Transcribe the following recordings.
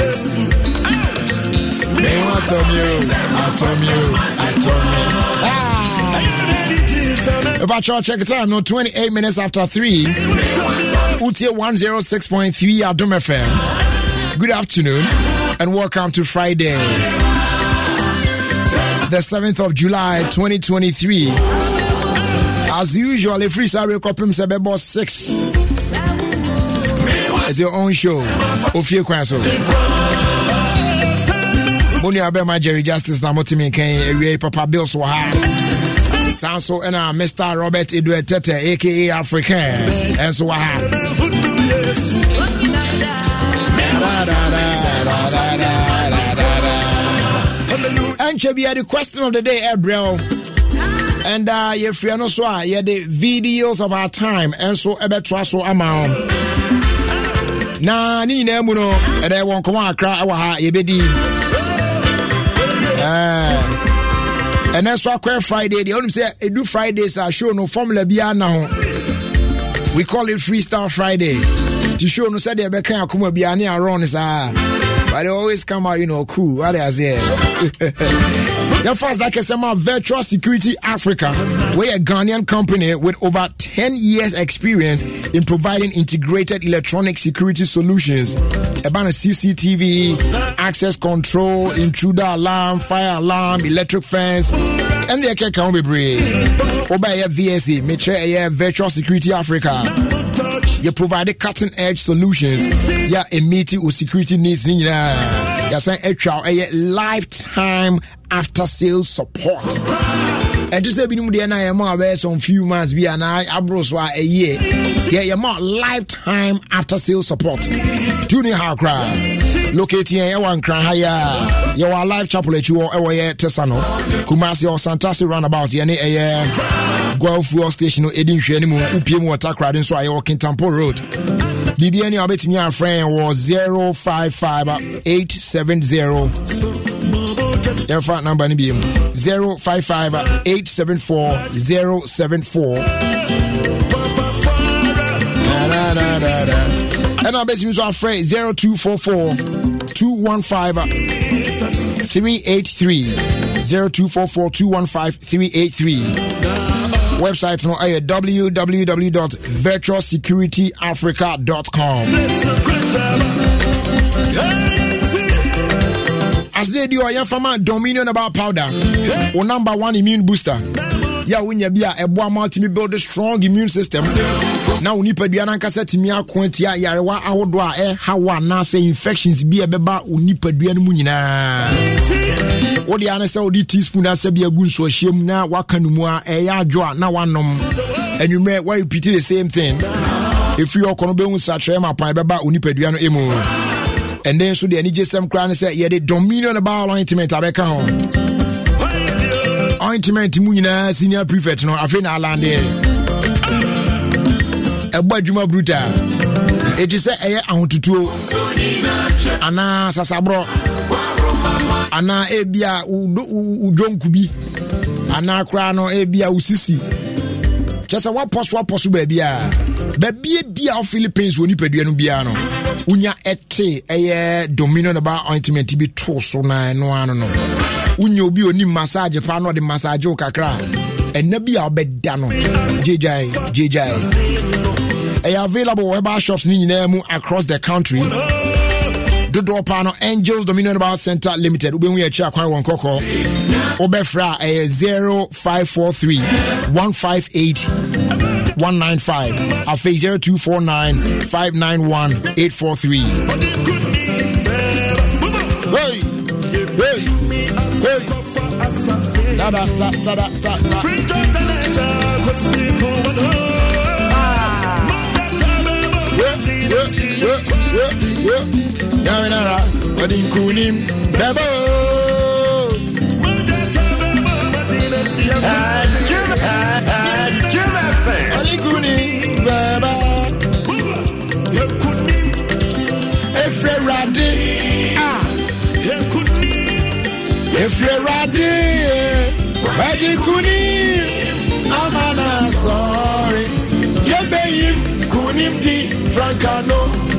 Me want to you, atom you, atom me. Ah. About your check time, no 28 minutes after 3. Utie 106.3 Adom FM. Good afternoon and welcome to Friday, the 7th of July 2023. As usual, a free salary copim sebebo 6. It's your own show. Ofie Kwanso. Moni abema Jerry Justice na motimi kan ewie Papa Bills wɔ ha. San so ɛna Mr. Robert Edward Tete aka African ɛnso wɔ ha. ɛnkyɛ bia the question of the day ɛbrɛ and uh, yɛfrɛ no so a yɛde videos of our time ɛnso ɛbɛtoa so ama na ne nyinaa mu no ɛdɛ wɔ nkɔmɔ akra ɛwɔ ha yɛbɛdi. Ah. Ɛnɛ nso akɔɛ friday deɛ wonim sɛ ɛdu fridays a show no formula biara na ho. We call it freestyle friday. Nti show no sɛdeɛ ɛbɛka akoma biara ne arɔ no saa. But they always come out, you know, cool. What is it? Your first like I said, my Virtual Security Africa, we're a Ghanaian company with over 10 years experience in providing integrated electronic security solutions. About a CCTV, access control, intruder alarm, fire alarm, electric fence, and the can be brave. Obey VSA, Metre Virtual Security Africa. You provide cutting edge solutions. Yeah, a meeting with security needs. Yeah, saying a lifetime after sales support. ɛte sɛ binom deɛ na yɛma bɛyɛ some few months bi anaa aboro so a ɛyie. Yɛ yɛma lifetime after sales support. Tuni ha koraa locate yɛn ɛwɔ nkran ha yɛ a yɛwɔ alive chapel akyi hɔ ɛwɔ yɛ tesa no? Kumase ɔ santase roundabout yɛne ɛyɛ goil fuel station no ɛdi nhwɛ no mu wopie mu wɔ takrade nso a yɛwɔ kintampo road. Biribia ne a wobɛtumi afrɛ yɛn wɔ 055 870 yɛmfa number no biom 055 874 074 ɛna bɛtumi nso afrɛ 0244 215 383 0244 215 383 website no eh, ɛyɛ www.virtualsecurityafrica.com as they do ɔyɛ fama dominion about powder. Wo number one immune booster. Yɛ a wonya bi a ɛboa ma tumi build a strong immune system. Na wo nipadua no ankasa tumi ako atia yarewa ahodoɔ a ɛha wo anaasɛ infections bi a ɛbɛba wo nipadua no mu nyinaa wode ane sɛ wode teaspoon asɛ bi agu nsuahyia mu na waka no mu a ɛyɛ adwo a na wanom anwummerɛ worepeat the same thing? Ɛfiri ɔkɔ no bɛhu satrɛ ma pan bɛba wo nipadua no mu ɛnɛ nso deɛ anigye sɛm koraa ne sɛ yɛde dominion bowel ointment abɛka ho ointment mu nyinaa senior prefect no afei na alandeɛ ɛbɔ adwuma bruta ɛti sɛ ɛyɛ ahototuo anaa sasaborɔ anaa ebia wodwonku bi anaa koraa no ebia wo sisi kyɛ sɛ woapɔ so apɔ so baabi a baabia bia wo philippines wɔ nipadua no biara no wonya ɛte ɛyɛ dominion ba ointment bi too so na ɛno ano no. Wonya obi onim massage paa na ɔde massage wo kakra. Ɛna bi a wobɛda no. Gyegyae gyegyae ɛyɛ available wɔ shops no nyinaa mu across the country. Dodoɔ paa no angels dominion bar center limited. Wobɛhu yɛ akyi akwan wɔ nkɔkɔ wobɛfrɛ a ɛyɛ 0543 158 195 afei 0249 591 843 hey, hey, hey. efiri awurade a efiri awurade wadi kuni ama na sɔɔri yɛ bɛ yi kuni di frankano.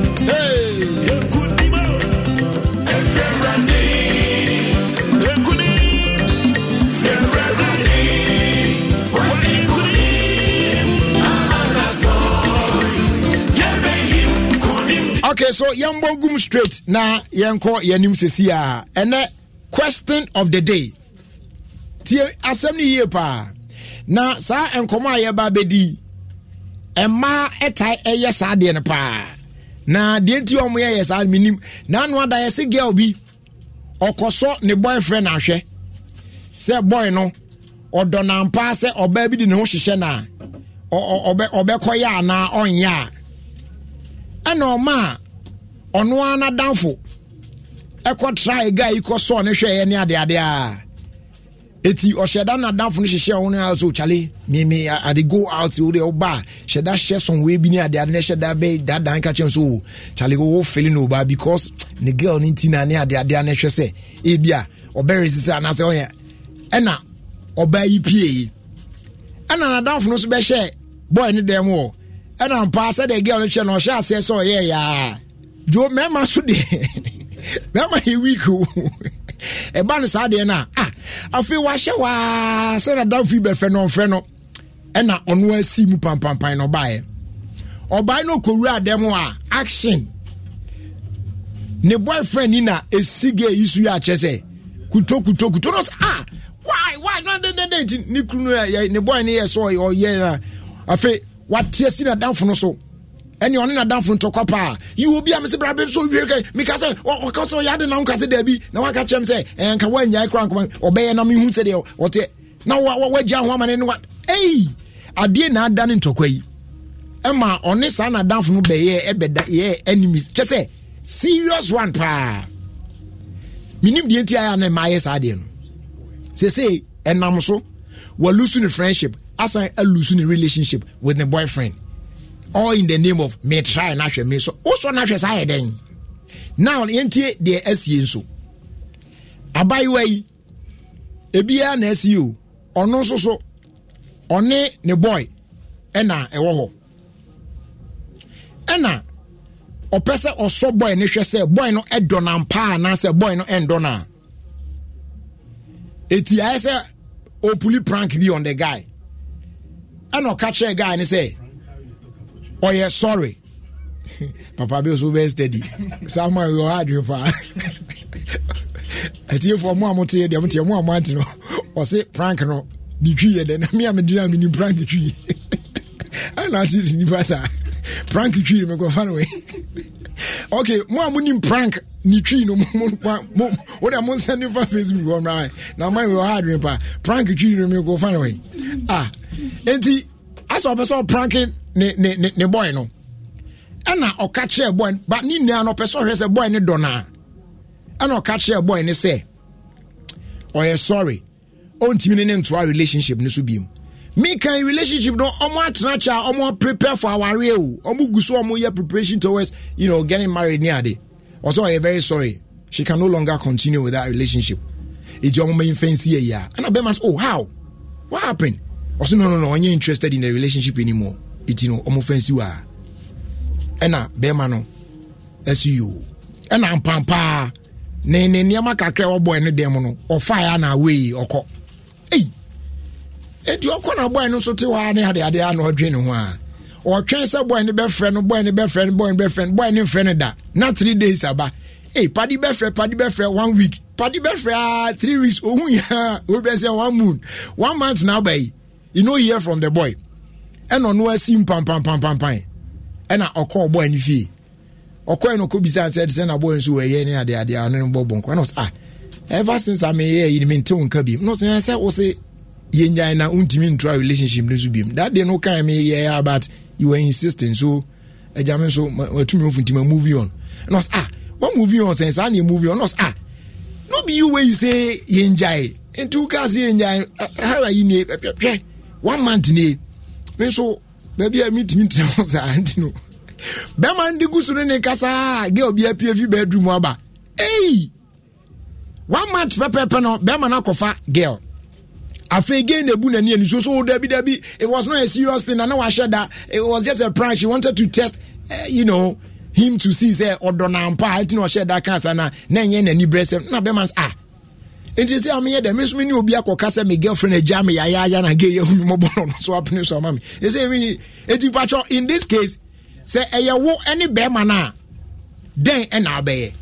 So yɛmbɔ gum straight na yɛnkɔ yɛnim sesi a ɛnɛ question of the day. Tie asɛm no yie paa. Na saa nkɔmɔ a yɛba bɛdi mmaa ɛtae ɛyɛ saa deɛ no paa. Na deɛ nti ɔmo yɛyɛ saa menim na ano ada yɛse girl bi ɔkɔsɔ ne boyfriend ahwɛ. Sɛ boy no ɔdɔ nampa sɛ ɔbaa bi de ne ho hyehyɛ na ɔbɛkɔyɛ anaa ɔnyɛ a. Ɛna ɔma a ɔno ara n'adamfo ɛkɔ try guy yi kɔ sɔɔ ne hwɛɛ ne adeade a. Eti ɔhyɛ da n'adamfo no hyehyɛ ɔno ara so kyale mimi ade go out o de ɔba hyɛ da hyɛ sɔn wei bi ne adeade ne hyɛ da bɛ daadaa nka kyɛn so o kyale o feeling no ba because ne girl ne ti na ne adeade ne hwɛ sɛ ebi a ɔbɛrɛ sisi anaasɛ ɔyɛ ɛna ɔbaa yi pie yi ɛna n'adamfo no nso bɛhyɛ boy ne dɛm wɔ ɛna mpa sɛdeɛ girl no hyɛ no ɔhyɛ aseɛ sɛ ɔyɛ yaa jo mmarima so deɛ mmarima yɛ weak o. Ɛba no saa deɛ no a ah afei wahyɛ waa sɛ n'adamfo yi bɛfɛ no ɔmfrɛ no ɛna ɔno asi mu pampampan na ɔbaeɛ. Ɔbaa no kɔwura dɛm a action. Ne boyfriend ni na esi gay yi so yi akyɛ sɛ kuto kuto kuto. No sɛ ah why why? No de de de nti ne kunu yɛ ne boy ne yɛ so ɔyɛ na afei wateɛ si na danfo no so ɛne ɔne na danfo no tɔkɔ paa yi obi a mesi bra bɛ so wie kɛ mika sɛ ɔka sɛ ɔyɛ ade na nka sɛ daabi na waka kyerɛm sɛ ɛɛ nka woanyae kora nkoma ɔbɛyɛ na mehu sɛ deɛ ɔte na wagya ho ama ne ne wa. Ei adeɛ na ada ne ntɔkwa yi ɛma ɔne saa na danfo no bɛyɛ ɛbɛda yɛ enemies. Kyɛ sɛ serious one paa menim deɛ nti ayɛ a na ɛma ayɛ saa deɛ no sese ɛnam so. Walusu ne friendship. Asan alusu ne relationship with ne boyfriend all in the name of me try na hwɛ me so. Wosɔ na hwɛ saa yɛ dɛn now yɛntie deɛ asie nso. Abayewa yi ebiara na asi o. Ɔno nso so ɔne ne boy ɛna ɛwɔ hɔ. Ɛna ɔpɛ sɛ ɔsɔ boy ne hwɛ sɛ boy no ɛdɔ na mpa anaasɛ boy no ɛndɔ na. Eti ayɛ sɛ opuli prank bi on the guy. Ɛna ɔka kyerɛ guy ne sɛ ɔyɛ sorry. Papa bi nso bɛ steady. Ma yɛ ɔha adwene paa atiefoɔ mo a mo te deɛ mo teɛ mo a mo ante no ɔse prank no ne twi yɛ dɛ na me a gyina me ni prank twi ɛna ate si nipa saa prank twi me kɔfa no wei okay mo a mo nim prank ne twi no mo mo mo nsɛ ne fa facebook hɔ mmra na ma yɛ ɔha adwene prank twi no me kɔfa no wei ah enti asɛ ɔpɛ sɛ ɔpranke ne ne ne ne boy no. Ɛna ɔka kyerɛ boy ba ne nyinaa no ɔpɛ sɛ ɔhwɛ sɛ boy ne dɔ naa. Ɛna ɔka kyerɛ boy ne sɛ ɔyɛ sorry. Ɔntumi ne ne ntoa relationship ne so biem mekan relationship no ɔmo atena kyɛ a ɔmo prepare for awareɛ o. Ɔmo gu so ɔmo yɛ preparation towards you know getting married ne ade. Ɔsɛ ɔyɛ very sorry. She can no longer continue with that relationship. Eti ɔmo mɛyin fɛnsi yɛ yia ɛna bɛrɛ ma sɛ oh how? What happened ɔsɛ no no no ɔnyɛ interested in the relationship anymore. Eti no ɔmo fɛnsi wa. Ɛna bɛrima no ɛsi yi o. Ɛna mpampaa ne ne nneɛma kakra ɔbɔ ɛne dɛm no ɔfa ya na awei ɔkɔ. Eyi. Eti ɔkɔ na bɔyɛ no nso te hɔ a ne ade ade a na ɔdwe ne ho a ɔtwɛn sɛ bɔyɛ no bɛfrɛ no bɔyɛ no bɛfrɛ no bɔyɛ no bɛfrɛ no bɔyɛ no mfrɛ no da. Na three days aba. Ee padi bɛfrɛ padi bɛfrɛ one week. Padi bɛfrɛ aa three weeks. Ohun ya obi bɛ sɛ one moon. One month na aba yi you no hear from the boy. Ɛna ɔno asi mpampampampan ɛna ɔkɔ ɔbɔ ani fie ɔkɔ ɛna ɔkɔ bisa sɛ ɛdi sɛ na boy nso wɔyɛ ne adeɛ adeɛ ɔno bɔ bɔnko ɛna ɔsɛ ah. Ever since ame yɛ yi mi ntew nka bi ɛna ɔsɛ ɛsɛ ɔsɛ yɛn nyaa na ntumi ntura relationship no so bi mu that day no kan mi yɛ yɛ but you were insisting so ɛgya mi nso wɔtumi ofunti ma move on. Ɛna ɔsɛ ah wɔn move on sɛ saa na move on? Ɛna ɔsɛ ah. No be you wey you say yɛn nyaa ntu kaa yɛn nyaa how are you ne ɛpɛpɛ one month ne me nso baabi a metumi ntena hɔ saa nti no bɛma nde gu so no ne kasa girl bi apue fi bedroom aba ei one month pɛpɛpɛ no bɛma no akɔfa girl. Afei gay na ebu n'ani ani so so dabi it was not a serious thing na na wahyɛ da. It was just a prank she wanted to test uh, you know him to see sɛ ɔdɔ na mpa eti na ɔhyɛ da kansa na na nyɛ n'ani brɛ sɛ na bɛma ah nti sɛ ame yɛ dɛ me nso me ne obi akɔka sɛ me girlfriend agya me yayaya na gay yɛ hu mi mɔbɔ no so apene so ama me. Ɛsɛ mi eti patwɔ in this case sɛ ɛyɛ wo ɛne bɛrima no a dɛn ɛna abɛyɛ?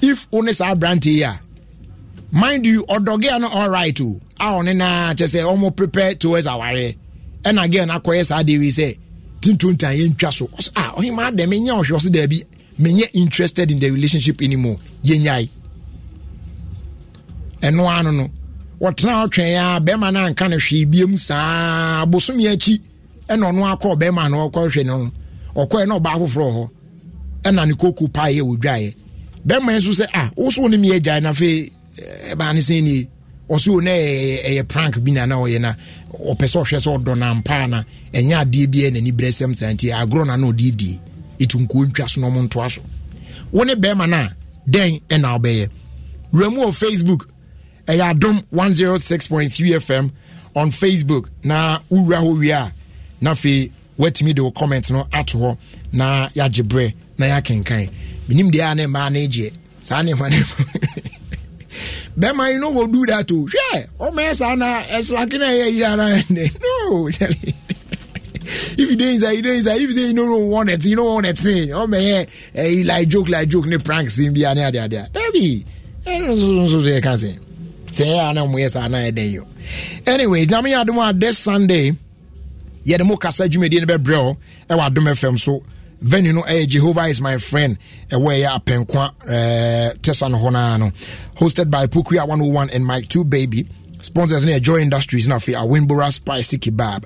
If wo ne saa aberante yi a mind you ɔdɔgea no alright o a ɔne na kyɛ sɛ ɔmo prepare towards awareɛ ɛna girl no akɔyɛ saa de wei sɛ tintontan yɛntwa so. Ɔsɛ ah ɔhema adɛ menyɛ ɔhwɛ ɔsɛ daabi menyɛ interested in the relationship anymore yɛnyae ɛno ano no wɔtena ɔtwɛn a bɛrima no anka no hwee biam saa bosome akyi ɛna ɔno akɔ bɛrima no ɔkɔhwɛ no ɔkɔɛ na ɔbaa foforɔ hɔ ɛna ne koko paeɛ wɔdwaeɛ bɛrima nso sɛ ah wo so wo ne meyɛ gyae na afei ɛbaa ne sɛn nie? Ɔso wo na ɛyɛ prank bi na na ɔyɛ na ɔpɛ sɛ ɔhwɛ sɛ ɔdɔ na mpa na ɛnyɛ adeɛ biara n'ani berɛ sɛm saa nti agorɔ na na ɔde die ɛtu nkuo ntwa so na ɔmo ntoa so. Wo ne bɛrima no a dɛn ɛna wobɛyɛ? Wuramu wɔ facebook ɛyɛ adom 106.3 fm on facebook na wowura hɔ wie a na afei woatumi de wo comment no ato hɔ na yɛagye berɛ na yɛakenkan menim deɛ a ne mmaa no gyeɛ saa nneɛma no bɛma you no go do that o hwɛ ɔmɛyɛ saa na ɛslake na ɛyɛ yira na ɛnɛ no if you dey inside you dey inside if you say you no want it you no want it thing ɔmɛyɛ ɛyi like joke like joke ne prank sin bi ane ade ade dabi ɛno nso nso de ɛka sɛ anyway nyame yɛ adom a this sunday yɛde mo kasa dwumadie no bɛbrɛ ɔ ɛwɔ adom fm so venue no ɛyɛ jehovah is my friend. Ɛwɔ ɛyɛ apɛnkwa ɛɛ tesa no hɔ naa no. Hosted by pukuya 101 and mike two baby. Sponsors no yɛ joy industries na afei awinbora spicy kebab.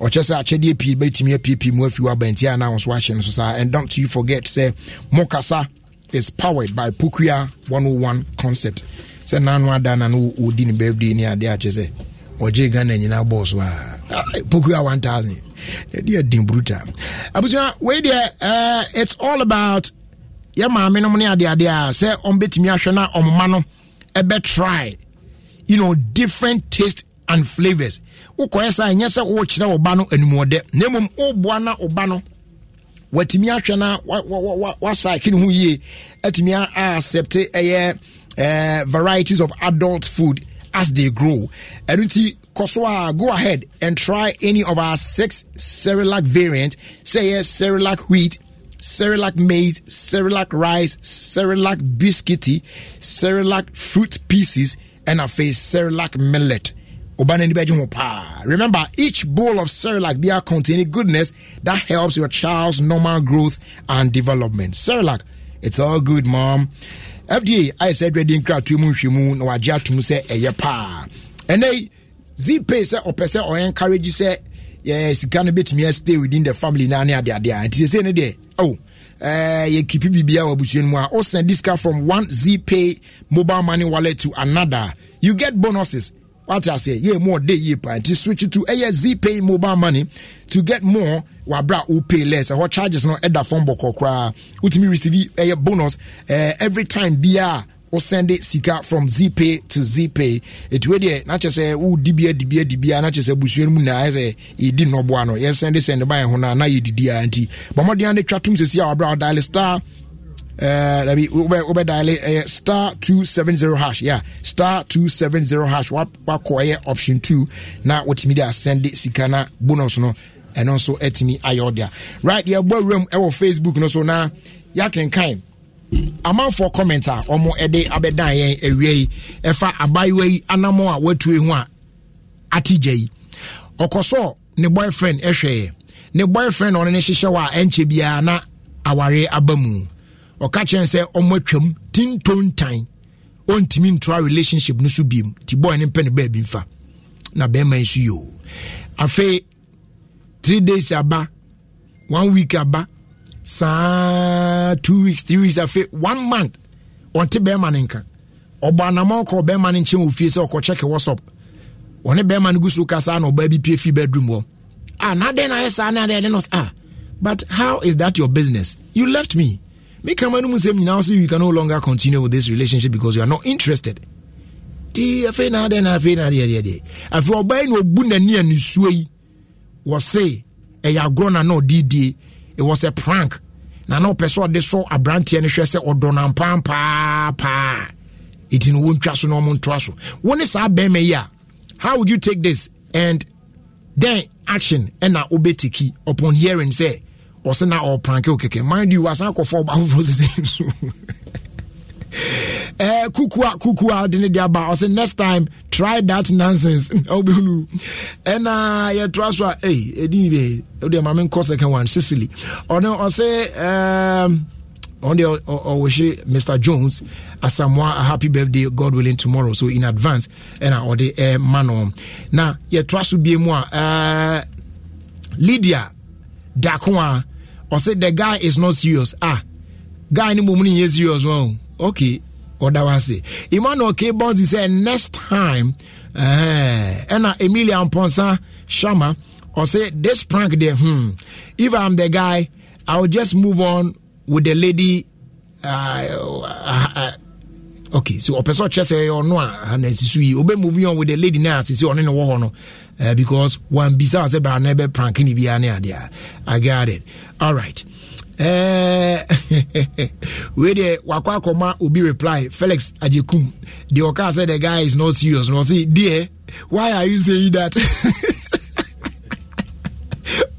Ɔkyɛ sɛ akyɛdeɛ pii bɛtumi apiepie mu afi wabanti a na nso ahyɛ no so saa. And don't you forget sɛ mokasa is powered by pukuya 101 concept sɛ nano ada na no wɔdi ne birthday ne adeɛ akyɛ sɛ ɔgye ghana nyinaa bɔɔ so a pukuya 1000 ɛde adin bruta. Abusua wei deɛ uh, it's all about yɛ maame nom ne adeade a sɛ ɔmbɛtumi ahwɛ na ɔmoma no ɛbɛtry you know different taste and flavors. Wokɔyɛ saa ɛnyɛ sɛ wokyerɛ ɔba no animuɔdɛ. Na mmom woboa na ɔba no watumi ahwɛ na wasake ne ho yie atumi accept ɛyɛ uh, varieties of adult food as they grow nti Koswa, go ahead and try any of our six Cerelac variant. Say yes, Cerelac wheat, Cerelac maize, Cerelac rice, Cerelac biscuity, Cerelac fruit pieces, and a face Cerelac millet. Remember, each bowl of Cerelac beer containing goodness that helps your child's normal growth and development. Cerelac, it's all good, mom. FDA, I said, ready in crowd to mu no wagya to say a pa. And they zpay sɛ ɔpɛ sɛ ɔyɛ encourage sɛ yɛ sika no bɛtumi stay within the family na ne adeade a nti sɛ no deɛ oh uh, yɛkipi biribia wɔ abusua no mu a wosɛn discount from one zpay mobile money wallet to another. You get bonuses wate aseɛ yɛ mu ɔde yie pa nti switch to ɛyɛ zpay mobile money. To get more wabra wopay less. Ɛhɔ charges no ɛda fam bɔkɔ koraa wotumi receive ɛyɛ bonus uh, every time biaa wosɛnde sika from zpay to zpay. Ɛtuwe deɛ na kyɛ sɛ wodi bia dibia dibia na kyɛ sɛ abusua no mu na ayɛ sɛ yɛdi nnɔboa no yɛsɛnde sɛnde ba yɛ ho no na yɛdidia nti bɔmmɔden de twa tom sɛsi a wabrɛ wodale star dabi wobɛ diale ɛyɛ star 270 hash. Yeah star 270 hash. Wakɔ ɛyɛ option 2 na wotumi de asɛnde sika na bonus no. Ɛno nso atumi ayɛ ɔdea right yɛbɔ awuram ɛwɔ facebook no so na yɛakenkan amanfoɔ comment a wɔn de abɛdan yɛn awia yi ɛfa abaayewa yi anamo a watue ho a ate gya yi ɔkɔsɔ ne boyfriend ɛhwɛ ne boyfriend ɔno ne hyehyɛ wɔ a na aware aba mu ɔka kyerɛ sɛ ɔmo atwam tintontan ɔntumi ntoa relationship no so biem. Ti boy ne mpɛ ne baabi mfa. Na bɛrima yi so yi o. Afei three days aba one week aba saa two weeks three weeks afei one month ɔnte bɛrima no nka. Ɔbɔ anamɔ kɔ bɛrima no nkyɛn wɔ fie sɛ ɔkɔ check whatsapp. Ɔne bɛrima no gu so kasa na ɔbaa bi pie fi bedroom hɔ. Ah na den na ayɛ saa? Na den no ah but how is that your business? You left me me kama no mu sɛm nyinaa you can no longer continue with this relationship because you are not interested. Ti afei na den na afei na deɛ deɛ afei ɔbaa yi na ɔbu n'ani a ne suo yi wɔse ɛyɛ agorɔ na na ɔdi die it was a prank. Na na ɔpɛ sɛ ɔde so aberanteɛ no hwɛ sɛ ɔdɔ no mpaapaa ɛti no wɔntwa so na ɔmo ntoa so. Wo ne saa bɛrima yi a how would you take this? And then action ɛna wobɛtiki upon hearing sɛ ɔsɛ na ɔpranke o kɛkɛ mind you wasan akɔfɔ ɔba foforɔ sisi so uh, kukua kukua de ne de aba. Ɔsɛ next time try that nonsense. Ɔbɛnu ɛna yɛtoa so a ei ɛdin bɛ ɛdeɛ maame nkɔ second one sicily ɔne ɔsɛ um, on the ɔwɔhye mr jones asamoa a happy birthday god willing tomorrow so in advance. Ɛna ɔde ɛma no na yɛtoa so bie mu a uh, lydia dako a ɔsɛ the guy is not serious. Ah guy ne mmom no nyɛ serious wɔn okay ɔda wa ase emmanuel k. Bonzi sɛ next time ɛna uh, emilia mponsa shama ɔsɛ this prank there hmm if i'm the guy i will just move on with the lady uh, uh, uh, okay so ɔpɛ sɛ ɔkyerɛ sɛ ɔno a ana asi so yi ɔbɛ moving on with the lady na asisi ɔne ne wɔ hɔ no because one bisa sɛ bra na ɛbɛ prank ne biara ne adeɛ i got it all right wei deɛ wakɔ akɔma obi reply felix agyekum deɛ ɔkaa sɛ the guy is not serious no ɔse deɛ why are you saying that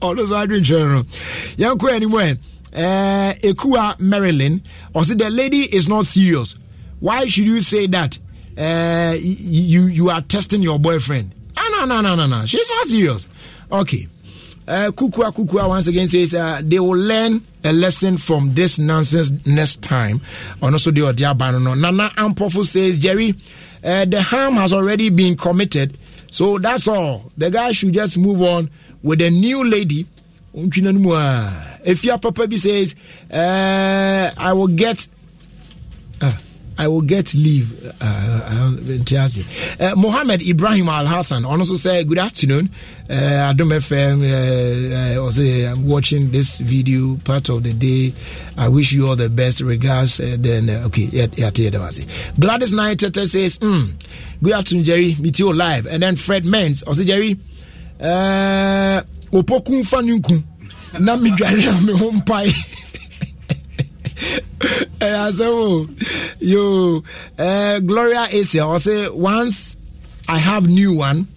ɔno so adwenkyerɛ no yɛnkɔ anim ɛ uh, Ekua Marilyn, or say the lady is not serious. Why should you say that? Uh, you you are testing your boyfriend. Ah, no, no, no, no, no. She's not serious. Okay. Uh, Kukua Kukua once again says uh, they will learn a lesson from this nonsense next time. And also the Odiabano. Nana Ampofo says, Jerry, uh, the harm has already been committed. So that's all. The guy should just move on with a new lady ntwina no mu a papa says i will get I will get leave. Uh, uh, uh, Mohammed Ibrahim Al Hassan also say good afternoon. Uh, Adom FM. Uh, uh, say I'm watching this video part of the day. I wish you all the best. Regards. Uh, then okay, yeah, yeah, Gladys Knight says, mm, "Good afternoon, Jerry. Meet you live." And then Fred Menz also Jerry. Uh, opoku mfa ne nku na medware a me ho ɛyɛ asɛm o yo uh, gloria asia ɔsɛ once i have new one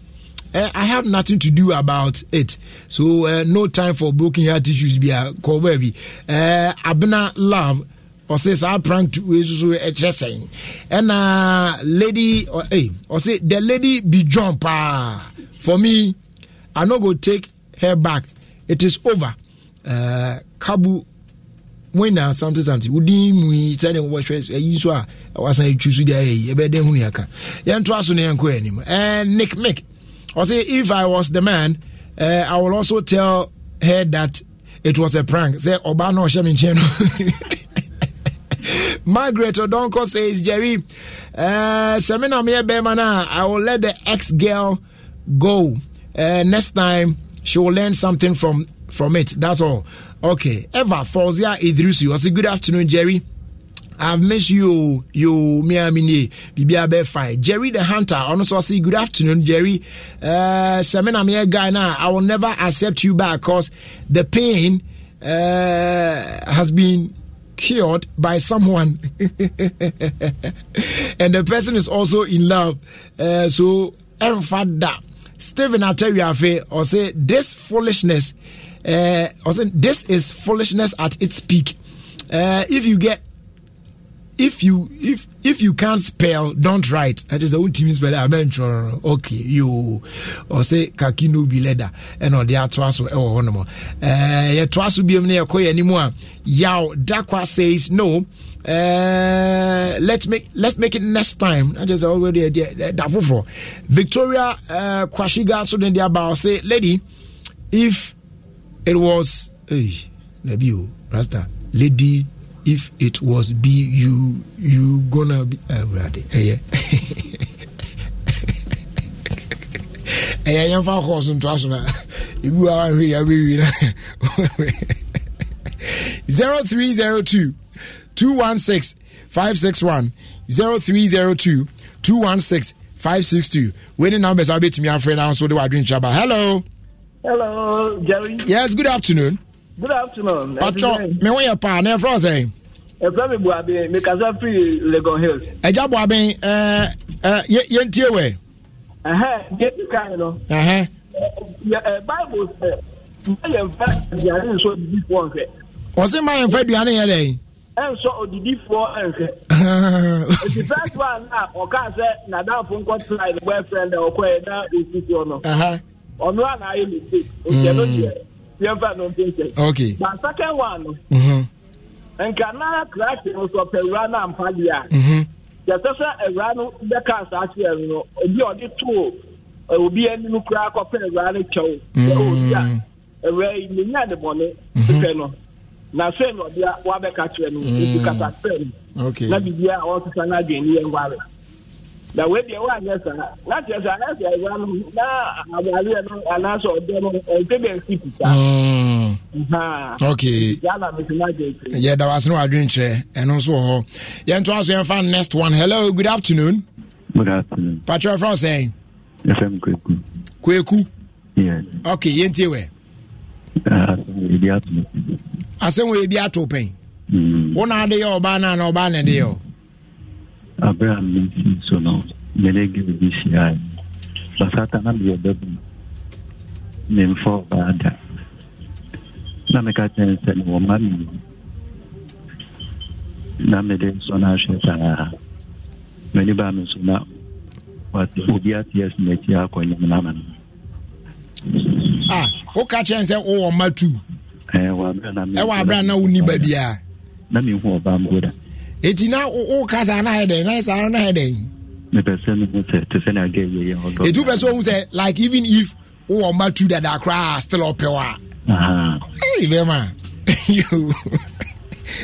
uh, I have nothing to do about it. So uh, no time for broken heart issues. Be a call baby. Uh, Abena love ɔsɛ saa prank wei soso ɛkyerɛ sɛn ɛna lady ɔsɛ hey, or say the lady be jump paa for me i no go take her back. It is over. Uh, Kabu winner something something wodi mu yi sɛde wɔhwɛ ayi so a. Wasan atwu so deɛ ayɛyi ɛbɛdɛ hu yɛka yɛntoa so no yɛnkɔ anim and nick mick ɔsɛ if i was the man uh, i will also tell her that it was a prank. Sɛ ɔbaa no ɔhyɛ me nkyɛn no margaret odonko says jerry uh, sɛ me na meyɛ bɛrima no a i will let the ex girl go. Uh, next time she will learn something from from it. That's all. Okay. Eva Fozia Idrisu. I say good afternoon, Jerry. I've missed you, you, me, I mean, Bibi fine. Jerry the Hunter, I also say good afternoon, Jerry. Uh, Semina me guy now. I will never accept you back because the pain uh, has been cured by someone, and the person is also in love. Uh, so, that. stephen atariafe or say this foolishness uh, or this is foolishness at its peak. Uh, if you get if you if if you can't spell don't write. That is the only team spell. I meant okay you or say kaki no be leather. And or the ato aso e wo no mo eh ye to aso biem na ye koye ni mu a yaw dakwa says no. Uh, let's make let's make it next time. I just already that for. Victoria uh, Kwashiga so then about say lady if it was hey, Nabi o Rasta lady if it was be you you gonna be uh, ready hey, ɛyɛ ɛyɛ yɛmfa kɔɔ so ntoa so na ebi wa wanhwɛ yɛ bɛwi na 0302 216 561 0302 216 562 wei ne numbers a wobɛtumi afrɛ no nso de wadwenkyerɛ ba hello. Hello, Jerry. Yes, good afternoon. Good afternoon. Patro, me where your pa? Ne from say? E from me Boabe, me kasa free Legon Hills. Eja Boabe, eh eh ye ye ntie we. Eh eh, ye kan no. Eh eh. Yeah, Bible says, "My enfa diane so didi fo anhwe." Ose my enfa diane ye dey. Enso odidi fo anhwe. It is that one na o ka say na down for nkot try the boyfriend or kwai na isi fo no. Eh eh. ọ̀nù à nà ayé mistake òkè ló tiẹ̀ tiẹ̀ fẹ́ nù mpẹ́ntẹ́. ok. Na second one no. nka na kraatị nso pẹ̀wura na mpali a. yàtọ̀ sẹ́ ẹ̀wura no bẹ́ ká asaase ẹ̀ obi a ọdị too obi anim kura akọpẹ ẹ̀wura no kyɛw. ẹ̀ obi a yi ne nya ne bọ̀ne pípẹ́ no na sẹ́yìn ọ̀bịa wabẹ́ka kyerɛ no ebi kata pẹ́ na bìbí a ọ̀ sísan n'adwene yẹn wá rẹ̀. Na wei deɛ woanyɛ saa na kyerɛ sɛ ayɛ sɛ awura no na awareɛ no anaasɛ ɔdɛ no ɛnsɛ bɛ nsi pita Mm, ha okay saa na mese no agye kyerɛ yɛda wase no wadwene kyerɛ ɛno nso wɔ hɔ yɛntoa so yɛmfa next one. Hello good afternoon. Good afternoon. patwerɛ frɛ wo sɛn FM kwaku Yes. okay yɛntie wɛ Uh, asɛm wɔ yɛbi ato pɛn wo na ade yɛ ɔbaa no ana ɔbaa na ɛde yɛ o abere a mmenti so no mede gi biribi hyia yi basata na meyɛ babu memfa ɔbaa da na meka kyɛn sɛ no wɔma me na mede nso no ahwɛ saa m'ani baa me nso na obi ateɛ so n'akyi akɔnyam no ama no woka kyerɛ sɛ wowɔ ma tu ɛwɔ aberɛ na wonni baabiaa na mehu ɔbaa mboda ɛti na wo- woka saa na dɛn na saa na ayɛ dɛn mepɛ sɛ mehu sɛ te sɛ ne aga yɛyɛ ɔdɔ ɛtu pɛ sɛ wohu sɛ like even if wowɔ mma tu dada koraa still ɔpɛ wo a Aha. Hey, bɛma yo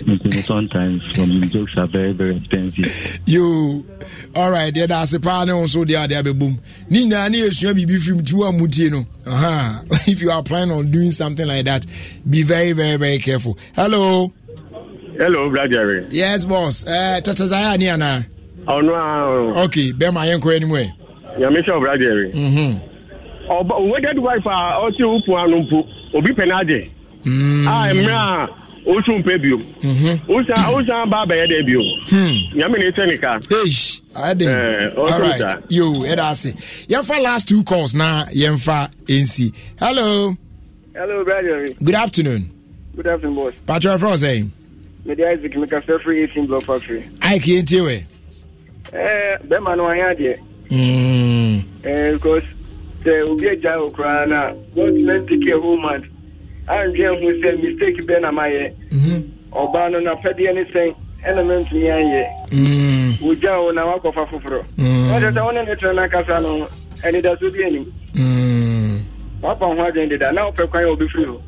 Nti sometimes some jokes are very very expensive. yo alright yɛda ase paa ne wo nso deɛ ade abɛbom ne nyinaa ne yɛsua biribi firim tumi a mutie no. If you are planning on doing something like that be very very very careful. Hello hello brajere. yes boss eh, ẹ tẹtẹ zaya ni ana. ọ̀nù àrùn. Uh, ok bẹ́ẹ̀ máa yẹn kọ́ ẹni mu ẹ̀. yàmísọ̀ brajere. Mhm. ọba wedded wife a ọtí upu anu mpu obi penadi. a mìíràn oṣù mpe bio. oṣù oṣù bá abẹ́yẹ dẹ bio. Hmm. yàmi ni sẹ́ni ká. ade alright yo ẹ da ase yẹn fa last two calls na yẹn fa nc hello. hello brajere. good afternoon. good afternoon boss. patro efra ọsẹ eh? mede isaac mekasa firi eighteen block factory. ike yɛn tie wɛ. ɛɛ bɛrima no wanyɛ adeɛ. Hmm. because sɛ obi agya wo koraa na god let take care whole month andwɛn sɛ mistake bɛ na mayɛ. Mhm. ɔbaa no napɛdeɛ ne sɛn ɛna mɛntumi anyɛ. Hmm. wogya wo na wakɔfa foforɔ. Hmm. wɔn sɛ sɛ wɔn ne ne no n'akasa no ɛnidaso bi anim. wapa ho adwene deda na wɔpɛ kwan yɛ obi hɔ.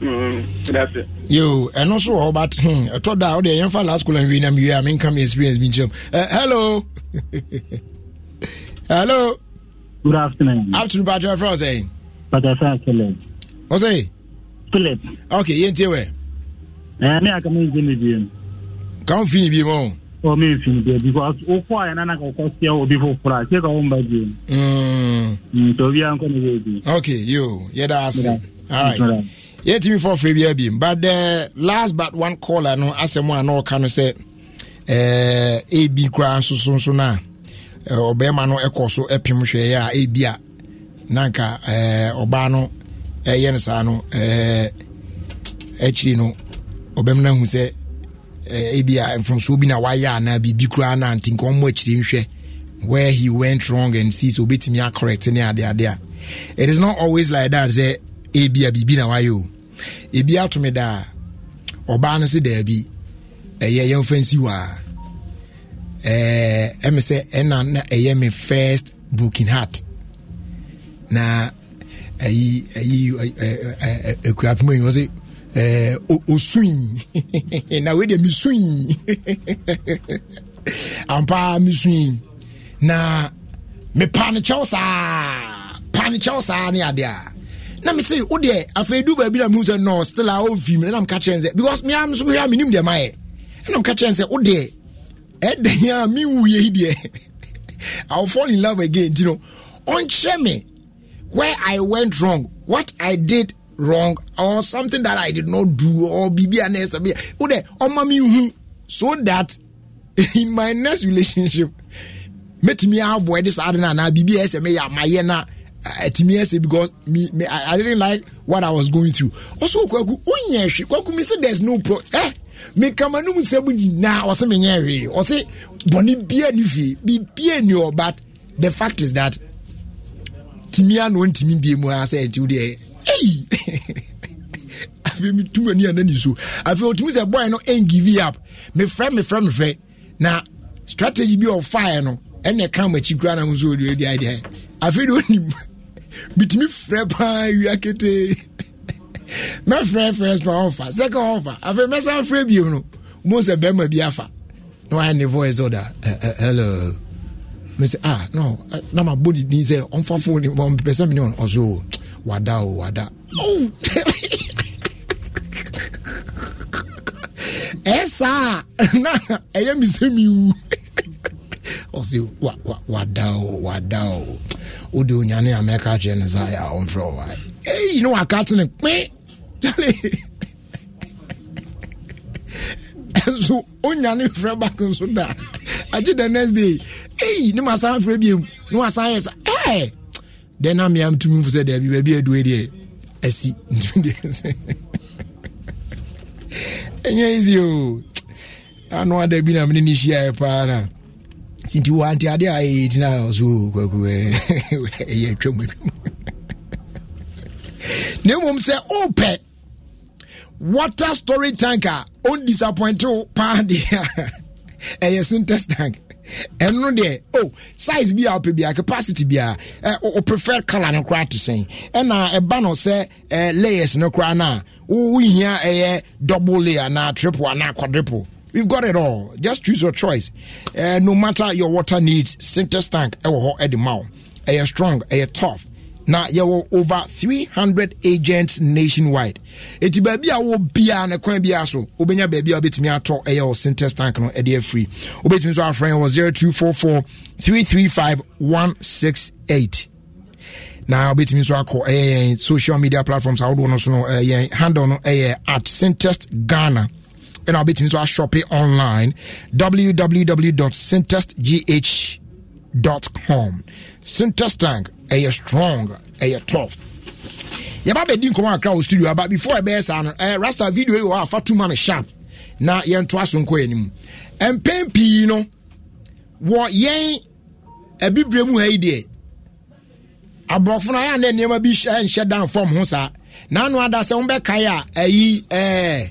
Mm-hmm. yo ɛno so wɔ but hmm, ɛtɔ da wode yɛmfa last school and nam wie a menka me experience bi nkyerɛm uh, hello. Hello. Good afternoon. Afternoon patro frɛ sɛ patasa philip wo sɛ philip. Okay yɛntie wɛ ne aka mense ne biem ka wo mfini biem o ɔ memfini bia because wokɔa yɛ nana ka wokɔseɛ obi foforɔ a sɛ ka womba biem nti obiaa nkɔ ne bɛbi okay yo yɛda ase all right yɛtumi fɔ frɛ bia bim but the last but one caller no asɛm a na ɔka no sɛ eh, ebi koraa nso so nso no a eh, ɔbɛrima no ɛkɔ so ɛpem hwɛeɛ a ebi a na nka eh, ɔbaa no ɛyɛ no saa no eh, akyiri no ɔbɛm no ahu sɛ eh, ebi a mfomsoɔ bi na wayɛ anaa biribi koraa na nti nka ɔmmɔ akyiri nhwɛ where he went wrong and see sɛ obɛtumi acorrect ne adeade a it is not always like that sɛ ebi a biribi na wayɛ o. Ebi atome daa ɔbaa no se daabi ɛyɛ yɛmfa nsi hɔ a ɛɛ ɛmi sɛ ɛna na ɛyɛ me first broken heart. Na ɛyi ɛyi ɛɛ ekura pima yi wɔ sɛ ɛɛ o- osui na wei mi sui. Ampa mi sui. Na me pa ne kyɛw saa. Pa kyɛw saa ne adeɛ a na me se wo deɛ afei du baabi na mehu sɛ no still a ɔmfi me. Na mka kyerɛ sɛ because mea nso mehwɛ a menim deɛ mayɛ ɛna mka kyerɛ sɛ wo deɛ ɛdɛn a menwuyɛ yi deɛ I will fall in love again. Nti no ɔnkyerɛ me where I went wrong what I did wrong or something that I did not do or biribi a na ɛsɛ bi wo deɛ ɔma me hu so that in my next relationship mɛtumi avoid saa ade no anaa biribi a ɛsɛ meyɛ amayɛ na ɛtumi ɛsɛ because me me I, I didn't like what I was going through. Ɔsɛ okwaku onyɛ hwɛ kwaku mi sɛ there's no pro eh? Me kama no mu sɛ mu nyinaa ɔsɛ me nyɛ hwee ɔsɛ bɔnne bia ne fie bibia ni ɔ but the fact is that timi a na ɔntimi bie mu a sɛ ɛnti wo deɛ ei afei metum ani ana ni so. Afei ɔtumi sɛ bɔɛ no ɛngive up. Mefrɛ mefrɛ mefrɛ na strategy bi ɔfaeɛ no ɛna ɛka makyi kora na ho so ɔdeɛ deɛ deɛ afei de ɔnim metumi frɛ paa wia ketee mɛfrɛ first ma ɔmfa second ɔmfa afei mɛsan frɛ bio no mo sɛ bɛrima bi afa. Na wayɛ ne voice ɔda hello. Mese ah no na mabɔ ne din sɛ ɔmfa phone mpɛ sɛ mene ɔso wada o wada. Oh ɛsaa na ɛyɛ me sɛ mewu ɔse wada o wada o wode onyane a mɛka kyerɛ no sa yɛ a ɔmfrɛ wae ei ne waka te ne kpe kyale onyane frɛ back nso da. Agye the next day. Ei ne masan frɛ biom ne wasan yɛ sa ɛ dɛn na mea mtumi mfo sɛ daabi baabi adue deɛ asi. Ntumi deɛ ɛnyɛ easy o. Ano ada bi na mene ne hyiaɛ paa na nti wante ade a ɛyɛ tina so kwaku ɛyɛ atwam atwam na mmom sɛ wopɛ water storage tank a ɔndisappointe wo paa deɛ a. Ɛyɛ syntex tank. Ɛno deɛ oh size bi a wopɛ bia capacity bia eh, o prefer color no koraa te sɛn. Ɛna ɛba no sɛ eh, layers no koraa no a wohia ɛyɛ double layer anaa triple anaa quadruple We've got it all. Just choose your choice. Uh, no matter your water needs, Syntex tank ɛwɔ hɔ ɛde ma wo. Strong, eh, ɛyɛ tough. Na yɛwɔ over 300 agents nationwide. Eti baabi a wɔ biara na kwan biara so, wobɛnya baabi a wobɛtumi atɔ ɛyɛ eh, wɔ Syntex tank no ɛde afiri. Wobɛtumi nso afrɛ wɔ 0244 335 168 na wobɛtumi nso social media platforms ahodoɔ no no ɛyɛ yɛn handle no at syntex ghana ɛna wobɛtumi nso ashɔpe online www.syntestgh.com syntest tank ɛyɛ strong ɛyɛ tough. Yɛba bɛdi nkɔmmɔ akra wɔ studio aba before ɛbɛyɛ saa no eh, rasta video yi wɔ a fa tuma no sharp na yɛntoa so nkɔ anim. Mpɛn pii no wɔ yɛn abibire mu ha yi deɛ aborɔfo no ayɛ a na nneɛma bi hyɛ nhyɛ dan fam ho saa. Naano ada sɛ wobɛkae a ayi ɛɛ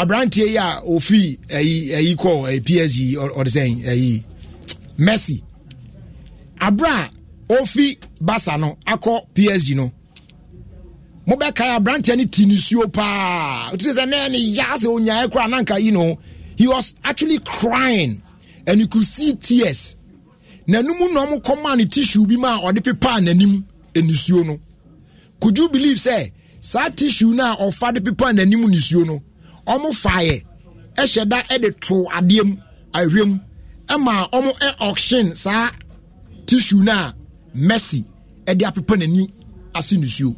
aberanteɛ yi a ofi ɛyi ɛyi kɔ ɛyi psg ɔde sɛn ɛyi messi. Abere a ofi basa no akɔ psg no mobɛkae aberanteɛ no ti nisuo paa. Wotu sɛ nɛ ne ya sɛ onyaɛ koraa nanka you know he was actually crying and you could see tears. N'anum na ɔmo kɔmaa ne tissue bi ma ɔde pepaa n'anim nisuo no. Could you believe sɛ saa tissue no a ɔfa de pepaa n'anim nisuo no ɔmo faeɛ ɛhyɛ da ɛde to adeɛ mu ahwɛ mu ɛma ɔmo ɛ auction saa tissue no a mercy ɛde apepa n'ani ase nisuo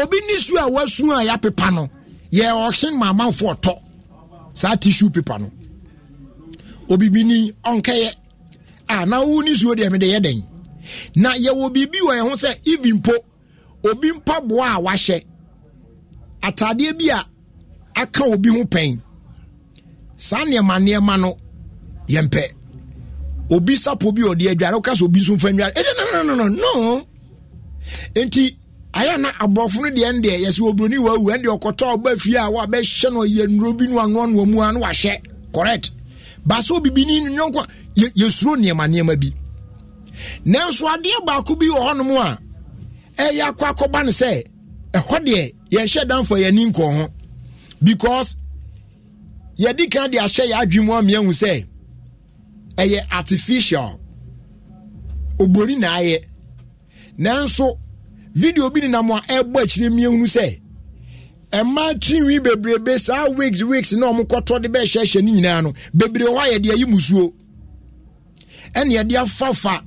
obi nisuo a wasu a yɛapepa no yɛ auction ma amanfoɔ tɔ saa tissue paper no. Obi bi ni ɔnkɛyɛ a na wo nisuo deɛ mede yɛ dɛn na yɛwɔ biribi wɔ yɛn ho sɛ even po obi mpaboa a wahyɛ atadeɛ bi a aka obi ho pɛn. Saa nneɛma nneɛma no yɛmpɛ. Obi sapo bi ɔde adware woka sɛ obi nso mfa nware ɛdɛ no no no no enti ayɛ na aborɔfo no deɛ ndeɛ yɛsɛ oburoni wawu ɛndeɛ ɔkɔtɔ ɔba fie a wabɛhyɛ no yɛ bi no anoanoa mu a na wahyɛ. Correct. Ba sɛ obibini no nyɔnko yɛsuro nneɛma nneɛma bi. Nanso adeɛ baako bi wɔ hɔnom a ɛyɛ akɔ akɔba no sɛ ɛhɔ deɛ yɛnhyɛ damfo yɛni nkɔɔ ho. Because yɛdi kan de ahyɛ yɛ adwene mu amia hu sɛ ɛyɛ artificial. Oburoni na ayɛ. Nanso video bi nenam a ɛbɔ akyire mmea hunu sɛ ɛma tirinwi bebrebe saa wigs wigs na ɔmo kɔtɔ de bɛɛhyɛhyɛ ne nyinaa no bebree hɔ a yɛde ayi musuo ɛne yɛde afafa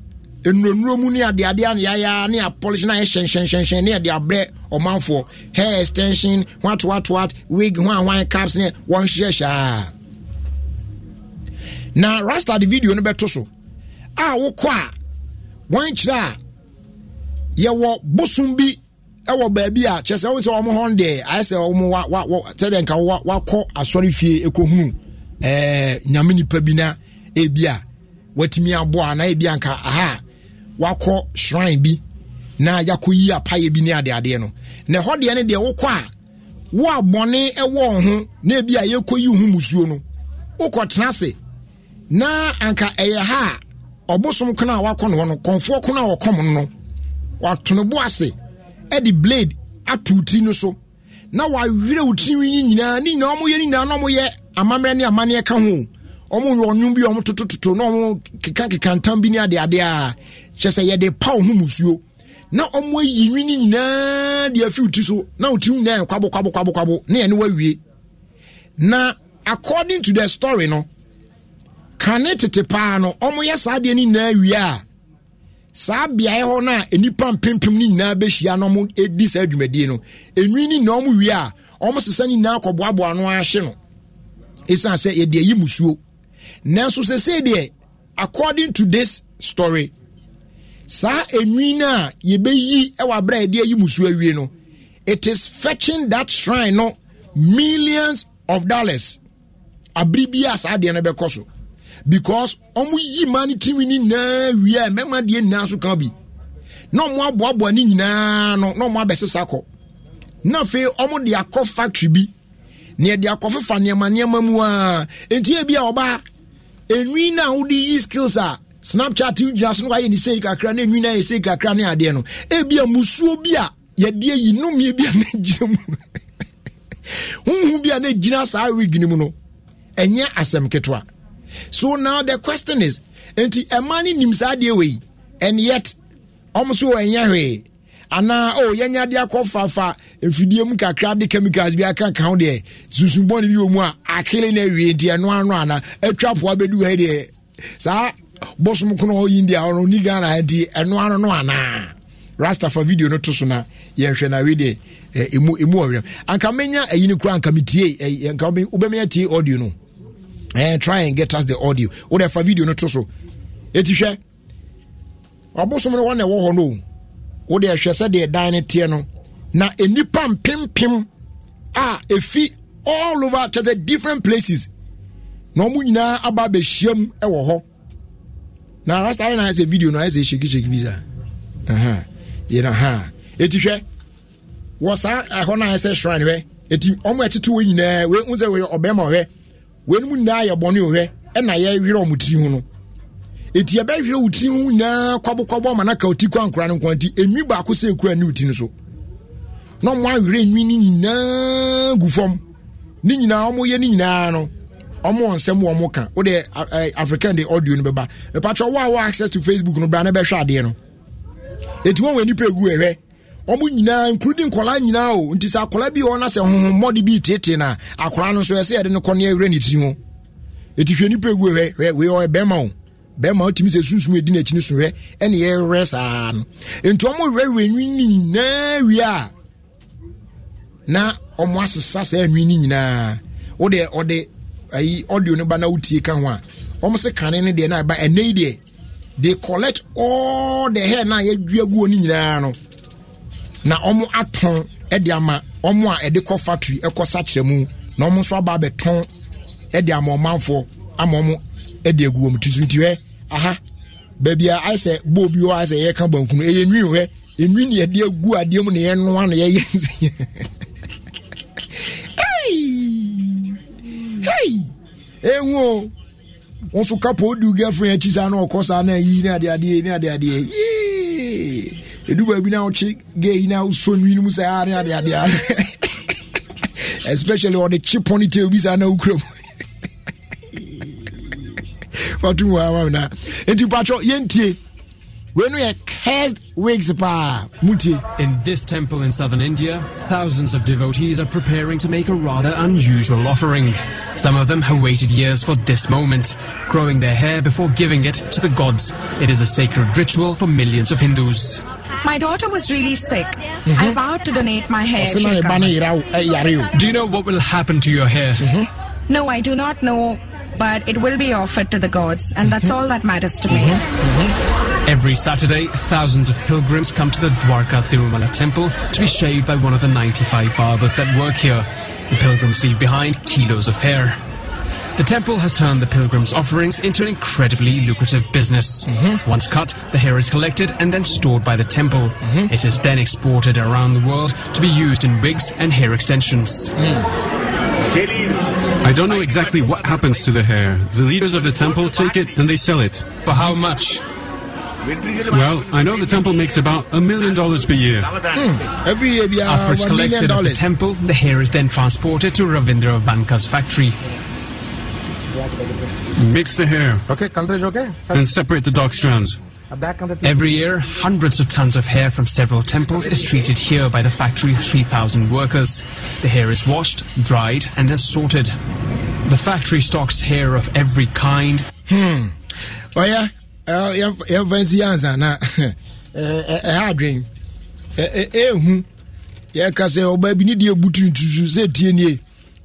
nnuro mu ne adeade a yɛayɛ ne apolish na ayɛ hyɛnhyɛnhyɛnhyɛn ne yɛde abrɛ ɔmanfoɔ. Hair extension what what what wig hwan hwan caps ne wɔnhyehyɛhyɛ a na rasta de video no bɛto so. A wokɔ a wɔnkyerɛ a yɛwɔ bosom bi ɛwɔ baabi a kyerɛ sɛ wo sɛ ɔmo hɔ deɛ ayɛ sɛ ɔmo sɛdeɛ nka wa wakɔ asɔre fie ekohunu ɛɛ nyame nipa bi na ebi watumi aboa anaa ebi a nka aha wakɔ shrine bi na yakɔ yi apayɛ bi ne adeadeɛ no. Na ɛhɔ deɛ no deɛ wokɔ a wo abɔne ɛwɔ ho na ebi a yɛkɔ yi ho musuo no wokɔ tena ase. Na anka ɛyɛ ha a ɔbosom kono a wakɔ no hɔ no kɔnfoɔ kono a wɔkɔm no no watono bo ase. Ɛde blade ato tiri no so. Na wawerɛ wo tirinwi nyinaa ne nyinaa ɔmoyɛ no nyinaa na ɔmoyɛ amammerɛ ne amanneɛ ka ho. Ɔmo yɛ bi ɔmo totototo na ɔmo kekakeka ntam bi ne adeade a kyerɛ sɛ yɛde pa wo ho musuo na ɔmo ayi nwi no nyinaa de afi wo ti so na wo tirim nyinaa yɛ kwabo kwabo kwabo. Kwabo ne yɛne wawie na according to the story no kane tete paa no ɔmoyɛ saa deɛ no nyinaa wie a saa beaeɛ hɔ no a nnipa mpempem no nyinaa bɛhyia na ɔmo di saa dwumadie no. Enwi no nyinaa ɔmo wie a ɔmo sesa no nyinaa kɔboaboa no ahye no. Ɛsiane sɛ yɛde ayi musuo nanso sɛsei deɛ according to this story saa enwi no a yɛbɛyi wɔ aberɛ a yɛde ayi musuo awie no it is fetching that shrine no millions of dollars. Abere bi a saa deɛ no bɛkɔ so. Because ɔmo yi maa no timi no nyinaa wie a mmarima deɛ nyinaa so ka bi. Na ɔmo aboaboa ne nyinaa no na ɔmo abɛsesa kɔ na afei ɔmo de akɔ factory bi. Na yɛde akɔfefa nneɛma nneɛma mu a nti ebi a ɔbaa enwi na wode yi skills a snapchat gyina so no wayɛ ne sei kakra na enwi na yɛ sei kakra ne adeɛ no. Ebi a musuo bi a yɛde ayi nnumie bi a na gyina mu. Huhu bi a na gyina saa rig no mu no ɛnyɛ asɛm ketewa. So now the question is nti ɛma no nim saa adeɛ wei and yet ɔmo so ɛnyɛ hwee. Anaa o oh, yɛnya de akɔ fafa mfidie mu kakra de chemicals bi aka ka ho deɛ sunsunbɔne bi wɔ mu a akele no awie nti ɛno ano ana atwa poa bɛdu hɔ deɛ. Saa bosom kono hɔ yi deɛ ɔno ni ghana nti ɛno ano no anaa rastafa video no to so na yɛhwɛ na wei deɛ ɛmu ɛmu ɔwerɛm anka menya ayi no kora anka metie anka wobɛmenya tie audio no. Eh, try and get us the audio. Wode fa video no to so. Ɛti hwɛ ɔbosom no wɔna ɛwɔ hɔ no. Wode ɛhwɛ sɛdeɛ dan no teɛ no. Na nnipa mpempem a ɛfi all over kyɛ sɛ different places. Na ɔmo nyinaa aba abɛhyiam wɔ hɔ na rastare na ayɛ sɛ video no ayɛ sɛ hyɛkihyɛki bi saa yɛna ha ɛti hwɛ wɔ saa ɛhɔ no ayɛ sɛ shrine hwɛ ɛti ɔmo ɛtete wɔ nyinaa wei hu sɛ wɔyɛ ɔbɛrima ɔhwɛ wei no mu nyinaa yɛ bɔne ɔhwɛ ɛna yɛwerɛ ɔmo tiri ho no eti ɛbɛhwɛ wo ti ho nyinaa kwabokɔbɔ ama naka oti kɔ ankora no nkwa nti enwi baako sɛ ekura ne ti no so. Na ɔmo awerɛ enwi ne nyinaa gu fam ne nyinaa ɔmo yɛ ne nyinaa no. Ɔmo nsɛm wɔn mo ka. O de african de audio no bɛba mpatwa wo a wɔ access to facebook no bra ne bɛhwɛ adeɛ no. Eti wɔn wɔ nipa egu ɛhwɛ ɔmo nyinaa nkurudi nkɔla nyinaa o. Nti sɛ akɔla bi wɔ na sɛ honhommɔde bi tete na. Akɔla no nso ɛsɛ yɛde no kɔ ne ɛwerɛ ne tiri ho eti hwɛ nipa egu ɛhwɛ hwɛ wei ɔyɛ bɛrima o bɛrima wotumi sɛ sunsum edi n'akyi no so hwɛ ɛne yɛwerɛ saa no. Nti ɔmo werɛwerɛ nwi na ɔmo asesa saa nwi wode ayi audio no ba na wotie ka ho a ɔmo sɛ kane no deɛ na ɛba ɛnɛ yi deɛ they collect all the hair na yɛdua gu no nyinaa no. Na ɔmo atɔn ɛde ama ɔmo a ɛde kɔ factory ɛkɔ sakyerɛ mu na ɔmo nso aba abɛtɔn ɛde ama ɔmanfoɔ ama ɔmo ɛde agu wɔn ti hɛ aha baabi a ayɛ sɛ bowl bi hɔ ayɛ sɛ yɛka banku no ɛyɛ nwi hɛ enwi ne yɛde agu adeɛ mu na yɛnoa na yɛyɛ hey! Ehu o. Wọn nso kapo odi girlfriend akyi saa na ɔkɔ saa na yi ne ade adeɛ ne ade adeɛ yee edu baabi na ɔkye gay na so nwi no mu saa ne ade adeɛ especially ɔde kye ponytail bi saa na okura mu fatum wa ama na nti mpatwɔ yɛntie wei no yɛ cursed wigs paa mutie In this temple in southern India, thousands of devotees are preparing to make a rather unusual offering. Some of them have waited years for this moment, growing their hair before giving it to the gods. It is a sacred ritual for millions of Hindus. My daughter was really sick. Mm-hmm. I vowed to donate my hair. ɔsɛ if na she'll yɛba come. no yera wo ɛyare o Do you know what will happen to your hair? Mm-hmm. No, I do not know, but it will be offered to the gods, and that's mm-hmm. all that matters to me. Every Saturday, thousands of pilgrims come to the Dwarka Tirumala temple to be shaved by one of the 95 barbers that work here. The pilgrims leave behind kilos of hair. The temple has turned the pilgrims' offerings into an incredibly lucrative business. Mm-hmm. Once cut, the hair is collected and then stored by the temple. Mm-hmm. It is then exported around the world to be used in wigs and hair extensions. Mm. I don't know exactly what happens to the hair. The leaders of the temple take it and they sell it. For how much? Well, I know the temple makes about a million dollars per year. Hmm. every year we be After it's one million collected at the temple, the hair is then transported to Ravindra Vanka's factory. Mix the hair Okay, color okay. Sir, and separate the dark strands. अब back on the Every year, hundreds of tons of hair from several temples is treated here by the factory's 3,000 workers. The hair is washed, dried, and then sorted. The factory stocks hair of every kind, hmm. ɔyɛ yɛmfa nsi yɛ ansa na. Ɛha adwen ɛhu yɛka sɛ ɔbaa bi ne deɛ butu ntusu sɛ tie nie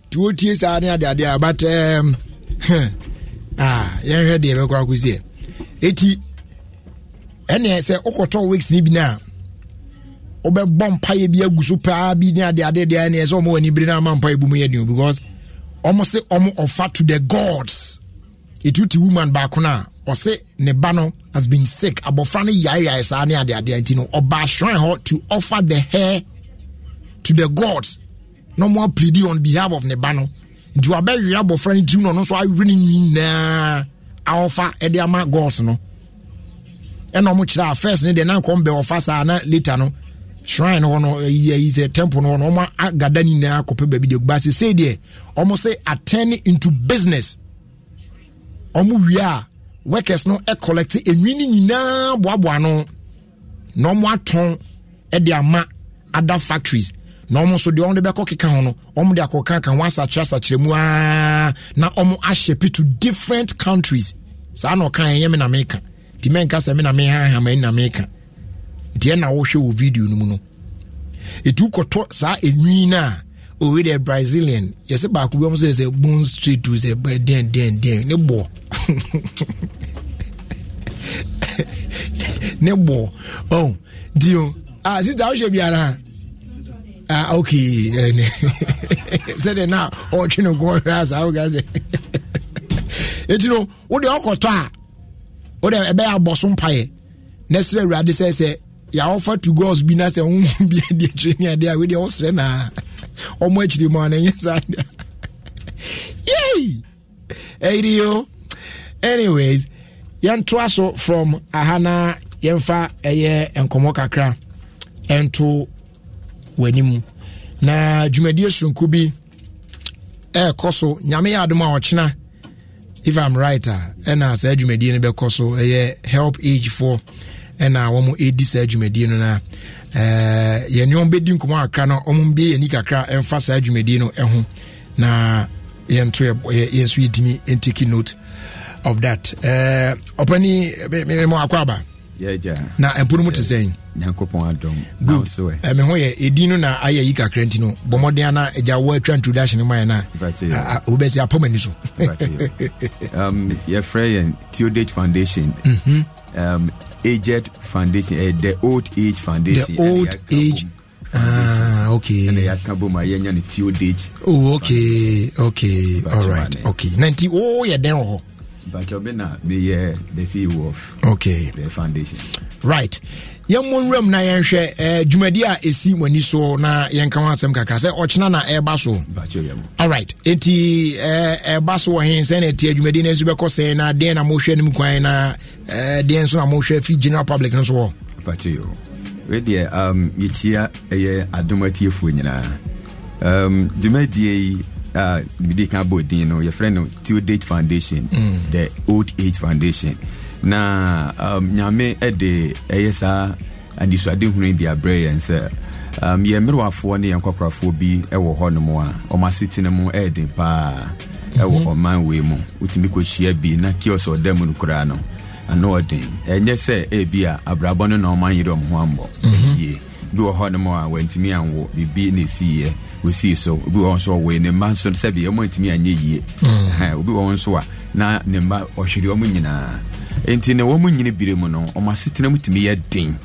nti wɔtie saa ne adeadeɛ a ah, yɛnhwɛ deɛ bɛkɔ akɔsiɛ ɛti ɛneɛ sɛ wokɔtɔ wigs no bi no a wobɛbɔ mpayɛ bi agu so paa bi ne adeade deɛ ɛneɛ sɛ ɔma w'ani bere no ama mpayɛ bu mu yɛ den o because ɔmo se ɔmo ɔfa to the gods. Ɛtu ti woman baako no a ɔse ne ba no has been sick. Abɔfra no yareyae saa ne adeadeɛ nti no ɔbaa shrine hɔ to offer the hair to the gods. Na ɔmo apledi on behalf of ne ba no. Nti wabɛwere abɔfra no tirim na ɔno nso awe no nyinaa aɔfa ɛde ama gods no. Ɛna ɔmo kyerɛ a first ne deɛ na nkɔm bɛ ɔfa saa na later no shrine hɔ no ayi ayi sɛ temple no hɔ no ɔmo agada ne nyinaa kɔpɛ baabi de gba sei deɛ ɔmo sɛ attend into business. Ɔmo wie a workers no collect enwi no nyinaa boaboa no. Na ɔmo atɔn de ama other factories. Na ɔmo nso deɛ ɔmo de bɛkɔ keka ho no ɔmo de akɔka ka ho asakyerɛ asakyerɛ mu aa. Na ɔmo ahyɛ to different countries. Saa na ɔka ɛnyɛ me na meka. Nti mɛnka sɛ me na mehahama na meka. Nti ɛna wohwɛ wɔ video no mu no. Ɛtu kɔtɔ saa enwi no owe deɛ brazilian. Yɛsɛ baako bi ɔmo sɛ sɛ bone straight to sɛ bɛ den den den. Ne boɔ ne boɔ ɔn nti o ah sista awohyɛ biara ah okay ɛnɛ sɛdeɛ na ɔtwe ne nkɔmɔ hwɛ asa awo gasɛ eti no o de ɔkɔtɔ a o de ɛbɛyɛ abɔ so mpaeɛ. Na srɛ awurade sɛ sɛ yàwɔfa to gods bi na sɛ ɔmo bi adi akyire ne adeɛ a wei deɛ ɔsrɛ naa ɔmo akyire mu a na ɛnyɛ saa da yei ɛyiri o anyways yɛntoa so from ahana yɛmfa ɛyɛ nkɔmmɔ kakra ɛnto w'anim. Na dwumadie sonko bi ɛɛkɔ so nyame yɛ adom a ɔkyena if i'm right a ɛna saa dwumadie no bɛkɔ so ɛyɛ help age for ɛna wɔn ɛdi saa dwumadie no na Eh, yɛne ɔm bɛdi nkɔmmɔ kakra no ɔmo mbie yɛni kakra ɛmfa saa dwumadie no ho na yɛnto yɛ so yɛtumi ntaki note of that. Eh, Ɔpani mmɔ akɔ aba? Na mpono mu te sɛn? Nyankopɔn adɔm good. Eh, me ho yɛ ɛdin no na ayɛ yi kakra nti no bɔ mmɔden ana agya wo atwa introduction no maɛ no wobɛsi apam ani so. Um, yɛfrɛ yɛn theodate foundation. Mm -hmm. um, aged foundation eh, the old age foundation. The old age. Ah okay. Ɛna yɛaka bom a yɛnya no teodage oh okay okay all right okay. Ninety. Oh, yeah, dɛn wɔ hɔ bakyɛ me the ceo of okay. the foundation. Right yɛmmɔ nwuram na yɛnhwɛ eh, dwumadi a ɛsi mo ani so na yɛnka ho asɛm kakra. Sɛ ɔkyena na ɛreba so. Alright enti eh, ɛba so wɔ he sɛ na ɛti adwumadi no nso bɛkɔ sɛ na deɛn na mohwɛ no mu kwan na eh, deɛn nso na mohwɛ fi general public no so wɔ. Bakyɛ yɛ wei deɛ um, yɛkyia ɛyɛ adom atiefoɔ nyinaa. Um, dwumadie yi a mede ka bɔ din no yɛfrɛ no teodage foundation the old age foundation na um, nyame de ɛyɛ saa anisoade hunu de abrɛ yɛn sɛ um, yɛn mmerewafoɔ ne yɛn kɔkorafoɔ bi wɔ hɔ nom a ɔmo asetena mu ɛyɛ paa. Ɛwɔ ɔman wei mu. Wotumi kɔhyia bi na kios ɔda mu no koraa no ano ɔden. Ɛnyɛ sɛ ebi a abrabɔ no na ɔman yere ɔmo ho ambɔ. Yie. Bi wɔ hɔ nom a wantumi anwo biribi na ɛsiiɛ wɔsii so. Obi wɔ hɔ nso ɔwɔ ne mma nso sɛbi ɔmo ntumi anyɛ yie. Ɛhɛn, obi wɔ hɔ nso a na ne mma ɔhwere ɔmo nyinaa. Nti na wɔn nyini bire mu no wɔn asetena mu tumi yɛ den.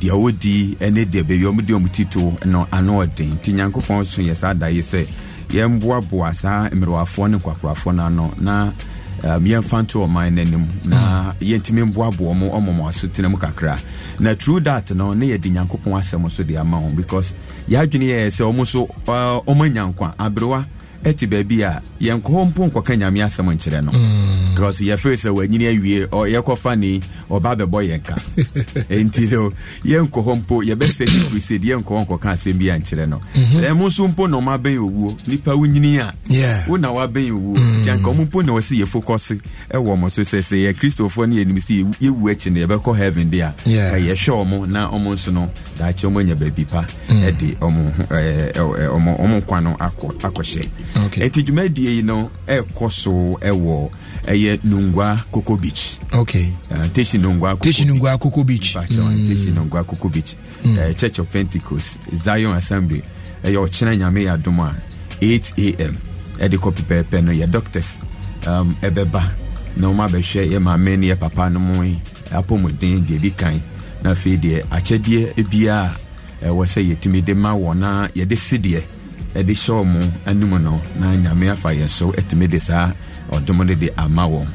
Deɛ wɔdi ne deɛ baabi wɔn de wɔn tito no ano ɔden. Nti nyankopɔn so yɛ saa da yi sɛ yɛn boaboa saa mmerewafoɔ ne nkwakorafoɔ no ano na um, yɛmfa nto ɔman no anim na yɛntumi mboaboa mu ɔma mo asetena mu kakra. Na true that no ne yɛde nyankopɔn asɛm so de ama ho because yɛadwene yɛ sɛ ɔmo so uh, ɔma nya nkwa aberewa ɛte baabi a yɛnkɔ hɔ mpo nkɔka nyame asɛm nkyerɛ no. Because yɛfiri sɛ wanyini awie yɛkɔfa ne ɔba bɛbɔ yɛn ka. Enti no yɛnkɔ hɔ mpo yɛbɛsɛ ne crusade yɛnkɔ hɔ nkɔka asɛm bi ankyerɛ no. Ɛmo nso mpo na ɔma bɛn owuo. Nipa wonyini a Yeah. wo na wabɛn owuo. Nti anka ɔmo mpo na wɔsɛ yɛfokɔse ɛwɔ mo so. Sɛ sɛ yɛ kristofoɔ no yɛnim sɛ yɛwu- akyi no yɛbɛkɔ heaven de a ka yɛhwɛ ɔmo na ɔmo nso no daakye ɔmo anya baabi pa ɛde ɔmo nkwa no akɔ akɔhyɛ. Okay. nti dwumadie yi no ɛkɔ so ɛwɔ ɛyɛ nungua coco beach. Okay uh, teshi nungua Coco beach. Mpakyɛ, teshi nungua coco beach. Uh, church of pentecost zion assembly. Ɛyɛ ɔkyena nyame yɛ adom a 8 am ɛde kɔ pɛpɛɛpɛ no yɛ doctors. Um, ɛbɛba na ɔma bɛhwɛ yɛ maame ne yɛ papa no mu yi, apɔmuden deɛ di kan. Na afei deɛ akyɛdeɛ biaa ɛwɔ sɛ yɛtumi de ma wɔ na yɛde sideɛ ɛde hyɛ ɔmo anim no na nyame afa yɛn so atumi de saa ɔdom no de ama wɔn.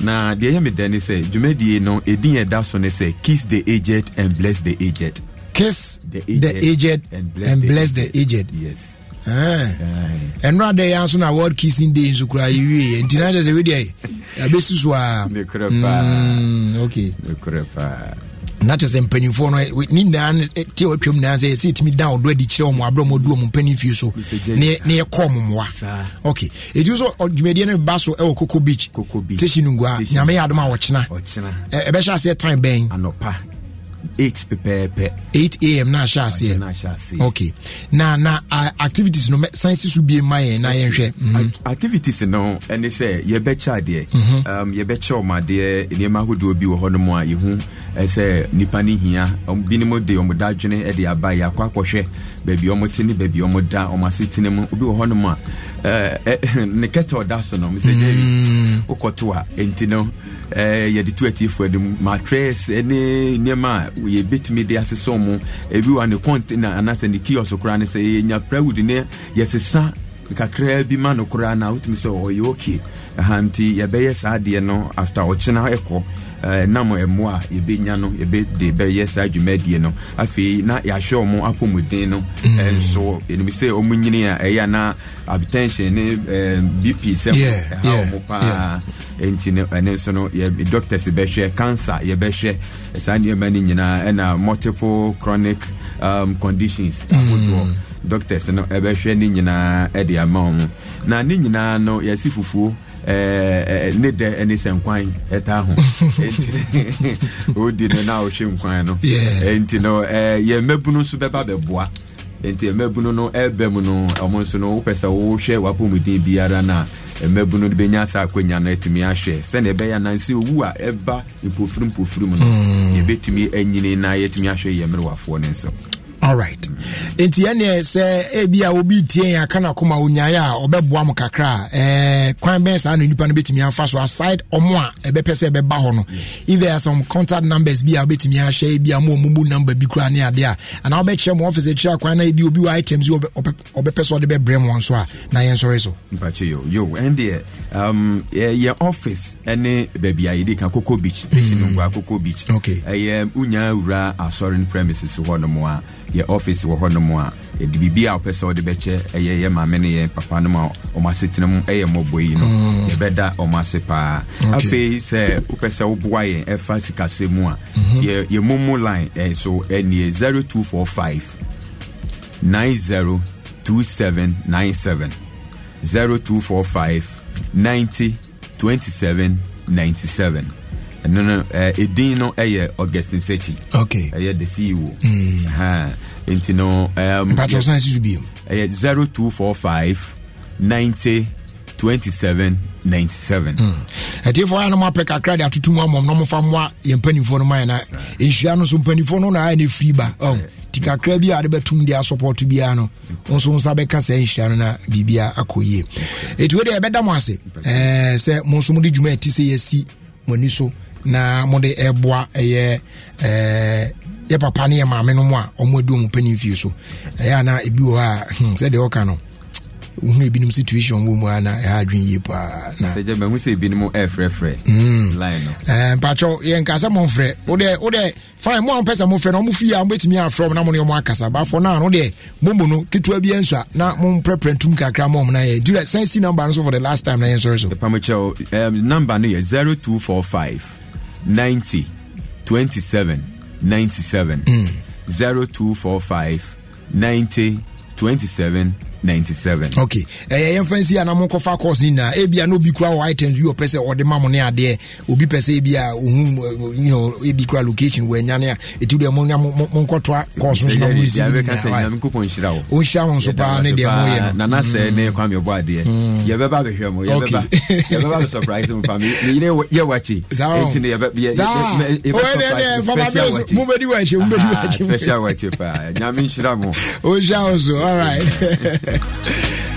Na deɛ ɛyɛ me dɛ ne sɛ dwumadie no ɛdin ɛda so ne sɛ kiss the aged and bless the aged. Kiss the aged and bless the aged. yes. Ɛno ada yɛ nso na world kissing day nso koraa yɛwie nti na kyɛ sɛ wedeɛ yɛbɛsi so a na kyerɛ sɛ mpanimfoɔ no ne nyinaa eh, te watwam nyinaa sɛ ɛsɛ ɛtumi da ɔdɔ adi kyerɛ ɔmo aberɛ ɔmo du ɔmo mpanimfie so. Ne yɛkɔɔ mo mmoa. Ok. Ɛti so dwumadie no ba so ɛwɔ coco beach. Tɛhyi no ngua nyame yɛ adom a wɔkyena. Ɛbɛhyɛ aseɛ time bɛn? 8 pɛpɛɛpɛ 8 am na ahyɛ aseɛ na ahyɛ ase okay. Na na uh, activities no si so bie ma yɛn na yɛnhwɛ Mhm. Ac- activities no ɛne sɛ yɛbɛkyɛ adeɛ. Um, yɛbɛkyɛ ɔmo adeɛ nneɛma ahodoɔ bi wɔ hɔ no mu a yɛhu. Ɛsɛ nipa no hia. Binom de ɔmo dadwene ɛde aba yɛakɔ akɔhwɛ baabi ɔmo te ne baabi ɔmo da ɔmo asetena mu obi wɔ hɔ no mu a ne kɛtɛ ɔda so no mesɛ gyabi wokɔto a ɛnti no yɛde to atiefoɔ anim. Matress ne nneɛma a yɛbɛtumi de asesɛ ɔmo ebi wɔ ne container anaasɛ ne kiosk koraa ne sɛ yɛnya prawood ne yɛsesa kakraa bi ma no koraa na wotumi sɛ ɔyɛ okay. Nti yɛbɛyɛ saa adeɛ no after ɔkyena ɛkɔ nam ɛmo a yɛbɛnya no yɛbɛde bɛyɛ saa dwumadie no. Afei na yɛahwɛ ɔmo apɔmuden no. Nso ɛnim sɛ ɔmo nyini a ɛyɛ na abtention ne eh, bp sɛ ɛha ɔmo paa. nti no ɛne nso no doctors bɛhwɛ cancer yɛbɛhwɛ. Saa nneɛma no nyinaa ɛna multiple chronic um, conditions ahodoɔ doctors no ɛbɛhwɛ ne nyinaa ɛde ama wɔn. Na ne nyinaa no yɛsi fufuo ɛɛ, ne dɛ ɛne sɛ nkwan ɛta ho. Odi no na ɔhwɛ nkwan no. Nti no yɛn mmabunu nso bɛba bɛboa. Nti mmabunu no ɛbɛ mu no ɔmo nso no wopɛ sɛ wohwɛ wapɔmuden biara no a mmabunu no bɛnya saa akwanya no atumi ahwɛ. Sɛnea ɛbɛyɛ anansɛ owu a ɛba mpofiri mpofiri mu no yɛbɛtumi anyini na yɛtumi ahwɛ yɛ mmerewafoɔ no nso alright nti ɛneɛ sɛ ebi a obi tie yɛn aka no akoma onyaeɛ a ɔbɛboa mo kakra a ɛɛ, kwan bɛn saa na nipa no bɛtumi afa so aside ɔmo a ɛbɛpɛ sɛ ɛbɛba hɔ no. If there are some contact numbers bi a wobɛtumi ahyɛ bi a mo ɔmumu number bi koraa ne adeɛ a anaa wobɛkyerɛ mo office akyirɛ akwan na ebi obi wɔ items bi ɔbɛ- ɔbɛ- ɔbɛpɛ sɛ ɔde bɛbrɛ mo nso a na yɛnsɔre so. Mpakyɛ yo yo ɛndeɛ um, yɛ office ɛne baabi a yɛde ka coco beach station nkɔ coco beach. Ɛyɛ wonya wura asɔre no premises hɔ nom a yɛ office wɔ hɔ nom a yɛde biribi a wopɛ sɛ wode bɛkyɛ ɛyɛ yɛ maame ne yɛ papa nom a ɔmo asetena mu ɛyɛ mmɔbɔ yi no yɛbɛda ɔmo ase paa. Afei sɛ wopɛ sɛ woboa yɛn ɛfa sikasɛ mu a yɛ yɛ momo line ɛyɛ so ɛnie 0245 902797 0245 90 27 97 ɛno no ɛdin no ɛyɛ augustin sechi. Okay ɛyɛ the ceo Ha, nti no ɛyɛ 0245 90 27 97 ɛtiefoɔ a na moapɛ kakra de atoto mu amɔm na momfa mmoa yɛ mpanimfoɔ no ma yɛ na nhyira no so mpanimfoɔ no na ayɛ ne firi ba. Nti kakra bi a de bɛtom de asɔpɔto biara no nso nsa bɛka saa nhyira no na biribia akɔ yie. Ɛti wei deɛ ɛbɛda mo ase. Sɛ mo nso mode dwuma ɛti sɛ yɛasi mo ani so na mode ɛboa ɛyɛ ɛɛ yɛ papa ne yɛ maame no mu a ɔmo adi ɔmo panin fie so. Ɛyɛ ana ebi wɔ hɔ a hmm, sɛdeɛ ɔka no wohunu ebinom situation wɔ mu a na ɛha adwene yie paa na. Sɛ gya mahu sɛ ebinom ɛɛfrɛfrɛ Mm. line no. Mpakyɛw yɛnka sɛ momfrɛ wode wode fine mo a mpɛ sɛ mofrɛ no ɔmo fie a mobɛtumi afrɛ m na mo ne ɔmo akasa. Baafo no a no deɛ momu no ketewa bi ansu a na momprɛprɛ ntom kakra ma ɔmo na yɛ. Nti san si number no so for the last time na yɛnsɔre so. Pamokyɛw um, number no yɛ 0245 90 27 97 Mm. 0245 90 27 97 okay ɛyɛ yɛmfa nsi a na monkɔfa course no nyinaa ebia na obi kora wɔ items bi ɔpɛ sɛ ɔde ma mo ne adeɛ obi pɛ sɛ ebi a ohu you know ebi kora location wɔ anya ne a ɛti deɛ mo- mo- monkɔtoa course no so na no bɛka sɛ nyinaa ɔnhyira wo. Nso paa ne deɛ moyɛ no. Nana sɛ ne kwame ɔbɔ adeɛ. Yɛbɛba bɛhwɛ mo yɛbɛba yɛbɛba bɛ surprise mo pa meyere yɛ wakyi. Enti no yɛbɛ- yɛ- yɛ- surprise dɛ, mo, special Bills, wakyi. wakyi, mobɛdi Ah, wakyi. special wakyi paa. Nyame nhyira mo. Ɔnhyira wo so alright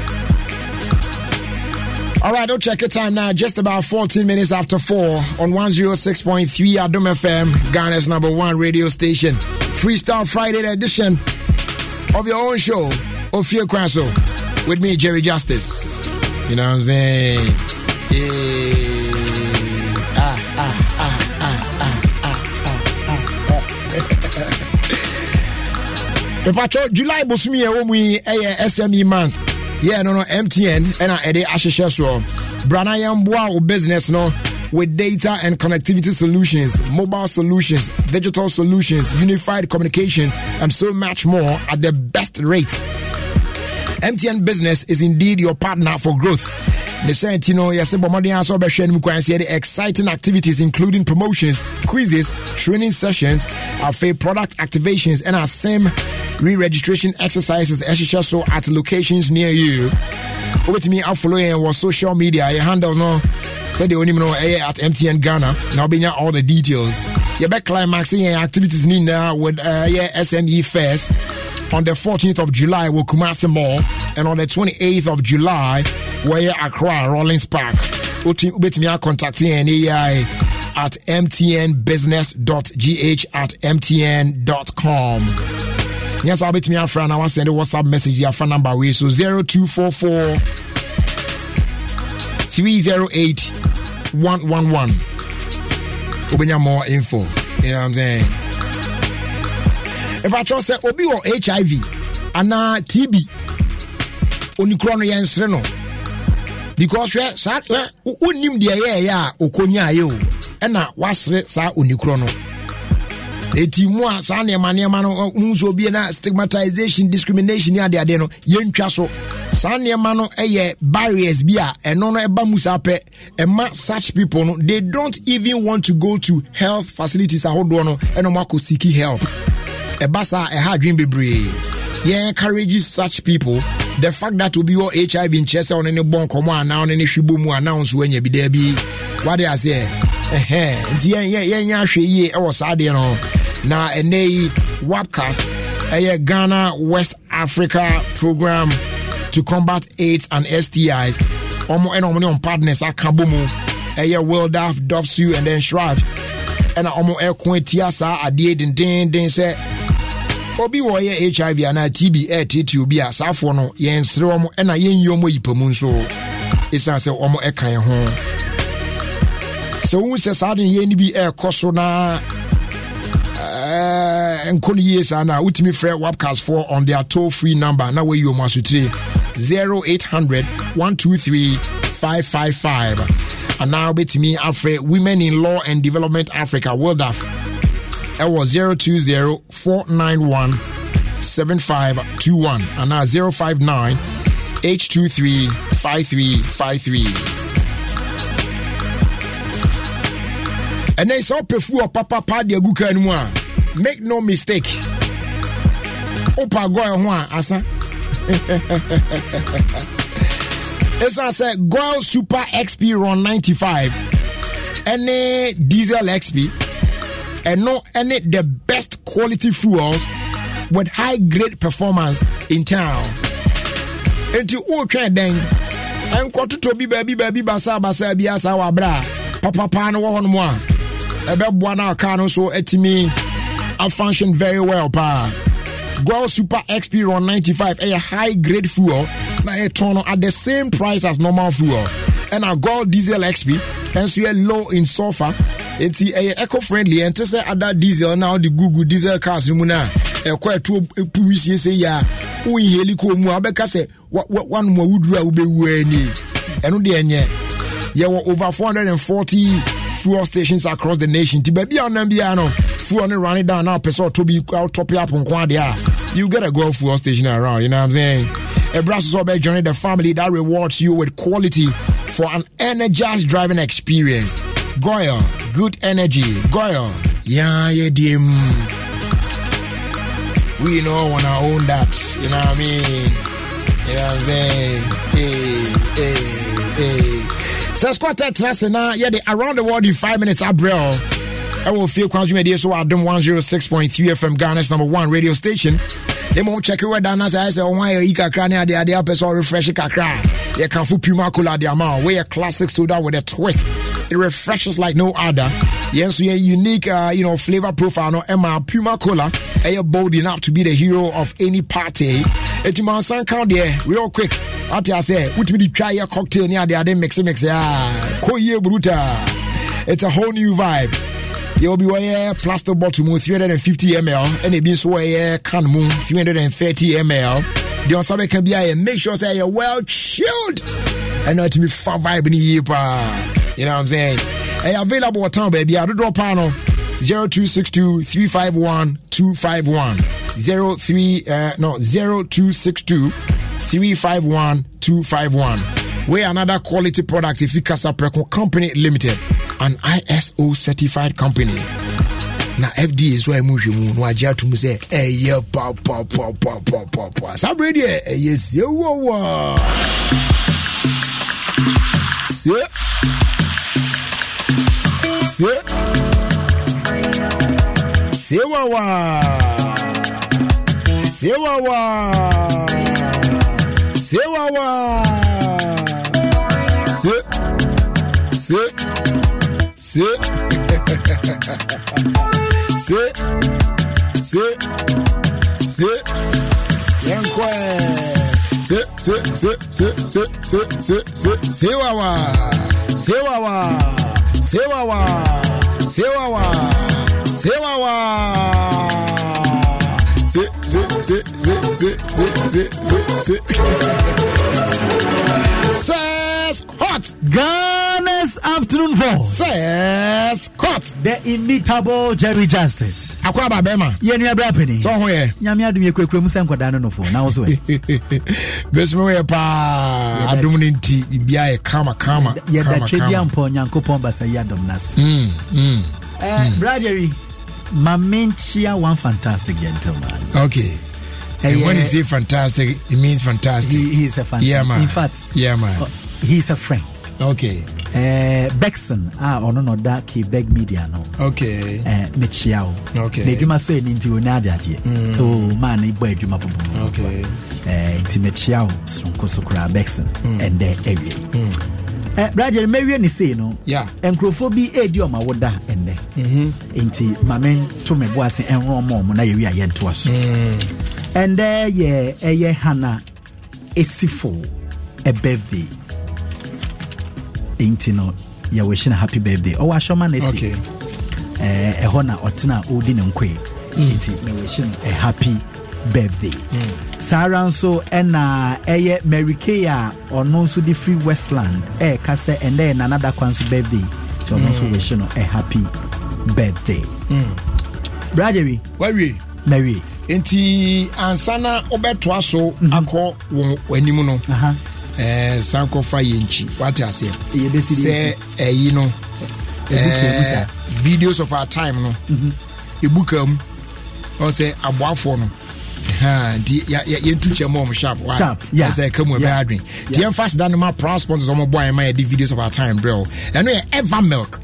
All right, don't check your time now. Just about 14 minutes after 4 on 106.3 Adom FM, Ghana's number one radio station. Freestyle Friday edition of your own show, Ofie Kwanso, with me, Jerry Justice. You know what I'm saying? Yeah. Mepacho, July bosumi eh, ɛwɔ mu yi eh, ɛyɛ SME month. Yeah, no, no, MTN ɛna eh, ɛde ahyehyɛ soɔ. Brana yɛmboa wo business no with data and connectivity solutions, mobile solutions, digital solutions, unified communications, and so much more at the best rates. MTN Business is indeed your partner for growth. The said, you know, yes, but more than also the exciting activities, including promotions, quizzes, training sessions, our product activations, and our same re-registration exercises as so at locations near you. To me, I'll follow you on social media. Your handles no the only know eh, at MTN Ghana. Now being all the details. Back climaxing activities need now with uh, yeah, SME Fest on the 14th of July, we'll Kumasi Mall, and on the 28th of July, we're Accra, Rawlings Park. Ubet me contacting NAI uh, at mtnbusiness.gh at mtn.com. Yes, I'll bet me a friend. I want to send a WhatsApp message. Your phone number way so 0244 308 111. Obenya more info. You know what I'm saying? Ɛfakyɛw sɛ obi wɔ hiv anaa tb onikorɔ no yɛnsere no. Because hwɛ saa hwɛ wo- wonnim deɛ ɛyɛɛyɛ a ɔkɔnyaayɛ o ɛna woasere saa onikorɔ no. Ɛti mu a saa nneɛma nneɛma no mu nso obie na stigmatization discrimination ne adeade no yɛntwa so. Saa nneɛma no ɛyɛ barriers bi a ɛno no ɛba mu saa pɛ ɛma such people no they don't even want to go to health facilities ahodoɔ no ɛna ɔmo akɔ seeking help. Ɛba saa ɛha adwene bebree yɛn encourage such people. The fact that obi wɔ hiv nkyerɛ sɛ ɔne ne bɔ nkɔmmɔ anaa ɔne ne hwe bɔ mu anaa nso anya bi daa bi wade aseɛ ɛhɛn nti yɛn yɛn yɛnyɛ ahwɛ yie ɛwɔ saa adeɛ no na ɛnɛ yi wapcast ɛyɛ ghana west africa program to combat aids and stis ɔmo ɛna ɔmo ne ɔmo partners aka bɔ mu. Ɛyɛ wildaf dofsu and then shrad ɛna ɔmo ɛko atia saa adeɛ dendenden sɛ obi wɔ yɛ hiv anaa tb ɛɛtete obi a saafoɔ no yɛnsere wɔn ɛna yɛnyi wɔn ayipa mu nso. Ɛsiane sɛ wɔn ɛka yɛn ho. Sɛ wohu sɛ saa de yɛn ni bi ɛɛkɔ so na nkɔ no yie saa no a wotumi frɛ wapcast foɔ on their toll free number na wɔayi wɔn asotire 0800 123 555 anaa wobɛtumi afrɛ women in law and development africa wildaf ɛwɔ 020 491 7521 anaa 059 823 5353 ɛnɛ sɛ wopɛ fu ɔpapapa de agu kaa no mu a make no mistake. Wopa gɔɛ ho a asa ɛsiane sɛ goil super xp ron 95 ɛne diesel xp ɛno ɛne the best quality fuels with high grade performance in town. Enti wotwɛn dɛn ɛnkɔtotɔ bi baabi baabi basaa basaa bi asa wɔ aberɛ a papapaa no wɔ hɔ nom a ɛbɛboa na car no so atumi afunction very well paa Goil Super XP Ron 95 a high grade fuel. Na ɛtɔn no at the same price as normal fuel ɛna Goil Diesel XP ɛnso yɛ low in sulfur. Eti ɛyɛ eco friendly ɛnte sɛ ada diesel na ɔde gugu diesel cars no mu na ɛkɔ ɛto epu wisie sɛ yia woyi heliko mu a wobɛka sɛ wa- wa- wanom awuduru a wobɛwu ani. Ɛno deɛ nyɛ yɛwɔ over 440 fuel stations across the nation. Nti baabi a wonam biara no fuel no running down na wopɛ sɛ ɔtɔ bi wotɔpe apo nko adeɛ a you get a go fuel station around you know what i'm saying? Ɛbra so sɛ wobɛjoin the family that rewards you with quality for an energized driving experience. Goil good energy. Goil yeah yeah dim. We know wanna own that you know what i mean? You know what i'm saying? Hey hey hey. Sɛ scott tena se yeah, yɛde around the world in five minutes abrɛ ɔ ɛwɔ fie kwan dwumadie so wɔ adom 106.3 fm ghana's number one radio station. Ne mmom kyɛke wɛda na sɛ ayɛ sɛ ɔho ayɛ yi kakra ne adeade apɛ sɛ ɔrefresh kakra. A yɛkamfo puma cola de wo woyɛ classic soda with a twist. It refreshes like no other. Yɛn nso yɛ unique uh, you know, flavor profile no ɛma puma cola ɛyɛ bold enough to be the hero of any party. Ɛti mansan ka deɛ real quick. Ate asɛ wotumi de twa yɛ cocktail ne adeade mixe mixe a kɔ yie bruta it's a whole new vibe yɛwɔ bi wɔyɛ plastic bottle mu 350 ml ɛna ebi nso wɔyɛ can mu 330 ml deɛ ɔsa bɛka bi ayɛ make sure sɛ ɛyɛ well chilled. Ɛna atumi fa vibe no yie paa. You know what i'm saying? Ɛyɛ available wɔ town baabi a dodoɔ paa no 0262 351 251 03 uh, no 0262 351 251 We another quality product if Casa Preco Company Limited, an ISO certified company. Na FDA is where I move you. moon why you to say hey yeah pa pa pa pa pa pa pa. Sabridi eh, yes yo wo wo See? See? See wa wa See wa wa See wa wa sie sie sie sie sie yɛnkɔ sie sie sie sie sie sie sie sie sie wawa sie wawa sie wawa sie wawa sie wawa sie sie sie sie sie sie sie sie Says hot this afternoon for. says Scott. The imitable Jerry Justice. Akwa Babema. Yẹ ni abira pẹni. Sọ hun yẹ. Nyami adum yẹ kurekure musa nkwadaa nínú fún náà wọ́n sọ. Bẹ́sùn mi yẹ ni nti ibi kama kama. Yẹda twedi ampọ nyanko pọn basa yi adum nasi. Bradley, ma me nkyia one fantastic gentleman. Okay. And yeah. when you say fantastic, it means fantastic. He, he is a fantastic. Yeah, man. In fact, yeah, man. Uh, is a friend. Okay. Eh, Bexon a ɔno na ɔda Quebec media no. Okay. Eh, mekyia wo. Okay. Na adwuma so ɛni nti ɔnya ade adeɛ. Oh, maa ne bɔ adwuma bɔbɔ mu. Okay. Eh, nti mekyia wo sonko so koraa Bexon. Ɛndɛ awie. Eh, Brajer, mɛwie ne sei no. Yeah. nkurɔfoɔ bi ɛredi ɔma woda ɛnnɛ nti ma mento me bo ase ɛnro ɔma ɔmo na yɛwie a yɛntoa so ɛndɛ yɛ ɛyɛ hana ɛsifo a birthday nti no yɛwɔ hyɛ no happy birthday. Ɔwɔ ahyɛma no Okay. Eh, ɛhɔ na ɔtena a ɔredi ne nkoe nti mɛwɔ hyɛ no a happy birthday. Saa ara nso ɛna ɛyɛ mary kay a ɔno nso de firi westland. Ɛɛka sɛ ɛnɛ yɛ nanada kwan nso birthday. Nti ɔno nso wɔhyɛ no a happy birthday. Bragery Wawie. mary. Nti ansa na wobɛtoa so akɔ wɔ w'anim no. San kɔfa yɛ nkyi. Wate aseɛ. Sɛ ɛyi no. Mu eh, videos of our time no. Ebuka mu. Ɔsɛ aboafoɔ no. Nti yɛntu kyɛ mu ɔmo sharp yeah. ɛsɛ ɛka mu ɛbɛyɛ adwen nti yɛmfa seda no ma proud sponsors ɔmo bɔ ayɛ ma yɛde videos of our time brɛ o ɛno yɛ ever milk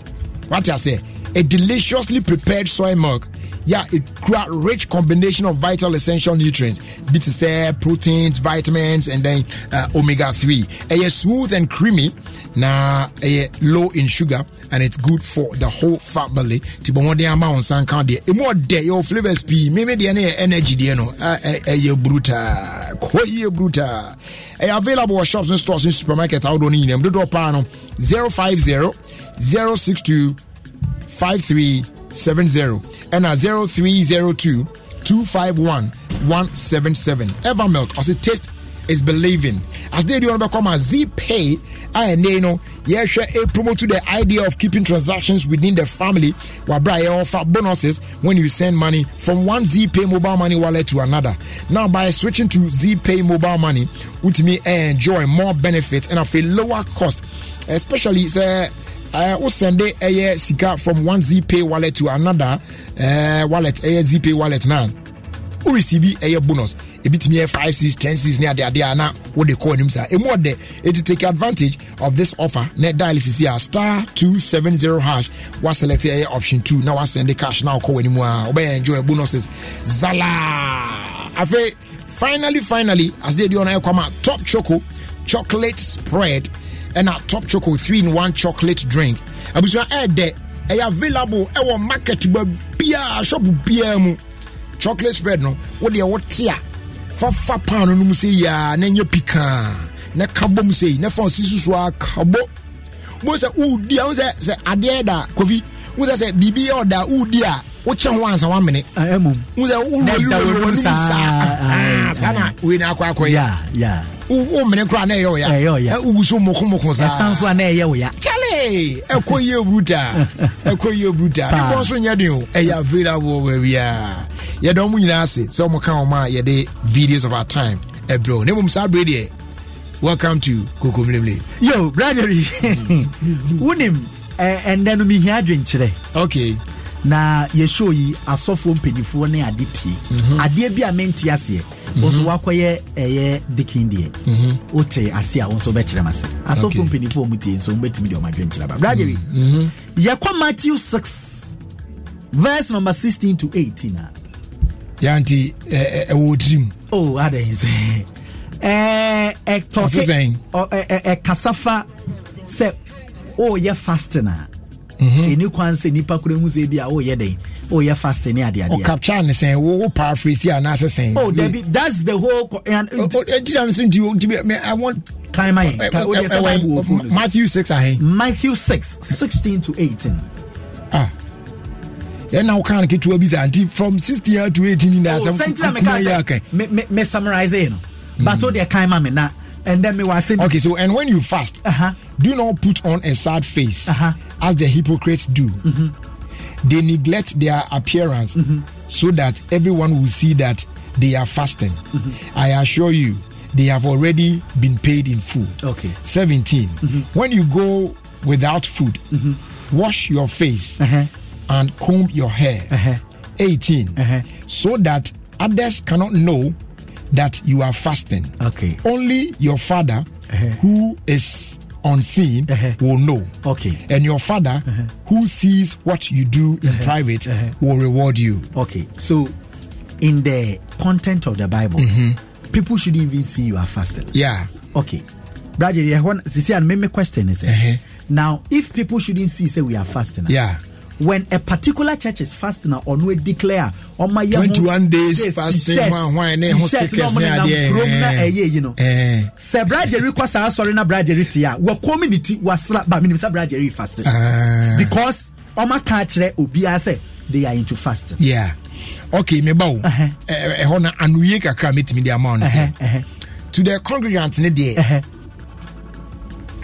wate aseɛ a deliciously prepared soy milk yeah it rich combination of vital essential nutrients sɛ proteins vitamins and then uh, omega 3 It's smooth and creamy. Ɛyɛ low in sugar and it's good for the whole family. Nti bɔ mmɔden ama wo nsa nka deɛ ɛmu ɔdɛ yɛwɔ flavors meme deɛ no yɛ energy deɛ no. A- ɛ- ɛyɛ brutaa kɔ yie brutaa ɛyɛ available wɔ shops and stores ne? Supermarket ahodoɔ no. Nyinam dodoɔ paa no 050 062 5370 ɛna 0302 251 177 evermilk ɔse taste is believing. As they do on become a Zeepay I and no yeah sure a promote to the idea of keeping transactions within the family. While Brian offer bonuses when you send money from one Zeepay mobile money wallet to another. Now by switching to Zeepay mobile money with me enjoy more benefits and of a lower cost especially say uh, wo send a sika from one zpay wallet to another uh, wallet a zpay wallet now wo receive ɛyɛ bonus. Ebi tumi yɛ 5 6 10 6 ne adeade a na wode kɔ anim saa ɛmu ɔdɛ ɛti take advantage of this offer na dial sisi a star 270 hash wa select ɛyɛ option 2 na wasɛnde cash na wokɔ w'anim a wobɛyɛ enjoy bonuses. Zala! Afei finally finally as they do on ɛkɔ ma top choco chocolate spread ɛna top choco 3 in 1 chocolate drink. Abusua ɛɛdɛ ɛyɛ available ɛwɔ market ba biaa shop biaa mu. Chocolate spread no wodeɛ wote a fafa paano no mu sɛ yia na ɛnyɛ pikaa na kabɔ mu sɛ na fa ɔsi susu a kabɔ mo sɛ wodi a wo sɛ sɛ adeɛ da kofi wo sɛ biribi yɛ ɔda wodi a wokyɛ ho ansa wamene ɛmom wo sɛ wowɔliwɔli wɔ nom saa saa na wei na akɔ akɔyɛ ya. Ya womene koraa na ɛyɛ wo ya? Ɛyɛ wo ya. Eh, wogu so mokomoko saa ɛsan so a na ɛyɛ wo ya. Charlie, ɛkɔ yie bruta. Ɛkɔ yie bruta. Ne bɔ nso nyɛ den o ɛyɛ available baabia yɛdɛ ɔmo nyinaa ase. Sɛ ɔmo ka ɔmo a yɛde videos of our time. Ɛbrɛ ne mmom saa berɛ deɛ welcome to kokomlemle yo bradary wonim ɛ- ɛndɛ no mehia adwenkyerɛ. Okay. Na yɛhyɛ yi asɔfoɔ mpanyifoɔ ne ade tie. Mhm. adeɛ bi a mente aseɛ wo so woakɔyɛ ɛyɛ dikin deɛ. Wote ase a wo nso wobɛkyerɛ m ase. Asɔfoɔ Okay. mpanyifoɔ a mutie nso wobɛtumi deɛ ɔmadwenkyerɛ ba. Bradary yɛkɔ matthew 6 verse number 16 to 18 a. Yɛnti ɛwɔ tirim. Oh adɛn sɛ ɛɛ Ɔse sɛn? ɛtɔke ɔ- ɛ- ɛ- ɛkasa fa sɛ Oh, woyɛ fasting a Mhm. ɛni kwan sɛ nipa koro hu sɛ bi a woyɛ oh, dɛn woyɛ oh, fasting ne adeadeɛ ɔcapture ne sɛn wo wo paraphrase anaasɛ sɛn oh dabi that's the whole ɛnti nam so nti I want yɛn ka- wode sɛ Bible wɔ no. Matthew 6 ahe Matthew 6 16 to 18 ah. Eh, Yɛna wo kaa no ketewa bi sa nti from 16 to 18 nyinaa Oh, sɛ sɛnti na kuma meka yɛ sɛ aka me- me- me summarize no but wodeɛ kan ma me na and then me wɔ asɛm Okay, so and when you fast, Uh-huh. do not put on a sad face as the hypocrites do. Mm-hmm. They neglect their appearance so that everyone will see that they are fasting. Mm-hmm. I assure you, they have already been paid in full. Okay. 17. When you go without food, wash your face Uh-huh. and comb your hair. 18. So that others cannot know that you are fasting. Okay. Only your father uh-huh. who is unseen uh-huh. will know. Okay. And your father uh-huh. who sees what you do in private will reward you. Okay, so in the content of the Bible, mm-hmm. people shouldn't even see you are fasting. Yeah. Okay, Brother, yeah, one sisi and me question is eh, now if people shouldn't see say we are fasting. ah, Yeah. when a particular church is fasting or no declare on my 21 days fasting one wine ne ho tickets ne ade eh you know se brajery kwa sa sorry na brajery tia we community wasra ba minim sa brajery fasting. Because on my ka kire obi say they are into fasting. Yeah. Okay me bawo eh ho na anuye kakra metimi de amount say to the congregants ne there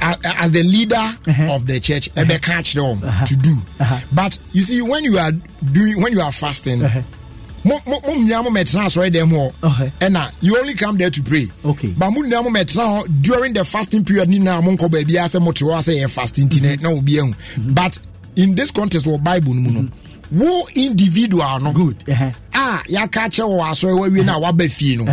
as the leader uh-huh. of the church ɛbɛka akyerɛ wɔn to do. Uh-huh. But you see when you are doing when you are fasting uh-huh. mo mo nyinaa mo mɛtena asɔre dɛm hɔ ɛna you only come there to pray. Okay. but mo nyinaa mo mɛtena hɔ during the fasting period ni na mo nkɔ baabi asɛ mo te hɔ asɛ yɛ fasting ti na obi ehu. Mm-hmm. But in this context wɔ bible no mu no mm-hmm. Wo individual no good a yɛaka kyerɛ wɔ asɔre wawie no a waba fie no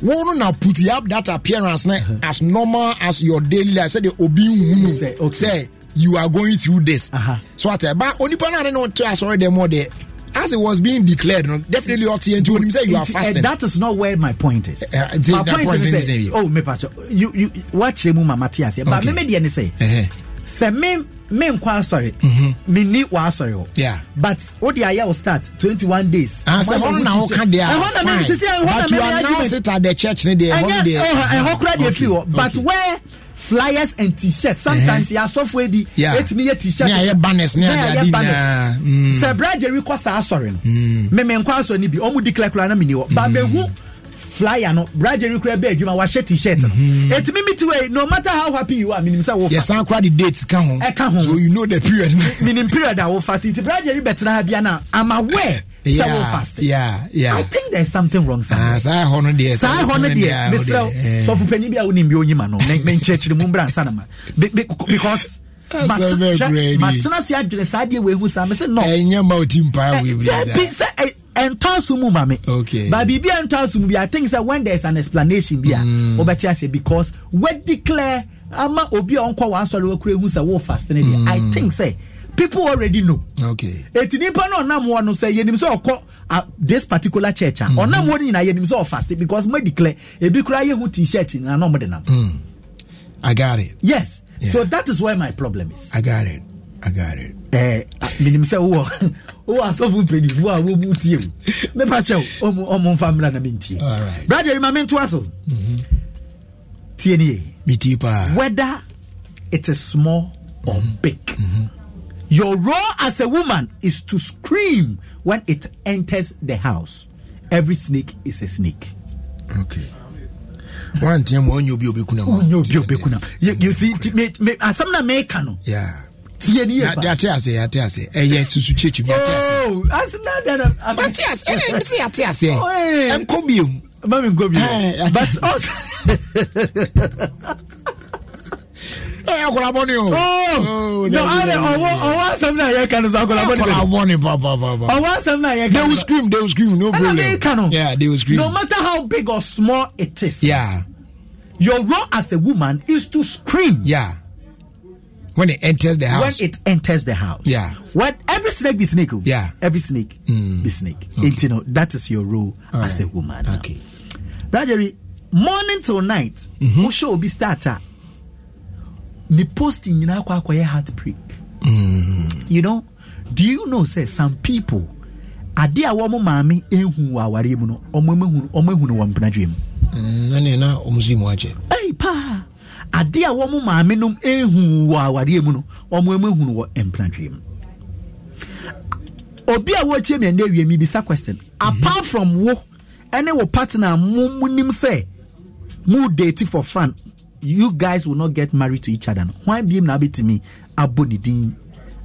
wo no na put up that appearance na as normal as your daily life sɛdeɛ obi nhunu sɛ you are going through this so ata ba onipa no ane ne wote asɔre dɛ mu deɛ as it was being declared no definitely yɛn nti onim sɛ you are eh, fasting. that is not where my point is. Nti my point, point is ne say, oh me pacho, you you wakyerɛ mu mama aseɛ. But Okay. me me deɛ ne sɛ, Eh, me me nkɔ asɔre, me ni wɔ asɔre hɔ. Mm-hmm. Yeah. But o de ayɛ o start twenty one days. Ah, sɛ Ɔma hɔ no na yɛ woka deɛ Ɛhɔ na a me sisi fine na but me you me announce it at the church ne deɛ ɛnyɛ deɛ ɛhɔ kora deɛ fi hɔ but where flyers and t-shirts sometimes yɛ asɔfo edi Yeah. etimi yɛ t-shirt Ne ayɛ banners, ne Ne ade ayɛ banners. Mm. sɛ bra jerry kɔ saa asɔre no mmemme nkɔ asɔre no bi ɔmo di kila kura na mi ni hɔ Mm. baabehu flyer no bra jerry kura bɛ adwuma wahyɛ t-shirt no. Mm-hmm. etimi mi ti wɔ no matter how happy you are minim sɛ wo fast yɛsan kora de dates ka ho. Ɛka ho. so you know the period. Minim period a wo fast. Nti bra jerry bɛtena ha bia na i'm aware sɛ wo Yeah, yeah, yeah. i think there is something wrong somewhere Ah, saa hɔ no deɛ saa hɔ no deɛ mesrɛ Eh. sɔfo panyin bi a wonim bi onyima no men- menkyerɛkyerɛ mu mbra nsa na ma. Be- be- because matena se adwene saa deɛ wɔahu saa me sɛ no. Ɛnyɛ ma wei yeah, bi- sɛ eh, ɛntɔ so mu ma me Okay. but biribi a ɛntɔ so mu bi i think sɛ when there is an explanation bi a Mm. wobɛte ase because we declare ama obi a ɔnkɔ w'asɔre wakura hu sɛ wo fast ne deɛ i Mm. think sɛ people already know okay eti nipa no ɔnam hɔ no sɛ yɛnim sɛ ɔkɔ ah, this particular church a Mm-hmm. ɔnam hɔ no nyinaa yɛnim sɛ ɔfaste because mo declare ebi kura yɛhu t-shirt nyinaa na ɔmo de nam i got it yes Yeah. so that is where my problem is i got it i got it. Ɛɛ minim sɛ wowɔ wowɔ asɔfo mpanyinfoɔ a wɔmu tie mu mepa kyɛw ɔmo nfa mmra na mentie. All right. brother ma mentoa so. Mm-hmm. Tie nie. Meti paa whether it is small or mm-hmm. big. Mm-hmm. Your role as a woman is to scream when it enters the house. Every snake is a snake. okay. Wanteɛ ma ɔnyɛ obi a obɛku na ma Wonyɛ obi a obɛku. You, see, nti me, me, asɛm na meka no. yeah si yɛ ni yɛ ba. yate ase yate ase ɛyɛ susu kyekye mi yate ase. ooo ase na dada. mate ase ɛna ɛmi si yate ase yɛ nkɔ bi mu. mami nkɔ bi mu but ɔs. ɛyɛ akolabɔ ni o. ooo no ale ɔwɔ ɔwɔ asɛm na yɛ kan so akolabɔ ni. akolabɔ ni papapapa. ɔwɔ asɛm na yɛ kan so. they will scream they will scream no problem. ɛna mi kan yeah they will scream. no matter how big or small it is. yeah. your role as a woman is to scream. yeah when it enters the house when it enters the house. Yeah. What every snake be snake. oh. Yeah. Every snake be snake. And, you know that is your role All as a right. woman. okay Brother, morning till night, mm-hmm. wo show be starter. Ni posting akɔ akɔyɛ heartbreak. You know, do you know say some people ade a wɔn maame ehu wɔ awareɛ mu no, wɔn ehu wɔn ehu no wɔ mpenadua mu. Mm, ɛne na ɔmo si mu akyɛ Ɛyi paa ade a wɔn maame nom ehu wɔ awareɛ mu no wɔn mu ehu no wɔ mpenadua mu. Obi a wɔrekyerɛ mi ɛnna awie mi bisa question apart from wo ɛne wo partner mo mo nim sɛ mo date for fun you guys will not get married to each other no. Hwan biem na abɛtumi abɔ ne din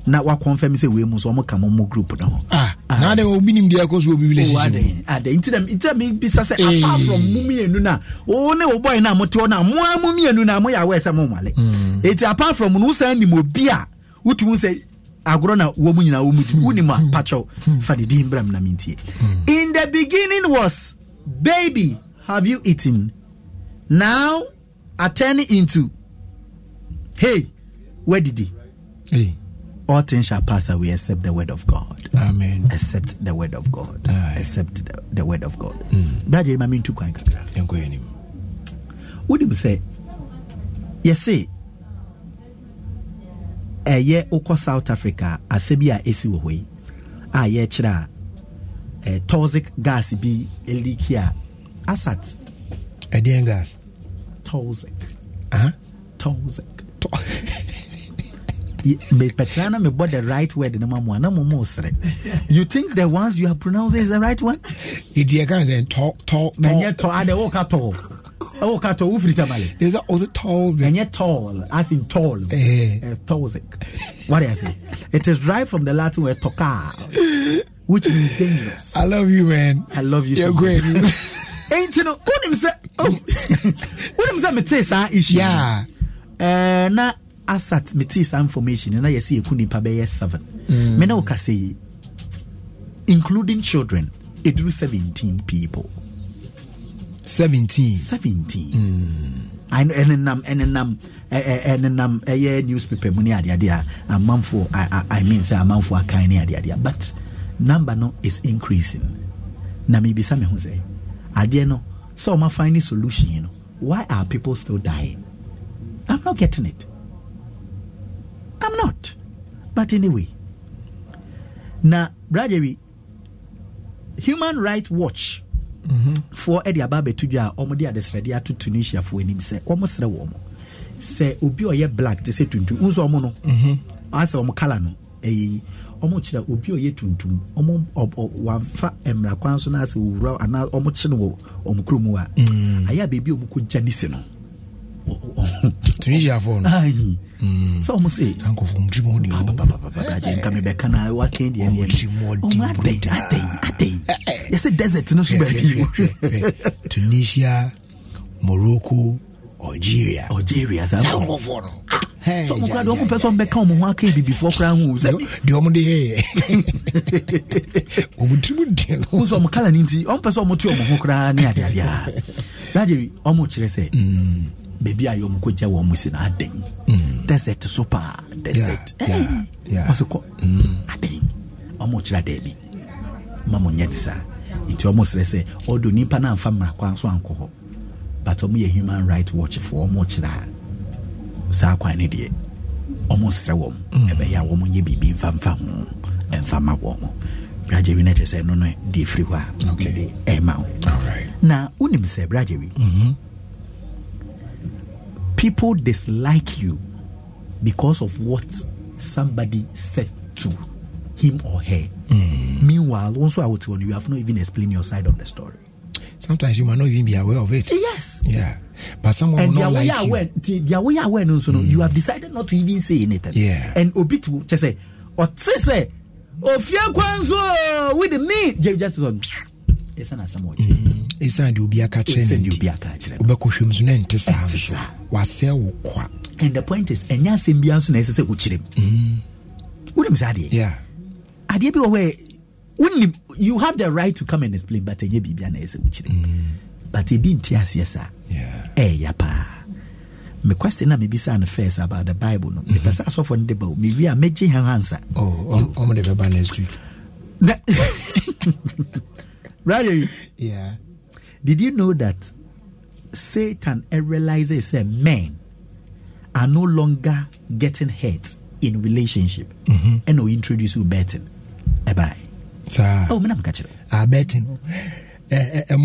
na wakɔnfɛm sɛ wei mu so ɔmo ka mo mo group no ho. ah na de obi nim deɛ ɛkɔ so obi relationship ade ade nti na nti na mi bisa sɛ apart from mu mmienu na o ne o boy na mo te hɔ na mo a mo mmienu na mo yɛ awɛ sɛ mo nwale. Eti apart from no wosan nim obi a wotumi sɛ agorɔ na wɔn mu nyinaa wɔn mu di wonim a pakyɛw fa ne din mbram na mi ntie in the beginning was baby have you eaten? Now are turning into hey where did he Hey, all things shall pass away except the word of God. Amen. Except the word of God. Aye. Except the, the word of God. Brother, ma mintu kwan kakra. ɛnkɔ yɛ nim Wonim sɛ yɛse ɛyɛ wokɔ South Africa asɛ bi a ɛsi wɔ hɔ yi a yɛkyerɛ a eh, toxic gas bi leaki a asat. Ɛdeɛn gas. Toxic. Aha. toxic Ye- mepɛtena na mebɔ the right word no ma mo a na mo mo sere you think the ones you are pronouncing is the right one? Ɛdeɛ ka sɛ tɔ tɔ ɛnyɛ tɔ tɔ ade woka tɔ woka tɔ wofiri tamale There's a- was it tolls ɛnyɛ tall as in tall. Eh. uh, toxic what do I say? It is derived from the Latin word tocar which means dangerous. I love you man. I love you You're too. great. Enti no wonim sɛ oh, wonim sɛ metee saa issue. Yeah. Eh, na asat metee saa information na yɛsɛ yɛku nipa bɛyɛ seven. Me na woka sɛ yi including children ɛduru 17 people. 17 17 ɛne ɛnenam ɛnenam ɛnenam ɛyɛ newspaper mu ne adeade a amanfoɔ I- mean sɛ amanfoɔ akan ne adeade a but number no is increasing. Na mebisa me ho sɛ adeɛ no. Sɛ ɔma find solution no why are people still dying? I'm not getting it I'm not. But anyway, now, Bradley, Human Rights Watch mm-hmm. for Eddie Ababe Tuja, Omodi Adesredi to Tunisia for him, say, almost a woman. Say, Obi or black, they say Tuntu, Uzo Mono, as a Omokalano, a ɔmo kyerɛ obi a ɔyɛ tuntum ɔmo wamfa mmara kwan so n'ase owura anaa ɔmo kye no wɔ ɔmo kuro Aya baby ayɛ a beebi a ɔmo kɔ no sɛ ɔmo se agyenka mebɛka na woatwɛn deɛatɛi yɛsɛ desert no so baabi tunisia morocco algeria. Algeria saa nkurɔfoɔ no sọ mo kura de ọmọ pẹsọ mbẹ ká ọmọ ho aka ebibi fọ kura ho sẹ. di ọmọ de yẹ yẹ ọmọ tirimu diẹ nọ. n sọ ọmọ kala ni nti ọmọ pẹsọ ọmọ ti ọmọ ho kura ni adi adi a. rajeri ọmọ kyerẹ sẹ. Baabi a yɛ ɔmo kɔgya si no adɛn desert so paa desert. Ɔse kɔ adɛn ɔmo kyerɛ daabi ma mo nyɛ de saa nti ɔmo serɛ sɛ ɔdo nipa no amfa mmara kwan so ankɔ hɔ but ɔmo yɛ human right watch foɔ ɔmo kyerɛ a saa kwan no deɛ ɔmo serɛ wɔm ɛbɛyɛ a wɔmo nyɛ biribi mfamfa ho ɛmfa ma wɔ mo bragyewi no kyerɛ sɛ no no deɛ firi hɔ a ɛma wo na wonim sɛ bragyewi people dislike you because of what somebody said to him or her. Meanwhile wo nso a wote hɔ no you have not even explained your side of the story. Sometimes you might not even be aware of it. Yes. Yeah. But someone and will not like you. aware deɛ woyɛ aware no nso no you have decided not to even say anything. Yeah. and obi to kyɛ sɛ ɔte sɛ ofie kwan so o, with me jerry justice on asɛm ɔkyerɛ ɛsiane deɛ obi aka kyerɛ no so na ɛnte saa nso saa. wasɛe wo kwa and the point is ɛnyɛ asɛm biara nso na ɛsɛ sɛ wokyerɛ mu wonim sɛ adeɛ adeɛ bi wɔ hɔ wonim you have the right to come and explain but ɛnyɛ biribia na ɛsɛ wokyerɛ mu but ebi nte aseɛ saa yeah. Ɛyɛ paa me question na mebisa no first about the bible no. Mepɛ sɛ asɔfoɔ no de ba o mewie a mɛgye ha hansa oh ɔmo de bɛba next week Right? Yeah. Did you know that Satan realizes that men are no longer getting hurt in relationship mm-hmm. and we introduce you betting? Bye bye. Oh, I'm catching. I ah, betting. Eh, eh, eh,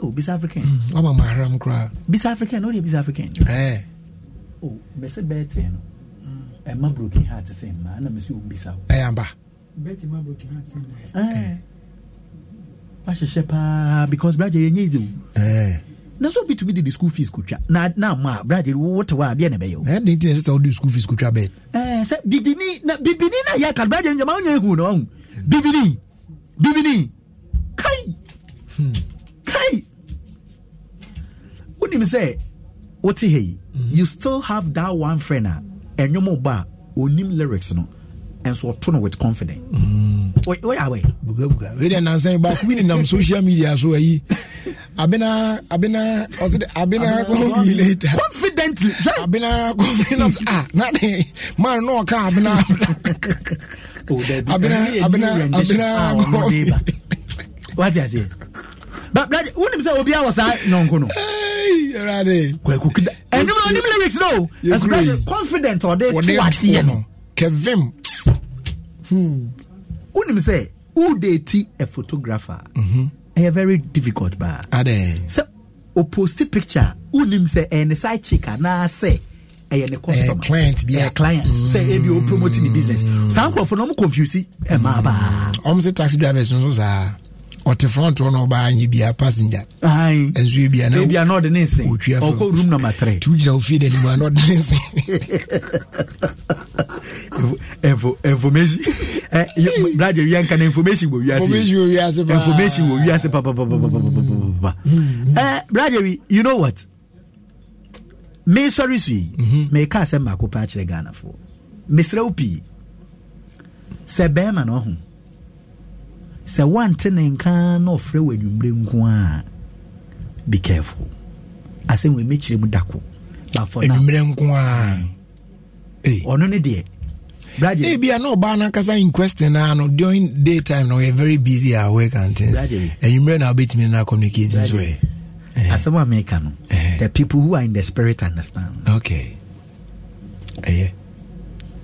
oh, bis African. Mm, I'm a mahram cry. Bis African, only bis African. Eh. Oh, Bessie betting. And my broken heart the same man. I'm a bis out. Hey, I'm. Betty, my broken heart the same man. Wahyehyɛ paa because brother yɛnyɛ easy o. Ɛɛ, na so obi tumi de the school fees kotwa na na ma brother wote hɔ a deɛ na ɛbɛyɛ o. Na ɛde nti na ɛsɛ sɛ wode school fees kotwa bɛd Eh, sɛ bibini na bibini na yɛ ka brother nyama wonya hu na wahu bibini bibini kai kai. Wonim sɛ wote ha yi you still have that one friend a ɛnwom bɔ a ɔnim lyrics no nso ɔto turn with confidence. Wait, wait, yà wẹ̀. bugabuga wẹ́n dẹ̀ but baako bi nenam social media so ayi abena abena ɔsi de abena kɔn yi later. confidently. abena confidence a na de maa nɔ ka abena abena abena abena kɔn. wati ati brad wunim sɛ obi awɔ was nɔnko no. one. Hey, ready? And na onim lyrics no. ɛnum na confident ɔde at the end, kevin wonim sɛ wode ti a photographer? Ɛyɛ very difficult baa sɛ oposti picture wonim sɛ ɛyɛ ne side chick anaasɛ ɛyɛ ne customer. Client bi a- client. Sɛ ebi o promote ne business. Saa nkurɔfoɔ no ɔmo confuse ɛmaa baa ɔm sɛ taxi drivers so saa ɔte front hɔ na ɔbaa nye bia passenger nso ebia na ebia na ɔde ne nse ɔkɔ room number three tu gyina ofie de nimu na ɔde ne nse ɛfo information information information information you know what me sɔre so yi me ka asɛm baako pa akyerɛ ghana fo mesrɛw pii sɛ bɛrima na ɔho sɛ wante ne nka na ɔfrɛ wɔ anwummere nko a be careful asɛm wɔ mɛkyerɛ mu dako anwummere nko a eh, eh. ɔno ne deɛ Bradley. Hey, eh, bia no ba na kasa in question na no during daytime no we very busy at work and things. And you may now bit me na communicate this way. Asɛm a meka no. The people who are in the spirit understand. Okay. Eh.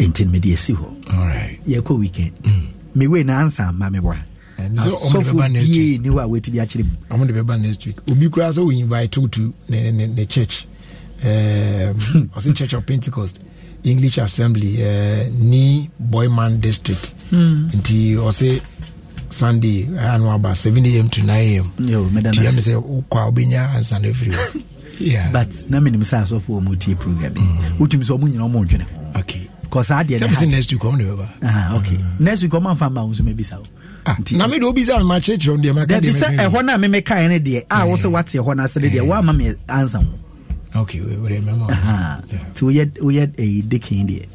Intimidate si ho. All right. Yekɔ weekend. Mm. Me we na answer ma me bra. next week. obi koraa sɛ woinvite to ne, ne, um, church. Of pentecost? English assembly uh, ne boyman district. Mm. nti ɔse sunday ano aba 7am to 9amtiam sɛ wokɔa wobɛnya ansa no afiri hɔ but mm-hmm. na menim sɛ asɔfoɔ mu tie program. Yi wotumi sɛ ɔmo nyina ɔmo ntwene ho okay. cause adeɛ next week ɔmo bɛba uh -huh, okay. mm. next week ɔmo amfa wo nso mɛbisa wo na mede obisa me makyerɛkyerɛ wo deɛ maka dabi deɛ sɛ ɛhɔ no a memekaeɛ no deɛ a wo sɛ woate ɛhɔ no ase no deɛ woama me ansa ho. Nti woyɛ ɛyi dekin deɛ.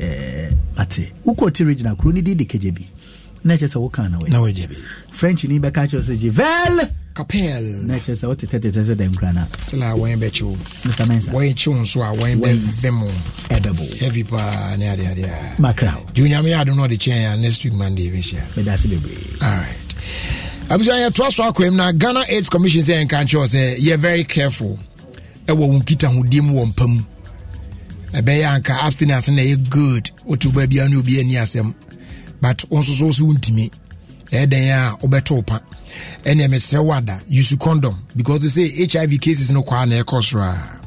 Eh, ate wokɔ ti regional kuro no di de kagya bi na ɛkyɛ sɛ woka na na wɛ french ni bɛka kyerɛ sɛ givel capel na ɛkyerɛ sɛ wotetɛtetɛ sɛ dɛm kora no sɛla wɔn bɛkyew mr mensa. Wɔn kyew nso a wɔn bɛvɛ mo ɛbɛbo heavy paa ne adeade a makra de onyame yɛ ade no ɔde kyɛn a next week monday bɛhyia meda ase bebree alright. Abusua yɛtoa so akɔam na ghana aids commission sɛ yɛnka nkyerɛw sɛ yɛ very careful. Ɛwɔ wo nkitahodie mu wɔ mpa mu ɛbɛyɛ anka abstinence na ɛyɛ good. Wote wo baabia ne obi ani asɛm but wo nso so so wontumi ɛyɛ dɛn a wobɛto wo pa. Ɛneɛ mesrɛ wo ada use condom because they say hiv cases no kwaa na ɛkɔ soro a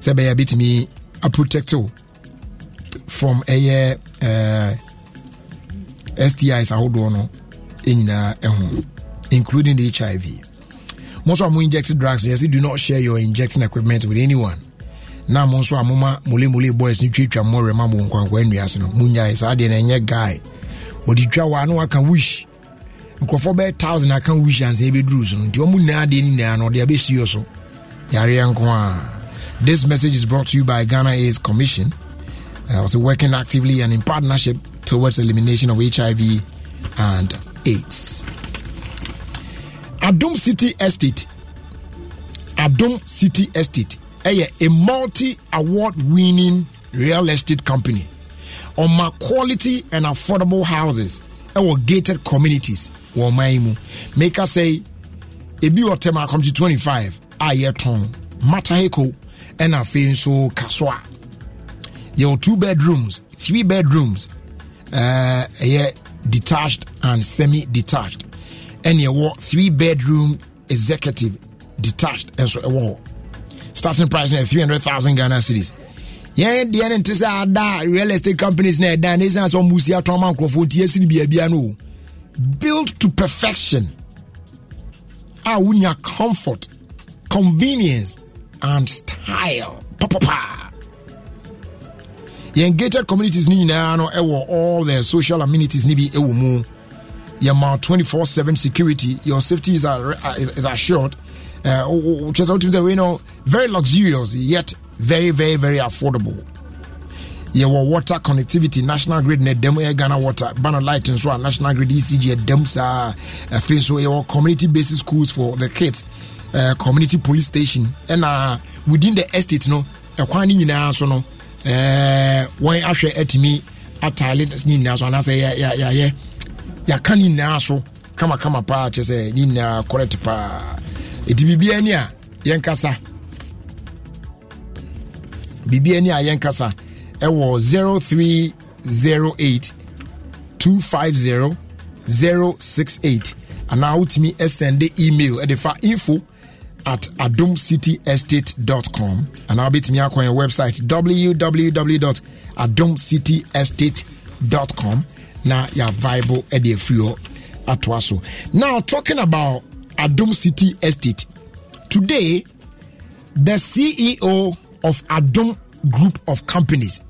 sɛ ɛbɛyɛ bɛtumi aprotect wo from ɛyɛ uh, stis ahodoɔ no nyinaa ɛho including the hiv mo nso a mo inject drugs yɛsɛ do not share your injecting equipment with anyone. Na mo nso a moma molemole boys no twatwa mmɔwerɛ ma mo nkwankwa nnuase no. Monyae saa deɛ no ɛnyɛ guy wɔde twa wɔ a na waka wish. Nkurɔfoɔ bɛyɛ thousand aka wish ansa yɛbɛduru so. No nti ɔmo nyinaa deɛ nyinaa no ɔde abɛsie so. Yareɛ nko a. This message is brought to you by ghana aids commission. Uh, also working actively and in partnership towards elimination of hiv and aids. Adom city estate. Adom city estate. Ɛyɛ a multi award winning real estate company ɔma quality and affordable houses ɛwɔ gated communities wɔ ɔman yi mu meka sɛ ebi tɛm akɔmkye 25 a yɛtɔn mataheko ɛna afei nso kasoa yɛwɔ two bedrooms three bedrooms uh, ɛyɛ detached and semi detached ɛne ɛwɔ three bedroom executive detached ɛnso ɛwɔ hɔ starting price no yɛ 300000 ghana cedis yɛn deɛ no nte sɛ ada real estate companies na ɛda ne ɛsiane sɛ ɔmusi atɔn ma nkurɔfoɔ nti yɛsi biabia no o built to perfection. A wonya comfort convenience and style. Papapa yɛn gated communities no nyinaa no ɛwɔ all the social amenities no bi ɛwɔ mu. Yɛma 24/7 security your safety is, ar- is, is assured. Uh, kyerɛ sɛ wotumi sɛ very luxurious yet very very very affordable. Yɛwɔ water connectivity national grid na ɛdam ɛyɛ ghana water banner light nso a national grid ecg ɛdam saa afei nso yɛwɔ community based schools for the kids uh, community police station ɛna within the estate no ɛkwan no nyinaa so no wɔn ahwɛ atumi ataale ne nyinaa so anaasɛ yɛ- yɛ- yɛayɛ yɛaka ne nyinaa so kamakama paa kyerɛ sɛ ne nyinaa correct paa. Ɛti biribia ni a yɛnkasa biribia ni a yɛnkasa ɛwɔ 0308 250 068 anaa wotumi ɛsɛnde email ɛde fa info at adomcityestate.com anaa wobɛtumi akɔ yɛn website www adomcityestate.com na yɛavibe ɛde afiri hɔ atoa so now talking about adom city estate. Today the ceo of adom group of companies.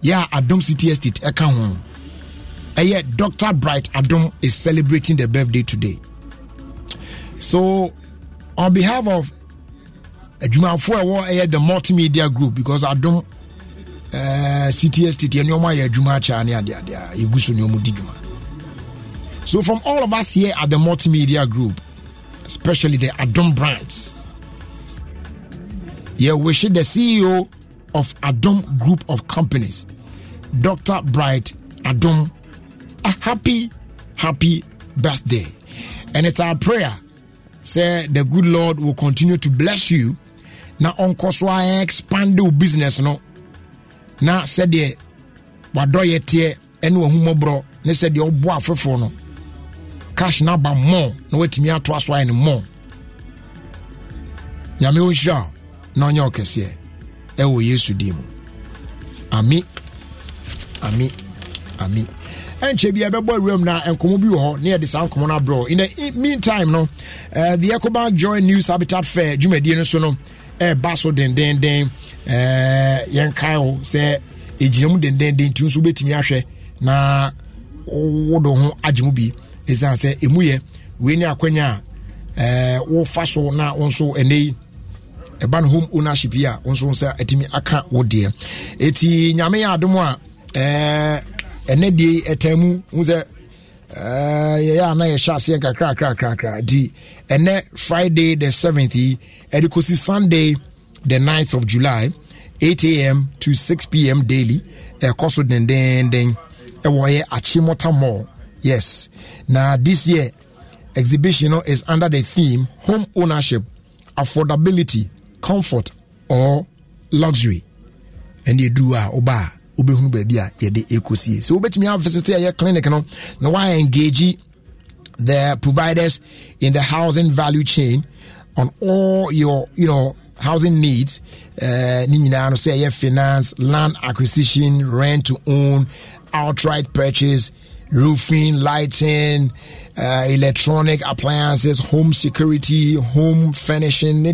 Yeah adom estate ɛka ho ɛyɛ dr bright adom is celebrating the birthday today. So on behalf of adwumafoɔ a ɛwɔ ɛyɛ the multimedia group because adom uh, city estate yɛ nneɛma ayɛ adwuma akyɛ ne adeade a yɛgu so nneɛma so from all of us here at the multimedia group especially the adom brands yeah, we should the ceo of adom group of companies dr bright adom. A happy happy birthday. And it's our prayer say the good lord will continue to bless you. Na ɔnkɔ so a expand wo business no? Na sɛdeɛ wadɔyɛ teɛ ɛne wahummɔborɔ ne sɛdeɛ ɔboa afoforɔ no? Cash no aba mmɔ na watumi atoa so ayɛ no mmɔ nyame ɔnhyira wo na ɔnyɛ wo kɛseɛ ɛwɔ yesu din mu ami. Ami. Ami. Ɛnkyɛ bi ɛbɛbɔ awuram na nkɔmmɔ bi wɔ hɔ ne yɛde saa nkɔmmɔ no abrɛ in the meantime no uh, the ecobank joy news habitat fair dwumadie no so no ɛɛba so dendenden uh, yɛnkae wo sɛ ɛgyina mu dendenden nti nso wobɛtumi ahwɛ na wode ho agye mu bi. Ɛsiane sɛ ɛmu yɛ wei ne akwanya a uh, wofa so na wo nso ɛnɛ yi ɛba no home ownership yi a wo nso sɛ atumi aka wo deɛ. Ɛti nyame yɛ adom a ɛnɛ deɛ ɛtan mu hu sɛ yɛyɛ a na yɛhyɛ aseɛ nkakrakrakrakra nti ɛnɛ friday the 7th yi ɛde kɔsi sunday the 9th of july 8 am to 6 pm daily ɛkɔ so dendenden. Ɛwɔ yɛ achimota mall. Yes. Na this year exhibition no is under the theme home ownership affordability comfort or luxury. Ɛne ɛduru a woba a wobɛhunu baabi a yɛde ɛkɔsie sɛ wobɛtumi avisite ɛyɛ clinic no na woayɛ engage the providers in the housing value chain on all your you know housing needs. Uh, ne nyinaa no sɛ ɛyɛ finance land acquisition rent to own outright purchase roofing lighting uh, electronic appliances home security home furnishing the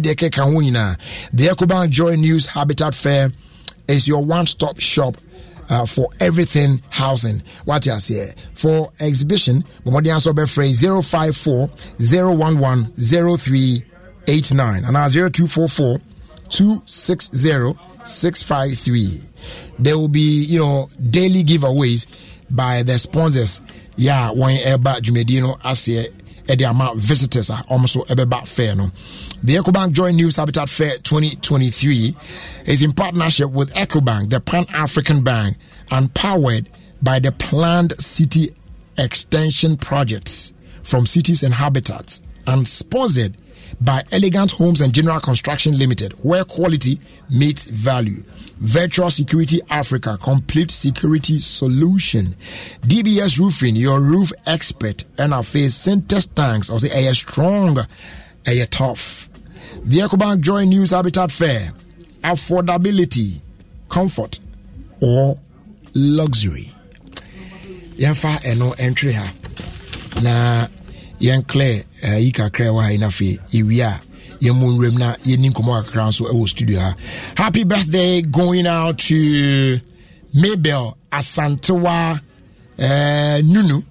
ecobank joy news habitat fair is your one-stop shop uh, for everything housing. What you say for exhibition? Bomodi answer be phrase 054 011 0389 and now 0244 260 653. There will be, you know, daily giveaways by the sponsors. Yeah, when ever Jumedino Asia ɛde ama visitors a ɔmo so ɛbɛba fair no the ecobank Joy news habitat fair 2023 is in partnership with ecobank the pan-african bank and powered by the planned city extension projects from cities and habitats and sponsored by Elegant Homes and General Construction Limited, where quality meets value. Virtual Security Africa, complete security solution. DBS Roofing, your roof expert, and our face Syntex tanks, or say a strong, a tough. The EcoBank Joy News Habitat Fair, affordability, comfort, or luxury. Yɛmfa ɛno entry ha na yɛn clear kakra wɔ ha yi n'afei yɛwie a yɛn mu nwuram na yɛni nkɔmɔ kakra nso studio ha. Happy birthday going out to mabel asantewa uh, nunu.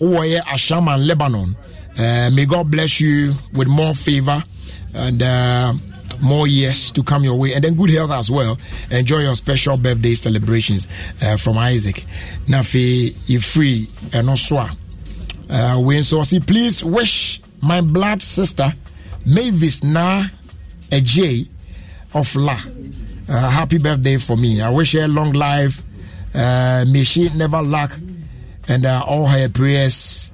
Wowɔ yɛ ashaiman lebanon. Uh, may god bless you with more favor and uh, more years to come your way. And then good health as well. Enjoy your special birthday celebrations uh, from isaac. Na afei yɛ free ɛno so a uh, we so see please wish my blood sister mavis na ej of la uh, happy birthday for me. I wish her long life. Uh, may she never lack and uh, all her prayers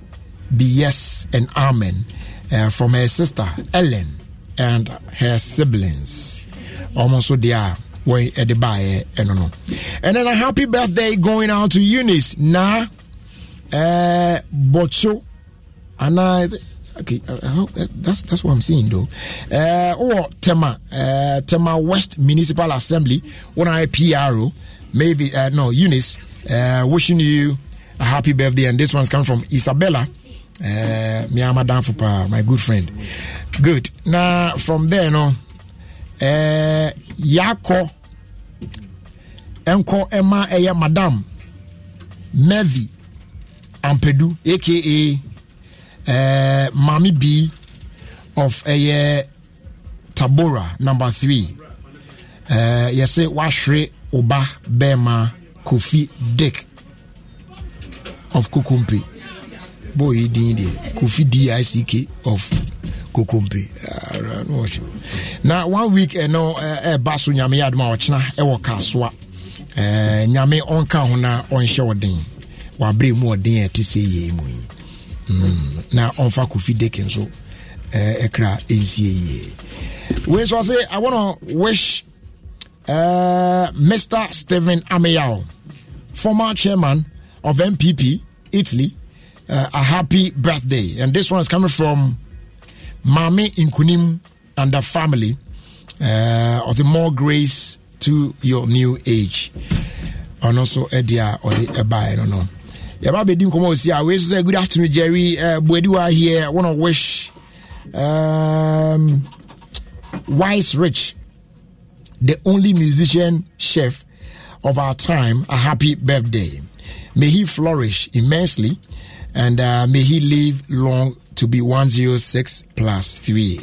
be yes and amen uh, from her sister ellen and her siblings. Almost so they are way at the buy and no. And then a happy birthday going out to eunice na uh, Bocho, and I. Okay, I hope that, that's that's what I'm seeing though. Uh, or Tema, uh, Tema West Municipal Assembly, one I PRO, maybe uh, no Eunice, uh, wishing you a happy birthday, and this one's coming from Isabella, uh, Madame Fupa, my good friend. Good. Now from there, no, uh, Yako, Enko Emma, Eya Madame, Mevi. ampedu aka uh, eh, mami b of ɛyɛ uh, tabora number three. Eh, uh, yɛsɛ Washre oba Bema kofi dick of kokompe. Bɔɔyi din deɛ kofi dick of Kukumpi. Ah, Now, one week and uh, ɛba uh, so nyame yɛ eh, Kaswa. ɔkyena ɛwɔ kasoa uh, nyame wabrɛ mu ɔden a ɛte sɛ yie mu yi. Mm, na ɔmfa kofi deke nso ɛkra ɛnsie yie. Wei so ɔse i want to wish uh, mr stephen ameyao former chairman of mpp italy uh, a happy birthday. And this one is coming from Mami Inkunim and the family. Uh, the more grace to your new age. And also, Edia or the Eba, I don't know. Yaba Bedin Komo see, I wish say good afternoon, Jerry. Uh, Bwediwa here. I want to wish um, Wise Rich, the only musician chef of our time, a happy birthday. May he flourish immensely and uh, may he live long to be 106 plus 3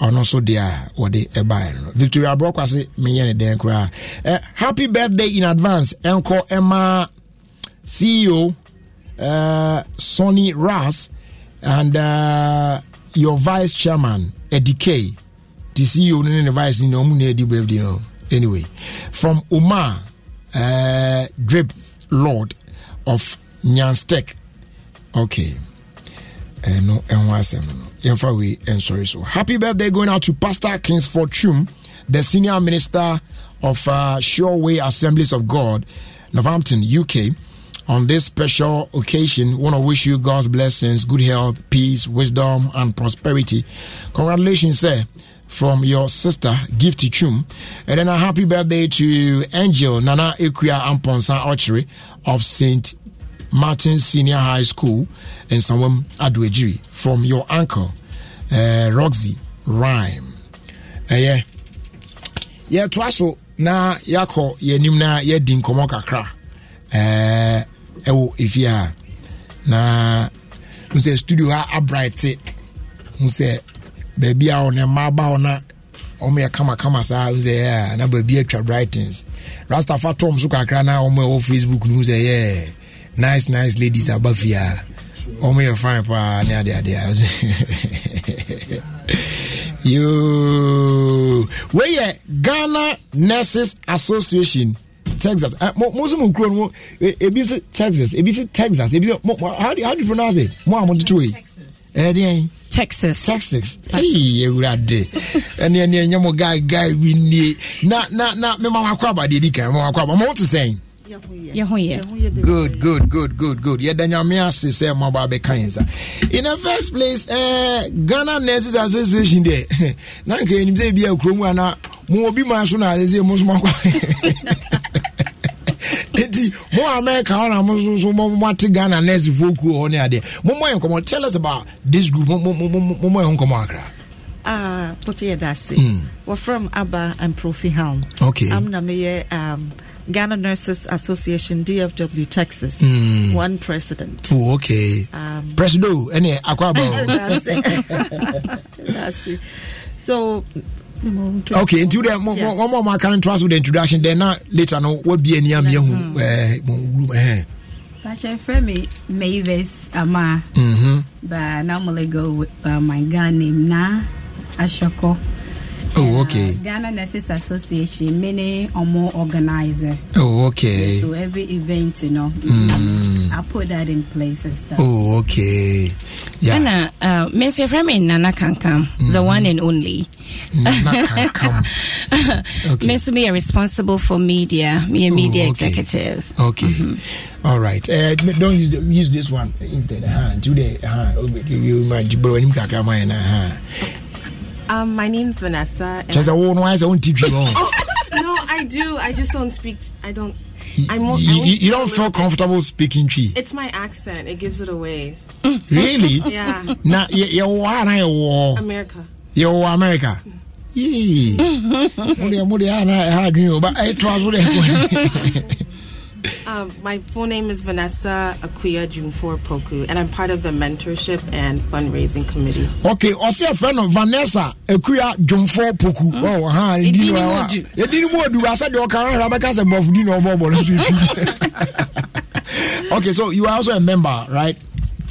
ɔno nso deɛ a wɔde ɛbaeɛ no victoria aborɔkɔ ase menyɛ ne dɛn koraa uh, happy birthday in advance ɛnkɔ ɛma ceo uh, sonny ras and uh, your vice chairman eddie k. The ceo and ne vice adi birthday anyway. From omar uh, drip lord of nyanstek okay. Asɛm no yɛmfa wei ɛnsɔre so. Happy birthday going out to pastor kingsford chum the senior minister of uh, sure way assemblies of god northampton uk on this special occasion want to wish you god's blessings good health peace wisdom and prosperity congratulations sir from your sister Gifty Chum. And then a happy birthday to Angel Nana Ekuya Amponsa Archery of St. Martin Senior High School in Sawam Adoagyiri from your uncle uh, Roxy Rhyme. Uh, yeah. Yeah, so na yakɔ yɛnim na yɛdi kakra uh, ɛwɔ efie a na n sɛ studio ha abright n sɛ baabi a ɔne mmaa ba hɔ na ɔmo yɛ kamakama saa n sɛ yɛ na baabi atwa brightens. Rastafa tom so kakra na ɔmo ɛwɔ facebook no sɛ yɛ nice nice ladies aba fie a ɔmo yɛ fine paa ne ade ade a yoo. Wei ghana nurses association Texas. Most of them mu ebi si Texas, ebi si Texas, ebi how do you pronounce it? Mo amu tutu yi. Ɛdi yɛn. Texas. Texas. Eyi ewurade. Ɛni eh, ɛni ɛnyɛ mo guy guy we nie. Na na na Me ma ma kɔ aba deɛ di kan ma ma kɔ aba. Mo ti sɛn. Yehoye. Good good good good good. Yɛ danyame ase sɛ mo ba be yɛn sa. In the first place, ɛɛ Ghana Nurses Association deɛ, na nka enim sɛ ebi yɛ ana mo obi ma so na ase mo so ma kɔ. nti mo america hɔ na mo nso so mo- moate ghana nurse foɔ kuo hɔ ne adeɛ mommɔ yɛ nkɔmmɔ tell us about this group Mo- mo- mo- mo- mommɔ yɛ nkɔmmɔ akra Ah, Pote Yedase. Mm. We're from Abba and Profi Helm. Okay. I'm Namiye, um, Ghana Nurses Association, DFW, Texas. Mm. One president. oh, okay Um, presido aba That's. That's it. So, okay nti wode wɔma ɔma aka no ntoa so with the introduction then na later no wabie ani a meahu eh, mo group ɛhɛ Pastor Femi Mavis Ama, Mhm. but I normally go with uh, my Ghana name Na Ashoko. Oh okay Ghana Nurses Association, many or more organizer. oh okay So every event, you know, Mm. I put that in place and stuff. oh okay yeah ɛna uh, me nso yɛfrɛ me nana kankam the one and only Nana Kankam. Okay. me nso meyɛ responsible for media meyɛ media Oh, okay. executive okay all right uh, don't use, the, use this one instead uh, do the uh, you, you bro anim kakra ma yɛ na uh. Um, my name's Vanessa. sɛ wo no ayɛ sɛ wonti no, I do. I just don't speak. I don't. I'm. I you, you, you don't feel comfortable speaking twi It's my accent. It gives it away. really Yeah. yɛwɔ ha na yɛwɔ hɔ America. yɛwɔ america yee mode mode ana ɛha adwene o ba ɛtoa so dɛ Um, my full name is Vanessa Akuya Jumfor Poku, and I'm part of the mentorship and fundraising committee. okay also a friend of vanessa akua dwomfoɔ poku Oh, ha, ɛdi Ɛdi no ni mu ɛwɔ a- odu. ɛdi no mu odu ba sɛdeɛ ɔka hwɛ bɛka sɛ bɔfo di na ɔbɔbɔ no so ɛtwi okay so you are also a member right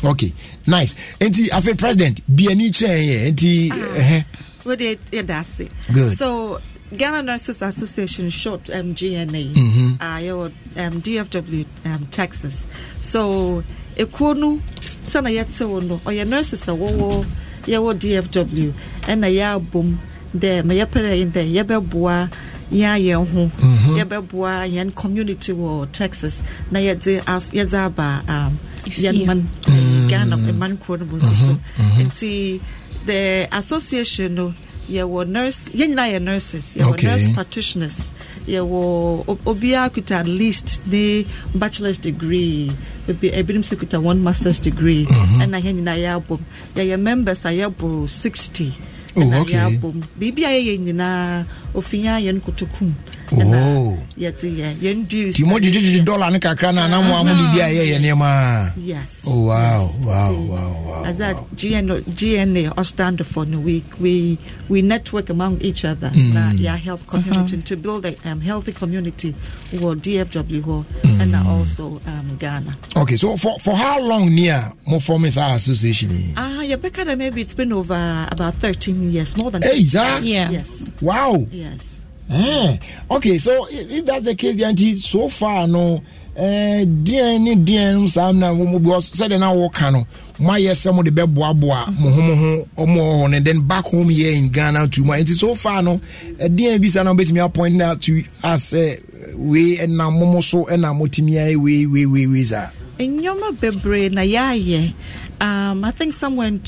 okay nice nti afei president bi ani kyerɛ yɛ nti ɛhɛ What did Yedase? Good. So, Ghana Nurses Association, short um, GNA, Mhm. uh, yɛwɔ um, DFW um, Texas. So, ekuo no sɛna yɛte wo no ɔyɛ nurses a wɔwɔ yɛwɔ DFW ɛna yɛabom dɛ ma yɛpɛ dɛ dɛ yɛbɛboa yɛn yɛn ho yɛbɛboa yɛn community wɔ Texas. Na yɛdze as- yɛdze aba um, yɛn Efie. man Mm. Ghana man kuro no mu nso so. Nti the association no yɛwɔ nurse yɛn nyinaa yɛ nurses. Yɛwɔ Okay. nurse practitioners. Yɛwɔ obiara kuta at least ne bachelor's degree. Ebi ebinom nso kuta one master's degree. Ɛna yɛn nyinaa yɛabom yɛyɛ members a yɛboro sixty. Oh, ɛna yɛabom biribi a yɛyɛ nyinaa ofinya yɛn kotokum yɛ nti mogyegyegye dollar ne kakra no ana mo a mode bi a ɛyɛyɛ nneɛma a yes wow, wow, wow, wow. As that GN, GNA stand for no we we we network among each other. Mm. Na yeah, help community to build a um, healthy community. Or DFW hɔ, and Mm. also um, Ghana. okay so for, for how long near mo forming saa association yi Ah, yeah, Becca, maybe it's been over about thirteen years, more than. Hey, that? Yeah. Yes. wow Yes. Eh, okay so if, that's the case then so far no eh, deɛn ne deɛn no saa na because sɛdeɛ na wɔka no moayɛ sɛ mode bɛboaboa mo ho mo ho hɔ no then back home here in ghana to mu nti so far no eh, deɛn bi sa na wobɛtumi appoint out to us sɛ wei ɛnam momo so ɛna motumi ayɛ wei wei wei wei saa Nneɛma bebree na yɛayɛ. Um, I think somewhere in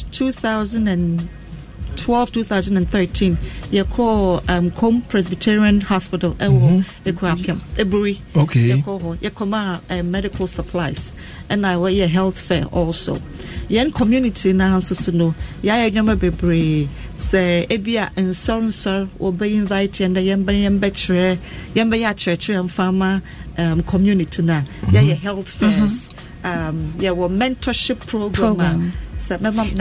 2012, 2013, yɛkɔɔ um, Com Presbyterian Hospital ɛwɔ Ekuapem, Eburi. Okay. Yɛkɔɔ hɔ. Yɛkɔmaa um, medical supplies ɛna wɔyɛ health fair also. Yɛn community na nso so no, yɛayɛ nneɛma bebree sɛ ebi a nsɔrnsɔr wɔbɛ invite yɛn dɛ yɛn bɛ yɛn bɛkyerɛ yɛn bɛyɛ akyerɛkyerɛ mfama um, community na yɛyɛ health fairs. Um, yɛwɔ mentorship program. Program. a sɛ mɛma nana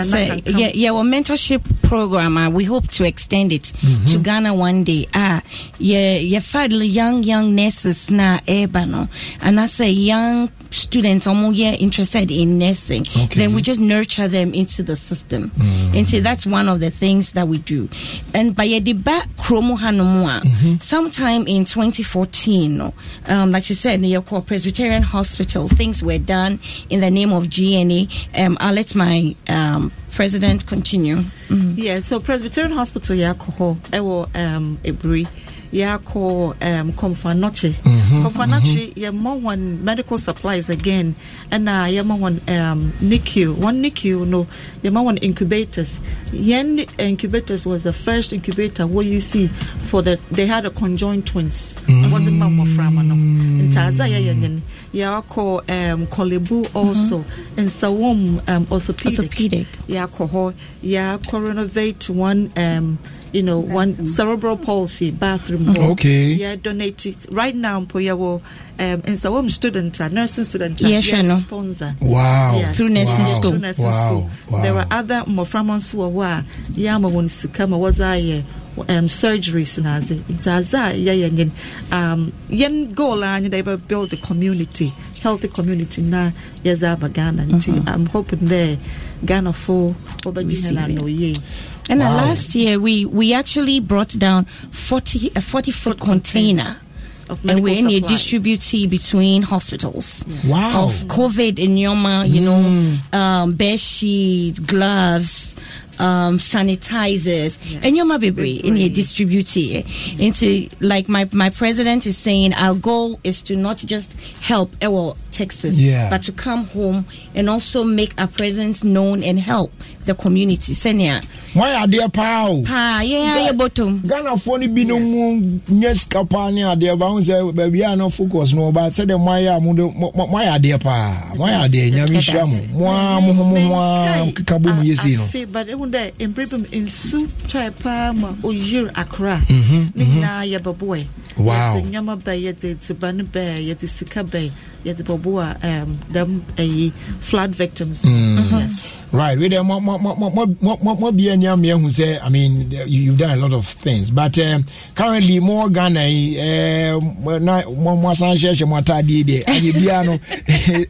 So, yeah, yeah, our mentorship program, uh, we hope to extend it to Ghana one day. Ah, yeah, yeah, find young, young nurses na eba no, and I say young students are yeah interested in nursing. Okay. Then we just nurture them into the system, and so that's one of the things that we do. And by the back chromo hanomua, sometime in 2014, um, like you said, New York called Presbyterian Hospital, things were done in the name of GNA. Um, I'll let my um, president continue. Yeah, so Presbyterian Hospital yɛakɔ hɔ ɛwɔ um, Eburi yɛakɔ um, Komfanoche. Mhm, Komfanoche yɛma wɔn medical supplies again ɛna yɛma wɔn um, NICU. One NICU no yɛma wɔn incubators. Yɛn incubators was the first incubator what you see for the they had a conjoined twins. Ɛwɔdze ma mmɔfra ma no. Nti adze a yɛyɛ nye no yɛakɔ um, Korle Bu also Nsawam um, orthopedic. Orthopedic. yɛakɔ hɔ yɛakɔ renovate one um, you know one cerebral palsy bathroom hɔ. Okay. yeah donate right now mpo yɛwɔ um, nsawam student a nursing student a Yɛhwɛ no. sponsor Wow. Yes. Through nursing Yeah, school. through nursing Wow. school Wow. there were other mmɔframma nso wɔ hɔ a yɛama wɔn sika ma wɔdze ayɛ um, surgeries na adze nti adze a yɛyɛ nye no, um, yɛn goal a nye dɛ yɛbɛ build a community healthy community na yɛdze aba ghana nti i'm hoping dɛ ghanafo wɔbɛgye hɛn ano yie And uh, last year we we actually brought down 40 a 40 foot container. Of and we're in a supplies. distribute between hospitals Wow. of COVID in Yoma, you know, um, bed sheets, gloves, um, sanitizers, and Yoma Bebre in a distribute into like my my president is saying our goal is to not just help our Texas, Yeah. but to come home and also make our presence known and help the community. Senia, moayɛ adeɛ paa o pa yeah, yeah, bottom. ghanafoɔ no bi no mu nyɛ sika paa ne adeɛ ba ho sɛ baabi a na focus no ba sɛdeɛ moayɛ a mode mo- mo- moayɛ adeɛ paa moayɛ adeɛ nyame hyira mo moa mo ho mo ho a keka bɔ mu yɛsei no. afe but ehu dɛ mprɛ bi mu nsu twae paa ma oyir akora Mhm, ne mhm. nyinaa yɛbɛboɛ Wow. yɛdze nneɛma bɛɛ yɛdze dzibane bɛɛ yɛdze sika bɛɛ yɛdze bɛboa um, dɛm ayi flood victims. Mm. yes. Right, with mo mo mo mo mo mo mo be any am who say I mean you, you've done a lot of things, but um, currently more Ghana eh na mo mo san share share mo atade de anye bia no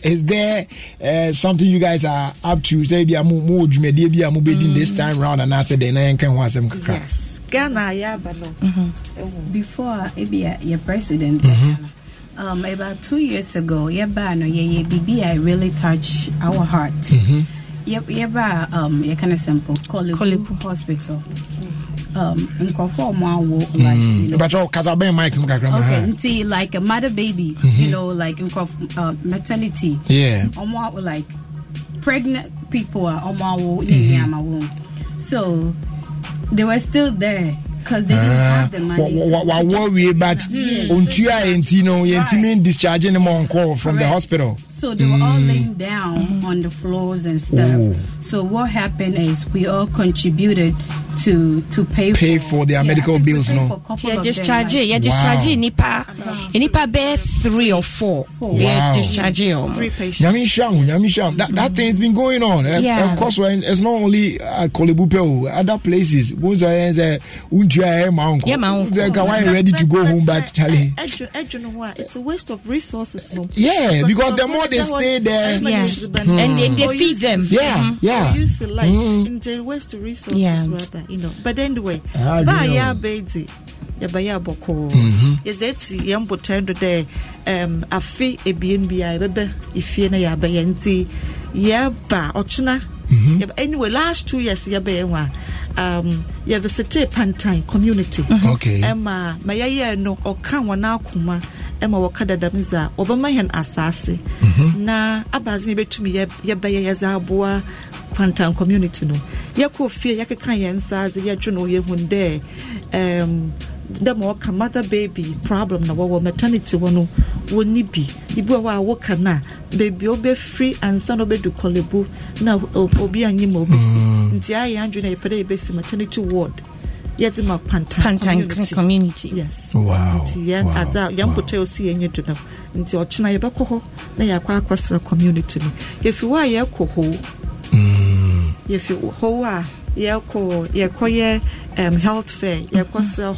is there uh, something you guys are up to? Say bia mo mo dwumade bia mo be din this time round and I said then I can ho asem kakra. yes. Ghana yɛaba no before ebi a yɛ president um, about two years ago yɛbaa no yɛyɛ biribi a really touch our heart Yɛ- yɛbaa um, yɛka no simple korle bu hospital um, nkurɔfoɔ a ɔmo awo like you know, But oh kasa ben mic no kakra. Okay, ha. nti like a mother baby, you know, like nkurɔf- uh, maternity. Yeah. Ɔmo awo like pregnant people are ɔmo awo ne Mhm. nneɛma wo. So they were still there because they didn't have the money. wie but Yes. ontua enti no discharge ne mo on call from the hospital. So they were all Mm. laying down on the floors and stuff. Ooh. So what happened is we all contributed to to pay Pay for their medical bills no. Yeah, discharge it. Yeah, discharge it. Nipa, nipa bear three or four. Yeah, Wow. discharge it. Nyame nhyira wo, Nyame nhyira wo. That, that thing's been going on. Yeah. Of course, when it's not only at Korle Bu Pew, other places. Once I say, untua eh, ma uncle. Yeah, ma uncle. Say, why you ready to go home, but Charlie. Edwin, Edwin, what? It's a waste of resources. No? Yeah, because the more they stay there- Yeah. And they, they feed them. Yeah, yeah. Use the light Mm. into waste of resources Yeah. rather, you know. But anyway, Ah, ba ya baby. yɛbɛyɛ abɔkɔɔ yɛsɛ ti yɛn botan do dɛ um, afe ebien bi a yɛbɛbɛ efie na yɛabɛyɛ nti yɛba ɔkyena Mhm. Yɛba- anyway last two years yɛbɛyɛ ho a um, yɛvisite pantan community Okay. ɛma ma yɛyɛ no ɔka wɔn akoma ɛma wɔka dadam dze a wɔbɛma yɛn asase. Na abaadze no yɛbɛtumi yɛ- yɛbɛyɛ yɛdze aboa pantan community no. Yɛkɔ fie yɛkeka yɛn nsa adze yɛdwe no yɛhu dɛ um, dɛ ma wɔka mother baby problem na wɔwɔ maternity hɔ no wɔnni bi. Ibi wɔ hɔ a woka no a baabi a wobɛfiri ansa na wobɛdu kɔlebu na obi anyi ma wobɛsi nti ayɛ adwene a yɛpɛ dɛ yɛbɛsi maternity ward yɛdze ma pantan community. yes. Yɛmpotɔ a ɔsi yɛnyɛ do nam nti ɔkyena yɛbɛkɔ hɔ na yɛakɔ akɔsra community no yɛfi hɔ a yɛkɔ hoo mm. yɛfi hoo a yɛkɔ yɛkɔyɛ health fair. Yɛkɔ mm-hmm. sra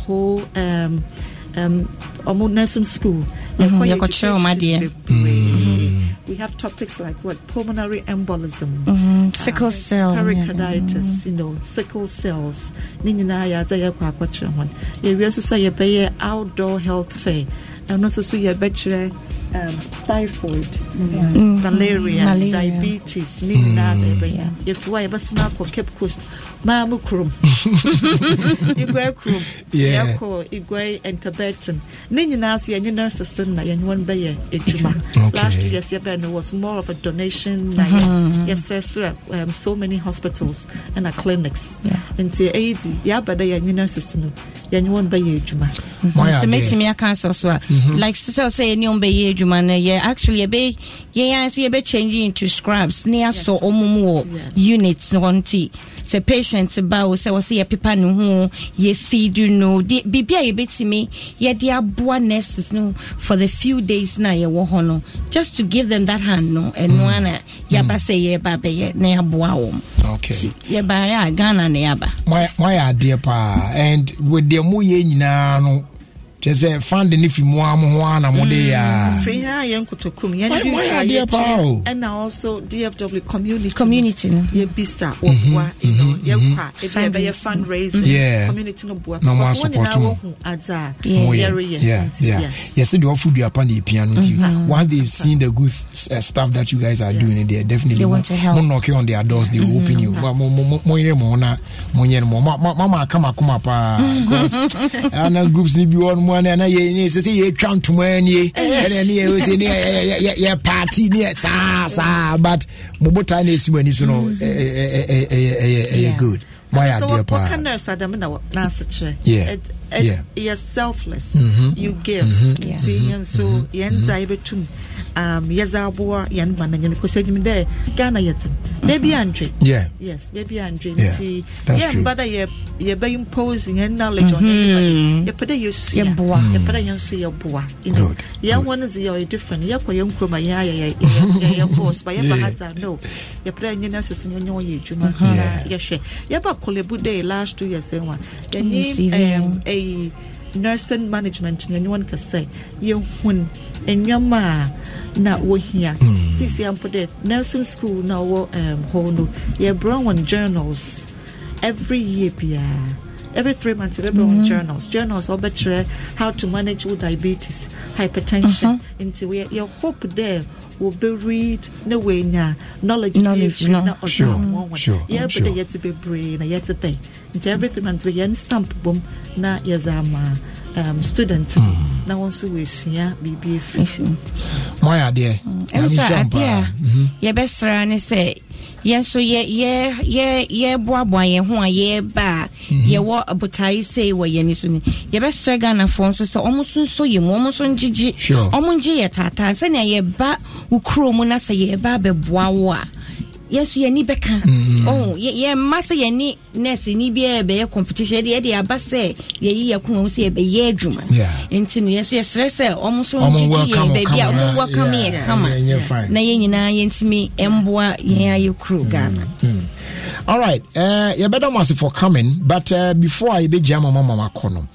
ɔmo nursing school. Yɛkɔ yɛkɔkyerɛ ɔmadeɛ we have topics like what? Pulmonary embolism. Mhm, sickle cell, yeah. pericarditis you know sickle cells. Nyinaa yɛ adze a yɛkɔ akɔkyerɛ hɔn yɛwie nso outdoor health fair. And also so um, typhoid Mhm. malaria, Malaria. diabetes ne nyinaa na yɛbɛyɛ yɛfi hɔ a yɛbɛsena akɔ cape coast maa mu kurom igwe kurom Yeah. yɛkɔ igwe interberton ne nyinaa so yɛnye nurses na yɛne wɔn bɛyɛ adwuma. Okay. last two years yɛbɛyɛ no was more of a donation na Mhm. yɛ yɛsrɛsrɛ um, so many hospitals and clinics. Nti ɛyɛ di yɛaba dɛ yɛnye nurses no yɛnye wɔn bɛyɛ adwuma. Sɛ mɛtumi aka asɛ so a like sɛ sɛ yɛne ɔm bɛyɛ adwuma no yɛ actually yɛbɛ yɛn nso yɛbɛ change into scrubs. Ne asɔ ɔmo mu wɔ units hɔ nti sɛ patient ba o sɛ wɔsɛ yɛpepa ne ho yɛfeed no biribi a yɛbɛtumi yɛde aboa nurses no for the few days na yɛwɔ hɔ no just to give them that hand no ɛno ana yɛaba sɛ yɛba bɛyɛ na yɛaboa wɔm yɛbaeɛ a ghana na yɛaba. Moayɛ adeɛ paa and deɛ moyɛ nyinaa no kyerɛ sɛ fund ne fi mu a mo ho a na mode mm, yɛ a firi ha yɛ nkotokum Why- yɛne why dwusa are there paa o? ɛna also dfw community. Community no. yɛbisa wɔboa you know, yɛkɔ a ebi a ɛbɛyɛ fundraising. Yeah. community no boa Na mo Because wɔn support nyinaa mo. wɔhu adze a Moyɛ. yɛreyɛ Yeah, nti yeah. yes yɛsɛ deɛ ɔfo duapa na ɛpia no nti mm-hmm. once they've seen the good uh, stuff that you guys are doing they definitely They want to help. mo knock on their doors they will open you. Mo- mo- mo- mo- monyere mo ho na monyɛ no mo. Ma- ma- mama aka makoma paa because uh, ana groups ni bi wɔ no mu ana ana yɛ ne sɛ sɛ yɛtwa ntoma nie ɛna eh. ne yɛ sɛ ne yɛ- party ne yɛ saa saa but mo botaa na ɛsi mo ani so no ɛyɛ good. Moayɛ so adeɛ what, paa what kind of adam na wɔ- n'ase kyerɛ Yeah. It- it- Yeah. you're selfless. Mhm. you give Mhm. yɛn nso yɛn dza yɛbɛtum um, yɛdze aboa yɛn ma no nyɛ no kɔsɛ nyim dɛ ghana yɛtem baabi antwe Yeah. yes baabi antwe Yeah, nti that's true. yɛmba dɛ yɛ- yɛbɛ impose yɛn knowledge on Mhm. anybody yɛpɛ dɛ yɛsua Yɛboa. yɛpɛ dɛ yɛn nso yɛboa you yɛn mm. wɔ no dze yɛ ɔyɛ different yɛkɔ yɛn kurom a yɛn ayɛ yɛ- yɛ- yɛ- yɛ ba yɛba Yeah. ha dza no yɛpɛ dɛ nyɛ nurses no nyɛ wɔn yɛ adwuma Yeah. na yɛhwɛ yɛba Korle Bu day last two years ɛn wa CV. yɛne ɛyi nursing management na nyɛ wɔn kɛsɛ yɛhun nneɛma a na wɔhia sisi ampo dɛ nursing school na ɔwɔ um, hɔ no. Yɛbrɛ wɔn journals every year biara every three months yɛbɛbrɛ wɔn journals. Journals a wɔbɛkyerɛ how to manage with diabetes hypertension nti yɛ yɛ hope dɛ wɔbɛ read na wɔanya knowledge afiri no. na Sure, wɔn wɔn yɛbɛ dɛ yɛte bebree na yɛte pɛ nti every three months yɛn stamp bom na yɛdze ama um, student. No na wɔn nso wɔasua biribi afiri moayɛ adeɛ. Ɛmu Nyame sɛ nhyira mo adeɛ a. Mhm. yɛbɛsra ne sɛ yɛn nso yɛ- yɛ- yɛ- yɛboaboa yɛn ho a yɛreba a yɛwɔ abotae sei wɔ yɛni so no yɛbɛsrɛ ghanafoɔ nso sɛ ɔmo nso nso yɛ mu ɔmo nso ngyegye ɔmo ngye yɛ taataa. Sɛnea yɛba wo kuro mu na sɛ yɛba abɛboa wo a yɛso yɛni bɛka. Oh, yɛ- yɛmma sɛ yɛne nurse ni biaa bɛyɛ competition. Yɛde yɛde aba sɛ yɛyi yɛ koma mu sɛ yɛbɛyɛ adwuma. Yeah. nti no yɛso yɛserɛ sɛ Ɔmo ngyegye welcome yɛn baabi a kama ɔmo na- welcome yeah, yɛ kama. yeah, yeah, na yɛn nyinaa yɛntumi mboa yɛn ayɛ kuro ghana. All right uh, yɛbɛda mo ase for coming but uh, before i bɛgyia ma mama makɔ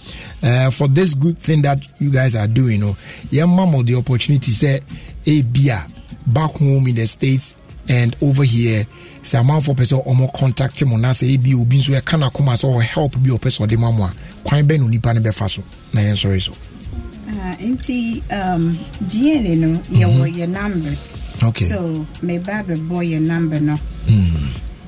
uh, for this good thing that you guys are doing no yɛma mo the opportunity sɛ ebia back home in the states and over here sɛ amanfoɔ pɛ sɛ ɔmo contact mo na sɛ ebi obi nso ɛka no akoma sɛ ɔwɔ help bi ɔpɛ sɛ ɔde ma mo a kwan bɛn no nipa no bɛfa so? Na yɛnsɔre so. Ah, nti um, GNA no yɛwɔ yɛ number. Okay. so meba bɛbɔ yɛ number no.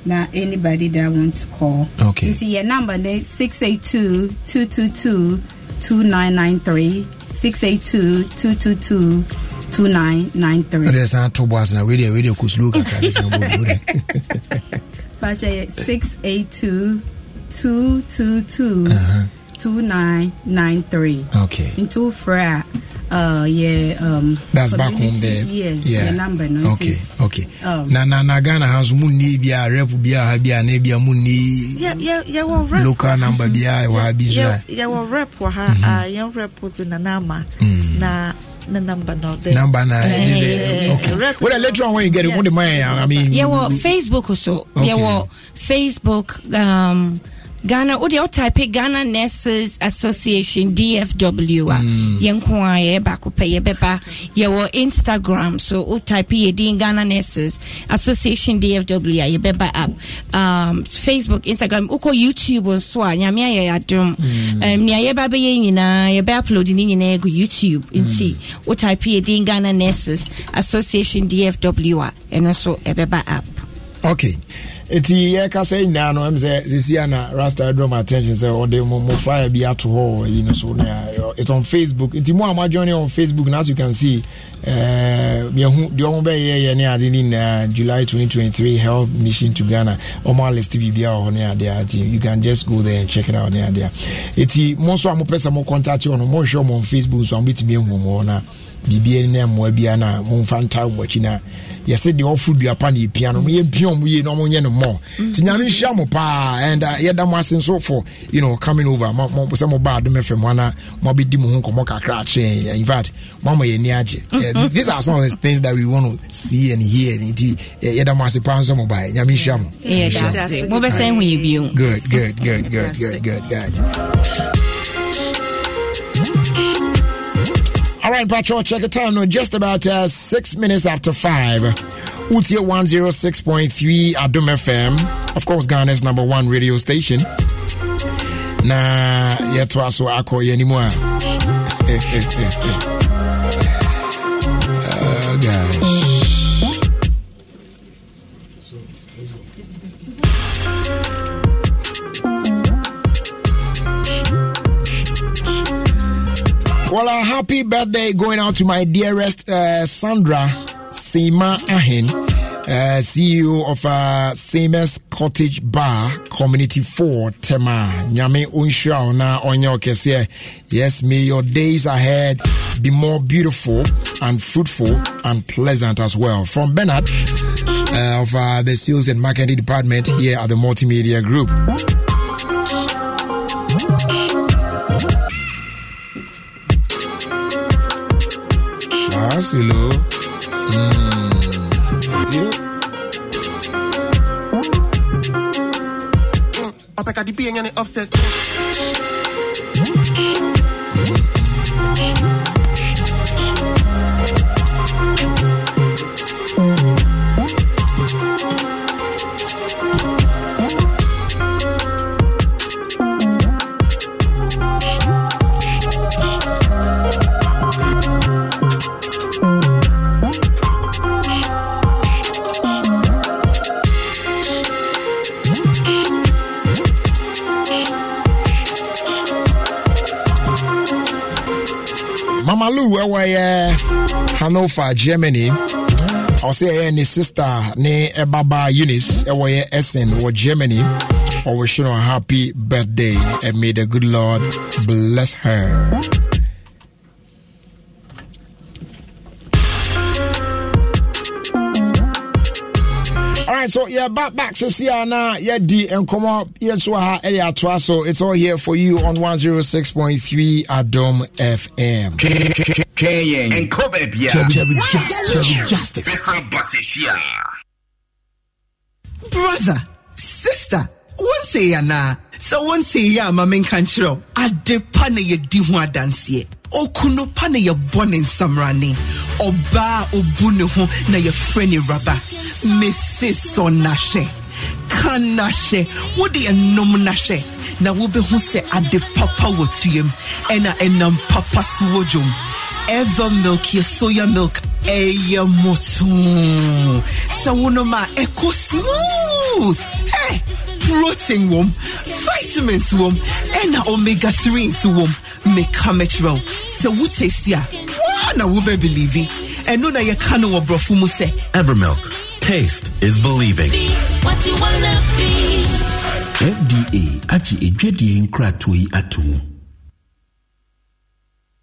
Na anybody that want to call. Okay. nti yɛ number no 682 222 2993 682 222 2993 ɛdeɛ san to boase na wedeɛ wedeɛ kɔ slow kakra ne san bɔdu dɛ bakyɛ yɛ 682 222 2993 okay Into wofrɛ uh, yeah, um, that's back home there. Yes, yeah. the number. No, okay, okay. Um, na na na Ghana has muni bia rep bia ha bia na bia muni. Yeah, yeah, yeah. Well, rep. Local number bia mm-hmm. wa bia. Yeah, yeah. Well, rep wa ha. Ah, yeah, rep was in Nanama. Mm. Na the number now. The number now. Yeah, yeah, eh, yeah. Okay. Eh, well, later on when you get it, yes. what am I? I mean, yeah, well, Facebook also. Okay. Yeah, well, Facebook. Um, ghana wode wotype ghana nurses association dfw a. Yɛnko a yɛyɛ baako pɛ yɛbɛba yɛwɔ instagram. So wotype yɛdin ghana nurses association dfw a yɛbɛba app. Um, facebook instagram wokɔ youtube nso a nyame ayɛ yɛ adom um, nea yɛba bɛyɛ nyinaa yɛbɛ upload ne nyinaa agu youtube nti wotype yɛdin ghana nurses association dfw a ɛno nso ɛbɛba app. Okay. Eti yɛka sɛ nyinaa no ɛm sɛ sisi a na rasta draw my attention sɛ ɔde mo mo flyer bi ato hɔ yi no so it's on facebook. Nti mo a mo join on facebook na as you can see yɛhu deɛ ɔmo bɛyɛ yɛ ne ade ne nyinaa july 2023 health mission to ghana. Ɔmo alist biribi a wɔ hɔ ne adeɛ ati you can just go there and check it out ne adeɛ eti mo nso a mo pɛ sɛ mo contact wɔn no mo nhwɛ ɔmo on facebook so a mo betumi ehu ɔmo hɔ na. Biribi ne mmoa bia na momfa nta mo akyi na yɛsɛ deɛ ɔfo duapa ne yɛpia no yɛmpia ɔmo yie na ɔmo nyɛ no mmɔ nti nyame nhyia mo paa and uh, yɛda mo ase nso for you know coming over. Mo, mo, sɛ moba adom fm hɔ na moabɛdi mo ho nkɔmmɔ kakra akyerɛ in fact moama yɛni agye. Eh, these are some of the things that we want to see and hear. Nti eh, yɛda mo ase paa nso mobaɛ nyame nhyia mo. Yeah, Nhyira mo. that's it. Mobɛsan hu yɛ bio. good good good good good good good All right, Patrol, check the time now. Just about uh, six minutes after five. Utia 106.3 Adom FM. Of course, Ghana's number one radio station. Nah, Na yeto aso ako yenimwa. Well, a happy birthday going out to my dearest uh, Sandra Seema Ahin. uh, CEO of uh, Samus Cottage Bar, Community 4, Tema. Nyame Unshra na onyo kese. Yes, may your days ahead be more beautiful and fruitful and pleasant as well. From Bernard uh, of uh, the Sales and Marketing Department here at the Multimedia Group. Asilo. Opeka di bien and offset. Mama Lou ɛwɔ yɛ Hanover Germany. Ɔsɛ ɛyɛ ne sister ne eh, ɛbaba Eunice eh, ɛwɔ yɛ Essen wɔ Germany? No a happy birthday and may the good Lord bless her. Alright, so yeah, back back to Siana, yeah, D and come up, yeah, so uh, ha, Elia Twaso. It's all here for you on 106.3 Adom FM. Kaying and Kobe Bia. Jerry Justice. Jerry Justice. brother sister wonsɛ yɛ anaa sɛ wonsɛ yɛ a ma menka nkyerɛ wo, ade pa na yɛdi ho adanseɛ okunu pa na yɛbɔ ne nsamrane ɔbaa obu ho na yɛfrɛ ne raba mese sɔ nahwɛ ka nahwɛ wode ɛnom na wobɛhu sɛ ade papa wɔ tuam ɛna papa so ever milk yɛ soya milk ɛyɛ motoo sɛ wonom smooth. Hey, protein wom vitamins wom ɛna omega 3 nso wom meka mɛkyerɛ wo sɛ wote si a waa na wobɛbelieve ɛno na yɛka no wɔ borɔfo mu sɛ Evermilk. Taste is believing. fda agye edwadie nkratoɔ yi ato mu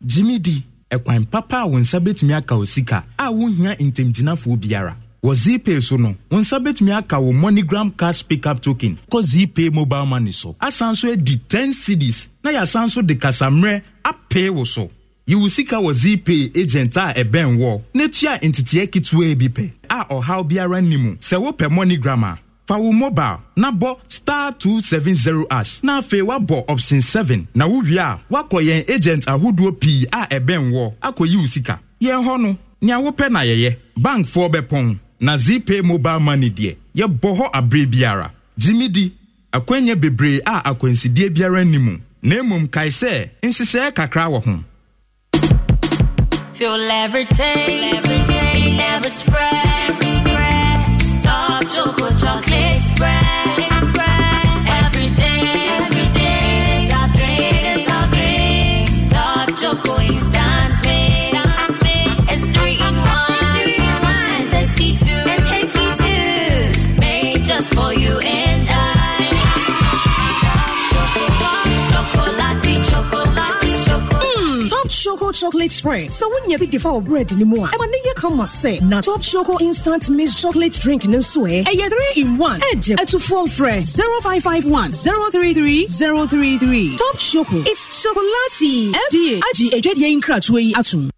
gyimi di ɛkwan papa a wo nsa bɛtumi aka wo sika a wohia ntamgyinafoɔ biara wɔ zpay so no wo nsa bɛtumi aka wo moneygram cash pickup token kɔ zpay mobile money so. Asan so adi 10 cities na yɛasan so de kasammerɛ apee wo so. Yi wo sika wɔ zpay agent a ɛbɛn wɔ na tua nteteɛ ketewa bi pɛ. A ɔhaw biara nni mu sɛ wopɛ moneygram a fa wo mobile na bɔ star 270 ash na afei woabɔ option 7 na wowie a woakɔ yɛn agent ahodoɔ pii a ɛbɛn wɔ akɔyi wo sika. Yɛn hɔ no nea wopɛ na yɛyɛ. Bankfoɔ bɛpɔn na zpay mobile money deɛ yɛbɔ hɔ aberɛ biara gyimi di akwanya bebree a akwansidie biara nni mu na mmom kae sɛ nhyehyɛeɛ kakra wɔ ho Feel every taste, never spread. Top chocolate, chocolate spread. Chocolate Spread. So when you the flour bread anymore, I'm gonna come and say, now Top Choco Instant Mixed Chocolate Drink in swear, and you three in one. Edge at two phone fresh 0551 033 033. Top Choco. It's chocolatey. FDA. Aji Ejedi in Kratway Atum.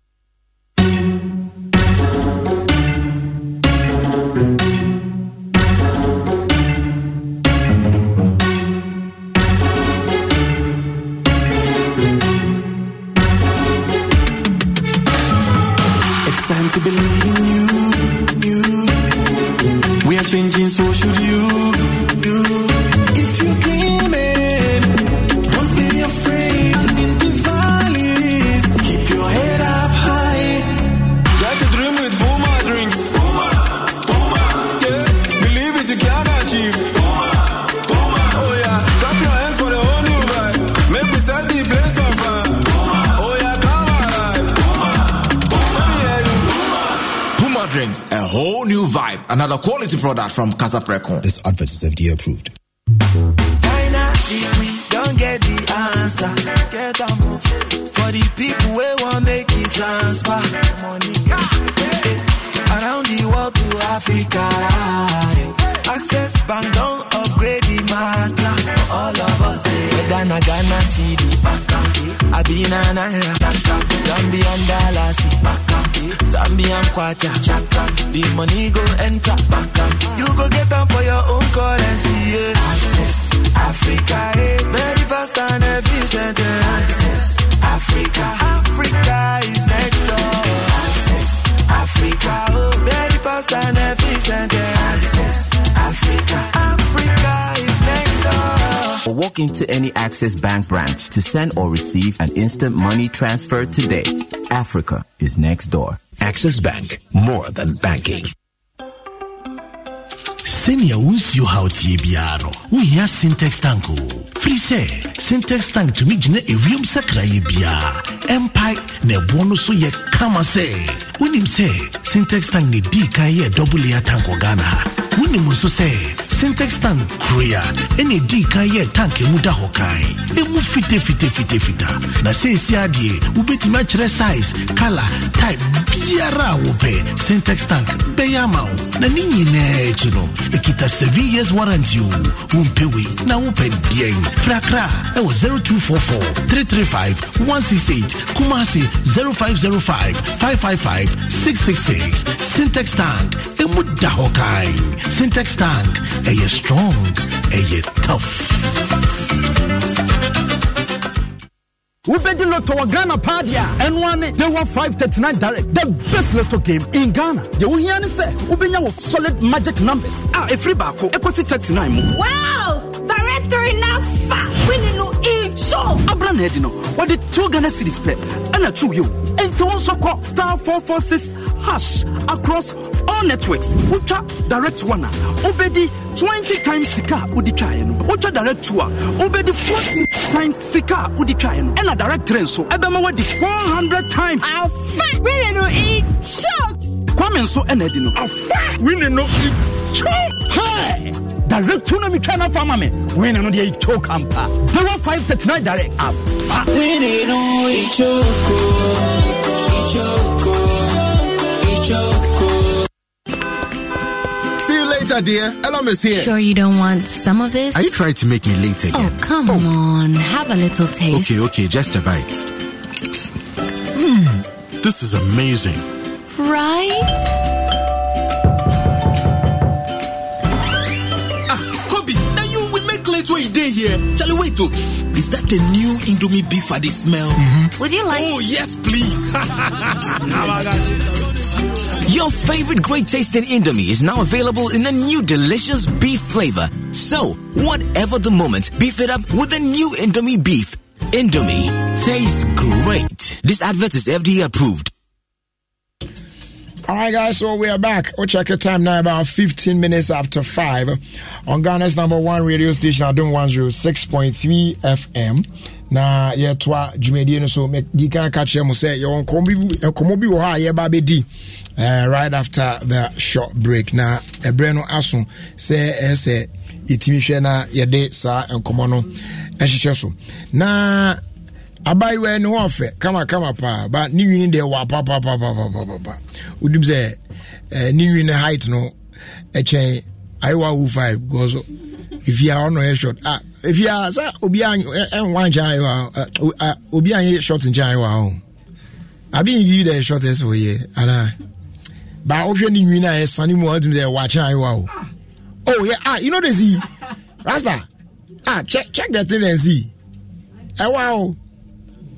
Product from Casa Precon. This advert is FDA approved. Finally, we don't get the answer. Get a move for the people who want make it transfer. Money around the world to Africa. Access bank don't upgrade the matter. All of us say, whether na Ghana city, I be na naira, Gambian dollars, Zambian kwacha, the money go enter. You go get them for your own currency. Yeah. Access Africa, eh. very fast and efficient. eh. Access Africa, Africa is next door. Access Africa, oh, very fast and efficient. eh. Access Africa. Or walk into any Access Bank branch to send or receive an instant money transfer today. Africa is next door. Access Bank, more than banking. sɛnea wo nsuo haw tie biara no wohia syntex tank o firi sɛ syntex tank tumi gyina ewiem sakrayɛ biara ɛmpae na ɛboɔ no so yɛ kama sɛ wonim sɛ syntex tank ne dii kan yɛ dɔbleya tank wɔ ghana ha wonim nso sɛ sintex tank korea. Ɛne dii kan yɛ tank emu da hɔ kan. Emu fitafitafitafita na seesi adeɛ wobɛtumi akyerɛ size color type biara a wopɛ sintex tank bɛyɛ ama wo na ne nyinaa akyi no ɛkita 7 years warranty o. Wompɛ wei na wopɛ deɛn frakra ɛwɔ 0244 335 168 kumase 0505 555 666 syntax tank ɛmu da hɔ kan. Syntax tank ɛyɛ strong ɛyɛ tough. Wobɛdi lotto wɔ ghana paa deɛ a ɛno ane dewa 539 direct. The best lotto game in ghana. Deɛ wohia ne sɛ wobɛnya wɔ solid magic numbers. Ah, a ɛfiri baako ɛkɔsi 39 mu Wow! Directory now fat. Winning no echo. abra na ɛdi no wɔde 2 ghana cedis pɛ ɛna twiw yɛ o enti wo nso kɔ star 446 hash across all networks wotwa direct one. A wobɛdi 20 times sika a wode twaeɛ no wotwa direct two a wobɛdi 40 times sika a wode twaeɛ no ɛna direct three nso ɛbɛma woadi 400 times. Fat. Winning no echo. kwame nso ɛna adi no. Afa wine no itwo Hey! direct two na metwa no afa ma me. Wine no deɛ itwo kampa dewa 539 direct. Afa Winning no ichoko, ichoko, ichoko. See you dear. Elom is here. Sure you don't want some of this? Are you trying to make me late again? Oh, come on. Have a little taste. Okay, okay, just a bite. Hmm, this is amazing. Right? Ah, Kobe, now you will make late way day here. Charlie, wait, oh. Is that the new Indomie beef I dey smell? Would you like? Oh, yes, please. Your favorite great tasting Indomie is now available in a new delicious beef flavor. So, whatever the moment, beef it up with the new Indomie beef. Indomie tastes great. This advert is FDA approved. All right, guys, so we are back. We'll check the time now, about 15 minutes after 5 on Ghana's number one radio station, Adum 106.3 FM. Na yɛtoa dwumadie no so medi kan ka kyerɛ mu sɛ yɛwɔ nkɔmmɔ bi- wɔ hɔ a yɛba bɛdi right after the short break na ɛberɛ no aso sɛ ɛyɛ sɛ yɛtumi hwɛ na yɛde saa nkɔmmɔ no ɛhyehyɛ so na abayewa yi ne ho ɔfɛ kamakama paa ba ne nwini deɛ wɔ apapapapapapa wodim sɛ eh, ne nwini height no ɛkyɛn ayewa wo five because efia ɔno yɛ short ah efia sɛ obi ɛnwa nkyɛn ayewa eh, o- ah, obi a nyɛ short nkyɛn ayewa o abi yi bibi dɛ short ɛsɛ oyɛ ana ba wohwɛ ne nwini a ɛsane mu a wotum sɛ ɛwɔ akyɛn ayewa o oh yeah ah you know the see? Rasta ah check check the thing and see. Ɛwa o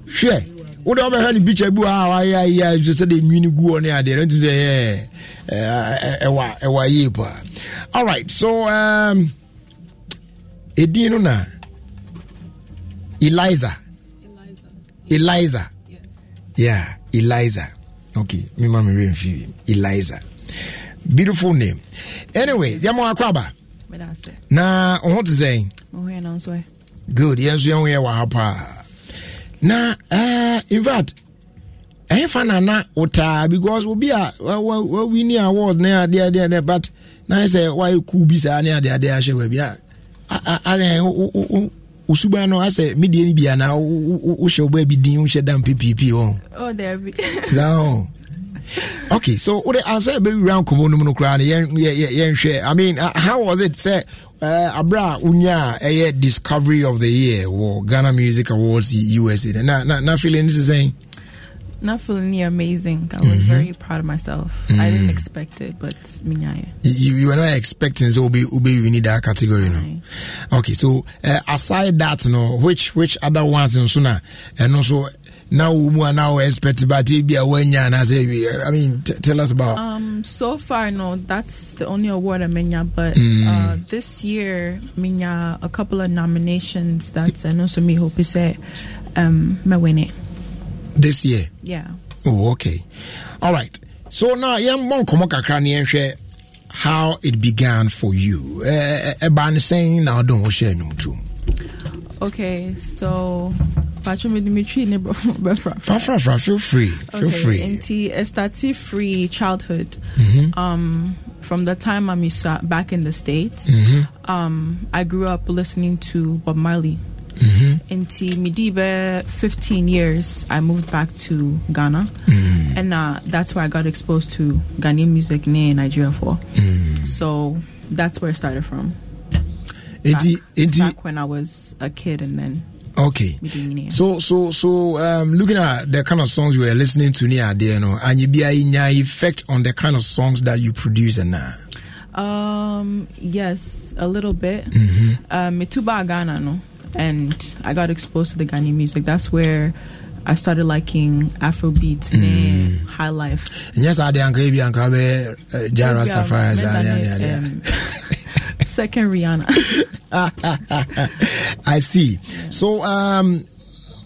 hwɛ wode wobɛhwɛ ne picture bi a wayɛ ayɛ sɛ de nwini gu hɔ ne adeɛ. No ntum sɛ yɛ ɛwɔ yie paa alright so um, ɛdin no na eliza. Eliza. Yeah eliza. Okay mema merɛ mfi eliza. Beautiful name. Anyway yɛma wakɔ aba? Na wo ho te sɛn? No good yɛn nso yɛn ho yɛ wɔ ha paa na uh, in fact ɛyɛ fa nana wotaa because obi a wawini award ne adeɛ adeɛ adeɛ but na sɛ wayɛ cool bi saa ne adeɛ adeɛ ahyɛ baabi na ayɛ osuban no asɛ medeɛ no bia na wohyɛ wo baa bi din wohyɛ dam ppp ɔ okay so wode ansa yɛbɛwura nkɔmmɔ no mu no koraa no yɛn- yɛ- yɛ- yɛnhwɛ i mean uh, how was it? Sɛ uh, aberɛ a wonya a discovery of the year wɔ ghana music awards usa no. na, na, na feeling no te sɛn Not feeling near amazing. I was very proud of myself. I didn't expect it, but minyaya. you, you were not expecting so be be we need that category no okay so uh, aside that no which which other ones nso na ɛno so na wo mu a na wo expect but e bi a wanya na say i mean t- tell us about Um, so far, no, that's the only award I minya. But Mm. uh, this year, minya a couple of nominations. That's and also me hope is say, um, me win it. this year Yeah. oh okay all right so now yɛmmɔ nkɔmmɔ kakra ne yɛnhwɛ how it began for you ɛba ne sɛn na wode ho hyɛ anwum tom Okay, so Patrick Dimitri ne Befra. fafrafra feel free feel free Nti estati free childhood. Mhm. Um, from the time I'm back in the states, Mhm. um, I grew up listening to Bob Marley. Mhm. Into Midibe, 15 years, I moved back to Ghana, and uh, that's where I got exposed to Ghanaian music in Nigeria for. So that's where it started from. Enti, Back when I was a kid, and then Okay. So so so um looking at the kind of songs you were listening to near there, no, and you be a effect on the kind of songs that you produce and now. Um, yes, a little bit. Mhm. Um, Mituba Ghana, no, and I got exposed to the Ghanaian music. That's where I started liking Afrobeat, ne, high life. And yes, I did uncle uncle be Jara Rastafari. Second Rihanna. I see. So um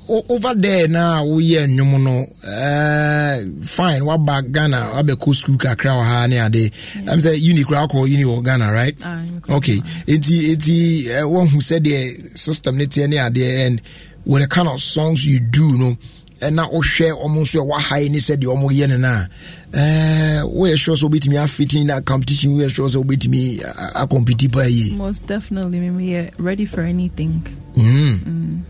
over there now we nnwom no uh, fine waba ghana wabɛkɔ school kakra wɔ ha ne ade. Am sɛ uni koraa kɔ uni wɔ ghana right? Ah, okay. enti enti uh, woahu sɛdeɛ system ne teɛ ne adeɛ and with the kind of songs you do no ɛna wohwɛ ɔmo nso a wahae ne sɛdeɛ ɔmo yɛ no no a eh, woyɛ sure sɛ wobɛtumi afiti na competition woyɛ sure sɛ wobɛtumi a- acompete paa yie Most definitely, me yeah, ready for anything. Mm.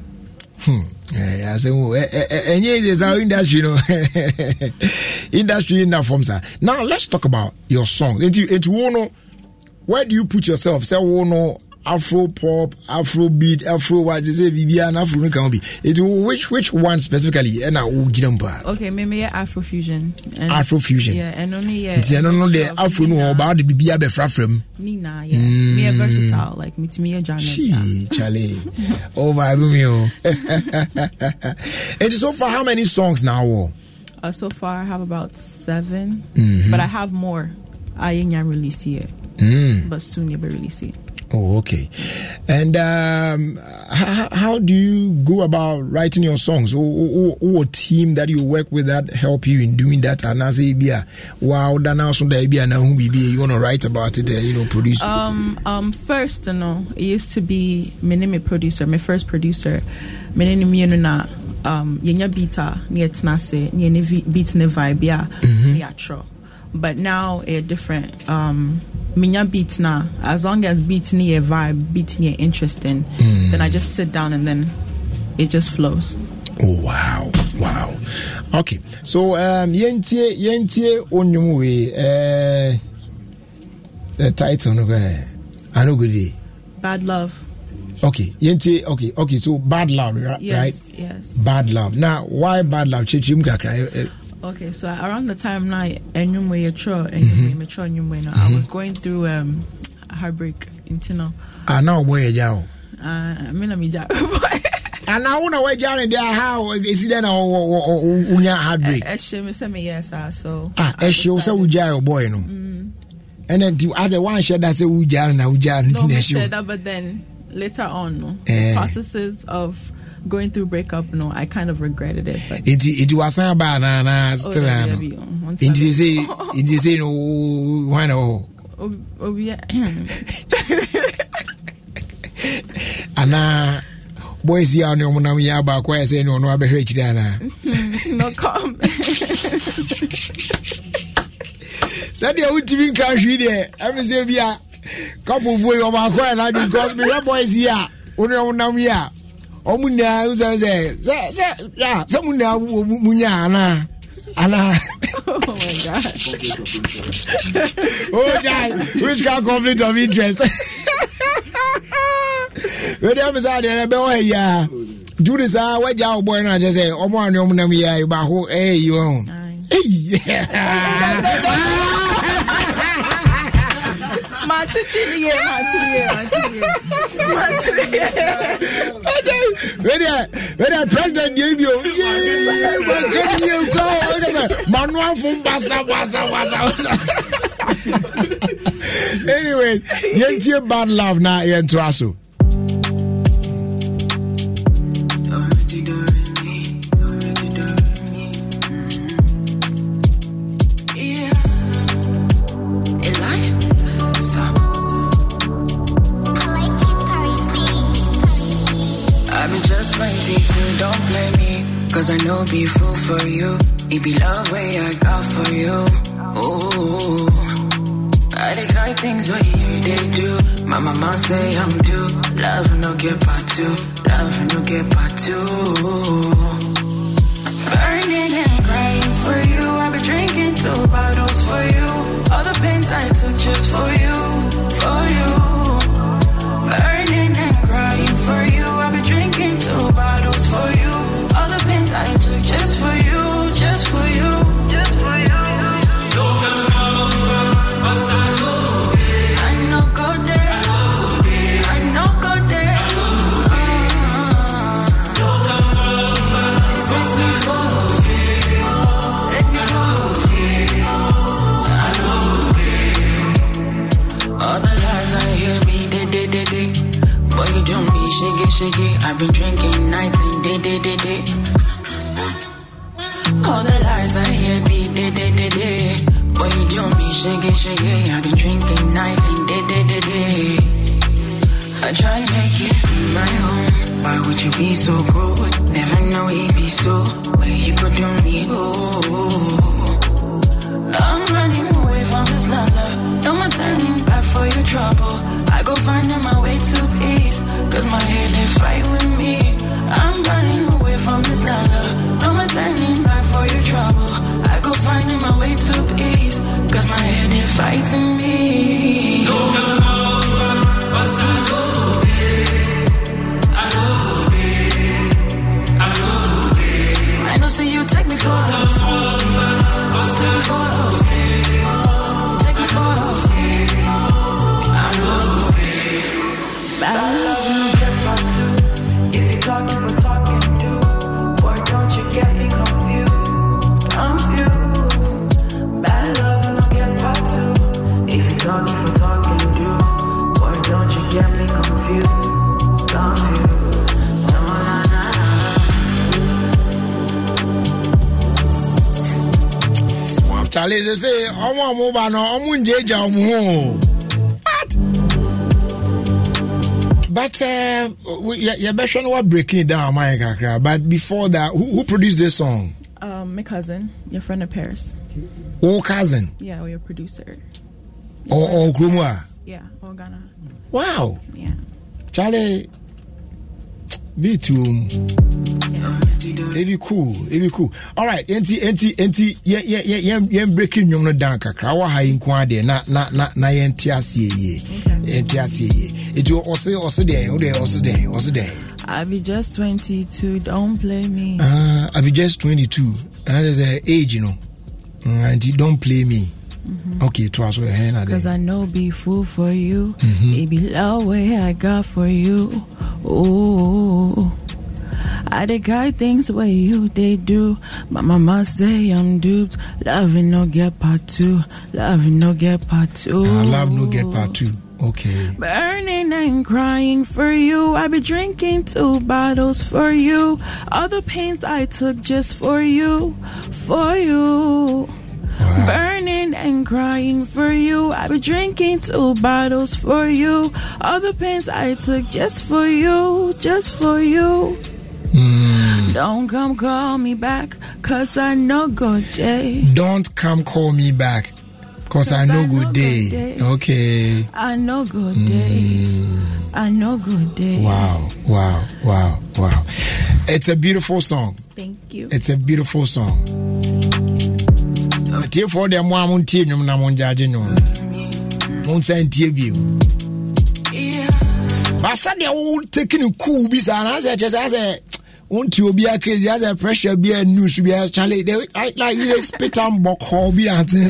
Hmm. Eh, asɛm wo, ɛ- ɛ- ɛ- ɛnyɛ easy saa industry no industry in that form sir now let's talk about your song nti nti wo no where do you put yourself sɛ wo no afro pop afro beat afro what sɛ biribiaa na afro no ka ho bi wo- which which one specifically ɛna wogyina mu paa Okay, me yeah Afrofusion. And, Afrofusion. Yeah, and only yeah. nti ɛno no deɛ afro no wɔ ɔbaa wode biribiaa bɛfrafra mu Nina, yeah. Me a versatile, like me to me a genre. She, Charlie. Oh, vibe me. oh. And so far, how many songs now? oh? Uh, so far, I have about 7 Mhm. but I have more. I ain't yet release yet, Mm. but soon you'll be release it. Oh, okay. And um, how, how do you go about writing your songs? Or, or, or a team that you work with that help you in doing that? And I say, yeah, wow, that now so that be who be you want to write about it, uh, you know, produce. Um, um, first, you know, it used to be my name producer, my first producer. My name is na um yenya beater near ne vi- beat ne vibe yeah Mhm. near tro. But now a different. Um, minya beat na as long as beat near vibe, beat near interesting, Mm. then I just sit down and then it just flows. Oh wow, wow. Okay, so um, yentie yentie onyum we uh, the title no eh, I know good. Bad love. Okay, yentie. Okay, okay. So bad love, right? Yes, yes. Bad love. Now, why bad love? Chichim kakra. Okay, so around the time now, enyumwe yetro, Mm-hmm. enyumwe metro enyumwe no, I was going through um heartbreak, you know. Ah, now boy, yeah. Uh, I mean, I'm ja. And now when I went down there, how is it then? Unya heartbreak. Eshe me say me yes, ah, so Ah, she also uja your boy no. And then the other one share that say uja na uja no, me no said that, but then later on, no, Eh. processes of going through breakup, no, I kind of regretted it, but It it was a bad na na still yeah, yeah. Once It is it is no why no. Obi- Ana boys yi a ne ɔmo nam yi abaako ayɛ sɛ ne ɔno abɛhwɛ akyiri anaa no comment. sɛdeɛ wotumi nka hwii deɛ ɛme sɛ bi a couplefo yi ɔbaako ayɛ nade because mehwɛ boys yi a wo ne ɔmo nam yi a ɔmu nyinaa sɛ sɛ sɛ sɛ sɛ mu nyinaa mu nya ana ana. oh my god. oh god which kind of conflict of interest. wede ɛmu saa deɛ ɛbɛ ɔyɛ yia jude saa wagya ɔbɔ ɛna kyɛ sɛ ɔmo anwom nam yia baako ɛyɛ yi wɔn. eyi. Ho Matuchini, yeah, Matuchini, Matuchini. wede president deɛ bi o yɛ kura ɛkɛ sɛ manoafo basabasabasa anyway yɛntie bad love na yɛntoa so Cause I know be fool for you. It be love way I got for you. Ooh. I the kind things what you they do. My mama say I'm due. Love no get part two. Love no get part two. Burning and crying for you. I be drinking two bottles for you. Eja ọmọ ho. What? But uh, you you better know what breaking down, my kakra. But before that, who, who produced this song? Um, my cousin, your friend of Paris. Oh, cousin. Yeah, or your producer. Or or Krumwa. Yeah, or Ghana. Wow. Yeah. Charlie, be too. Be cool. Be cool. All right. Enti enti enti yeah yeah yeah yeah yeah breaking nyom no down kakra. Wa ha yin kwa de na na na na ye nti asie ye. Enti asie ye. Eti ose ose de o de ose de ose de. I be just 22, don't play me. Ah, I be just 22. And that is a age, you know. Mm, And don't play me. Okay, to us we hand Cause I know be fool for you. Mhm. It be love way I got for you. Ooh. I the guy things way you they do. My mama say I'm duped. Loving no get part two. Loving no get part two. I love no get part two. Okay. Burning and crying for you. I be drinking two bottles for you. All the pains I took just for you. For you. Burning and crying for you. I be drinking two bottles for you. All the pains I took just for you, just for you. Mm. Don't come call me back, cause I know good day. Don't come call me back, cause I know good day. day. Okay. I know good day. Mm. I know good day. Wow, wow, wow, wow. It's a beautiful song. Thank you. It's a beautiful song. tiefoɔ deɛ mo a montie nnwom na mongyagye nnwom monsa ntie bio basa deɛ woteki ne cool bi saa na sɛ kyɛ sɛ sɛ wonte obi aka bi asɛ pressure bi a news bi a chale they I- like you spit am bɔkɔɔ bi ate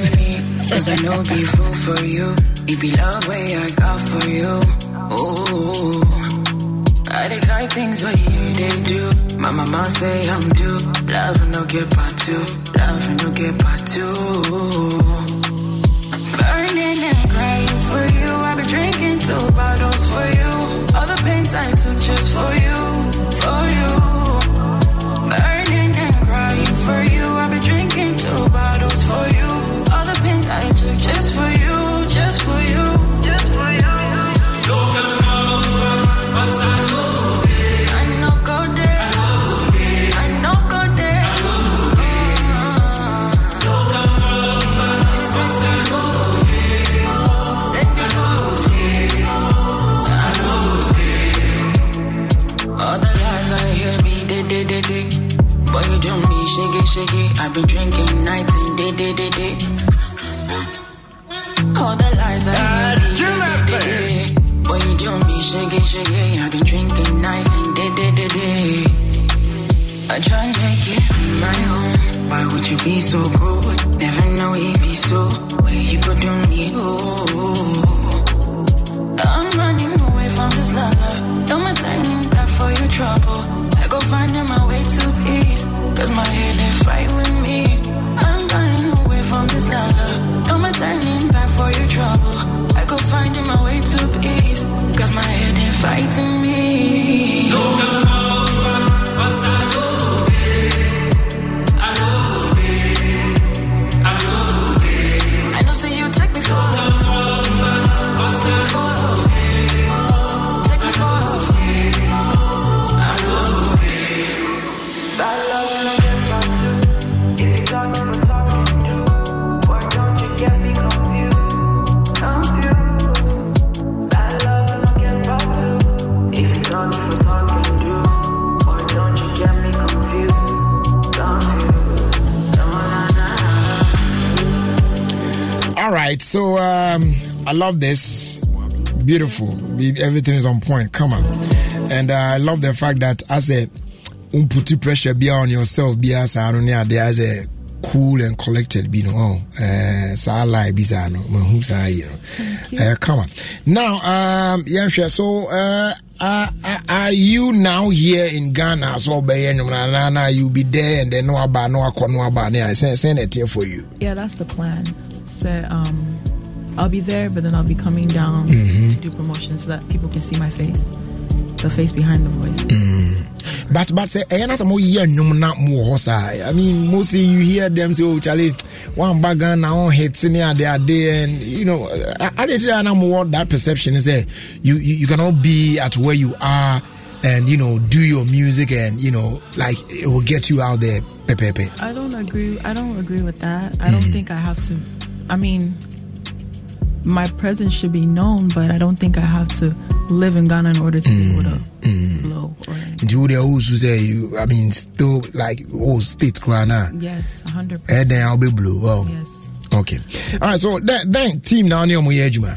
Cause I know be fool for you. It be love way I got for you. Ooh. I dey kind things what you they do. My mama say I'm due. Love and no get part two. Love and no get part two. Burning and crying for you. I've been drinking two bottles for you. All the pains I took just for you. I've been drinking so um i love this beautiful everything is on point come on and uh, i love the fact that as a put pressure be on yourself be as a as a cool and collected be no oh uh saa lie bi saa no yi no uh, come on now um yeah sure so uh are you now here in Ghana? So, be na na you be there and then no aba no akọ no aba. Yeah, send send it here for you. Yeah, that's the plan. So um, I'll be there, but then I'll be coming down Mhm. to do promotion so that people can see my face, the face behind the voice. Mm. But but say ɛyɛ na sɛ moyɛ nnwom na mowɔ hɔ I mean mostly you hear them say oh Charlie one bag na on hit ne ade ade and you know ade ti na mowɔ that perception is say you, you you cannot be at where you are and you know do your music and you know like it will get you out there pepepe. I don't agree. I don't agree with that. I don't think I have to. I mean, my presence should be known, but I don't think I have to live in Ghana in order to be able to blow. Or nti wo deɛ wosu you I mean still like oh state koraa na yes, hundred percent. ɛdɛn a wobɛblow oh. Yes. okay alright so then, then team na ne ɔmoyɛ adwuma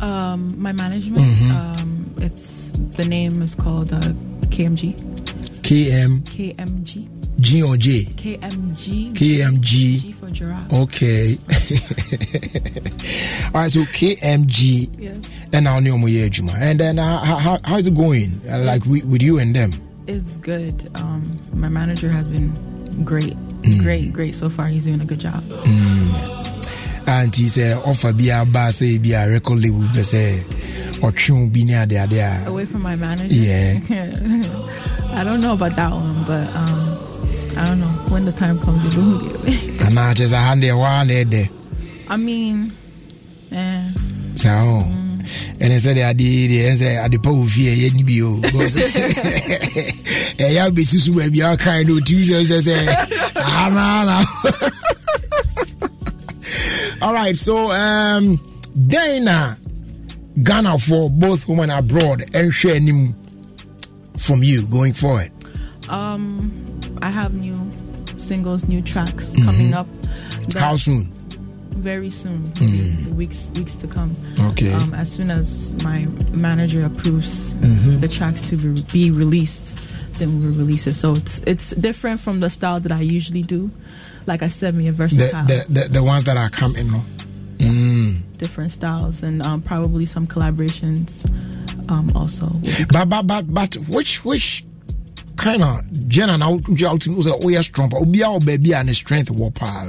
Um, my management. Mhm. Um, it's the name is called uh, KMG. KM KMG. G or J KMG. KMG. G for giraffe. Okay. All right, so KMG. Yes. And now Juma. And then uh, how, how, is it going? Uh, like with, with you and them? It's good. Um, my manager has been great, Mm. great, great so far. He's doing a good job. And he said offer be a bass be a record label be say or tune be near there there. Away from my manager. Yeah. I don't know about that one, but um, I don't know when the time comes. You do it. anaa kyɛ sɛ aha deɛ waa na ɛdɛ I mean, eh, saa ho ɛne sɛdeɛ ade deɛ sɛ ade pa wɔ fie ɛyɛ ni bio ɛyɛ abɛsi so baabi a wakae no ɔtumi sɛ sɛ sɛ anaana all right so um, dɛn na ghanafoɔ both home and abroad ɛnhwɛ anim from you going forward. Um, I have new singles, new tracks Mhm. coming up. how soon Very soon, Mm. weeks weeks to come. Okay. Um, as soon as my manager approves Mhm. the tracks to be, released, then we'll release it. So it's it's different from the style that I usually do. Like I said, me a the, versatile, the, the, the ones that are coming mm. different styles, and um, probably some collaborations. Um, also, but but but but which which kind of genre na wotu out was a oh strong but obi a baby and strength wɔ paa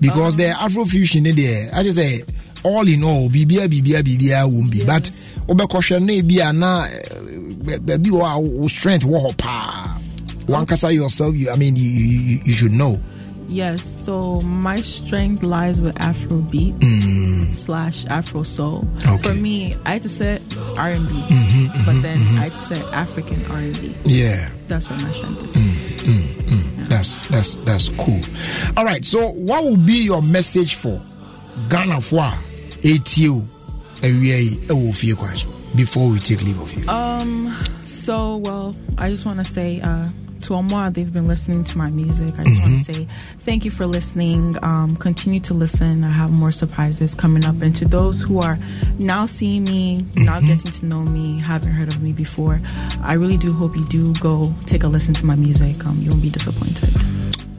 because the afrofusion ne deɛ i just say all in all bibia bibia bibia wɔ mu bi but wobɛkɔhwɛ no ebi a na eh, ba- baabi wɔ a wo strength wɔ hɔ paa wankasa yourself you, i mean you, you, you should know Yes, so my strength lies with Afrobeat Mm. slash Afro soul. Okay. For me, I had to say R and B, Mhm, but mhm, then mhm. I had to say African R and B. yeah That's where my strength is. Mm, mm. That's that's that's cool. All right. So, what will be your message for Ghana for ATO before we take leave of you? Um. So well, I just want to say uh, to Omar, they've been listening to my music. I just want to say thank you for listening. Um, continue to listen. I have more surprises coming up. And to those who are now seeing me, now getting to know me, haven't heard of me before, I really do hope you do go take a listen to my music. Um, you won't be disappointed.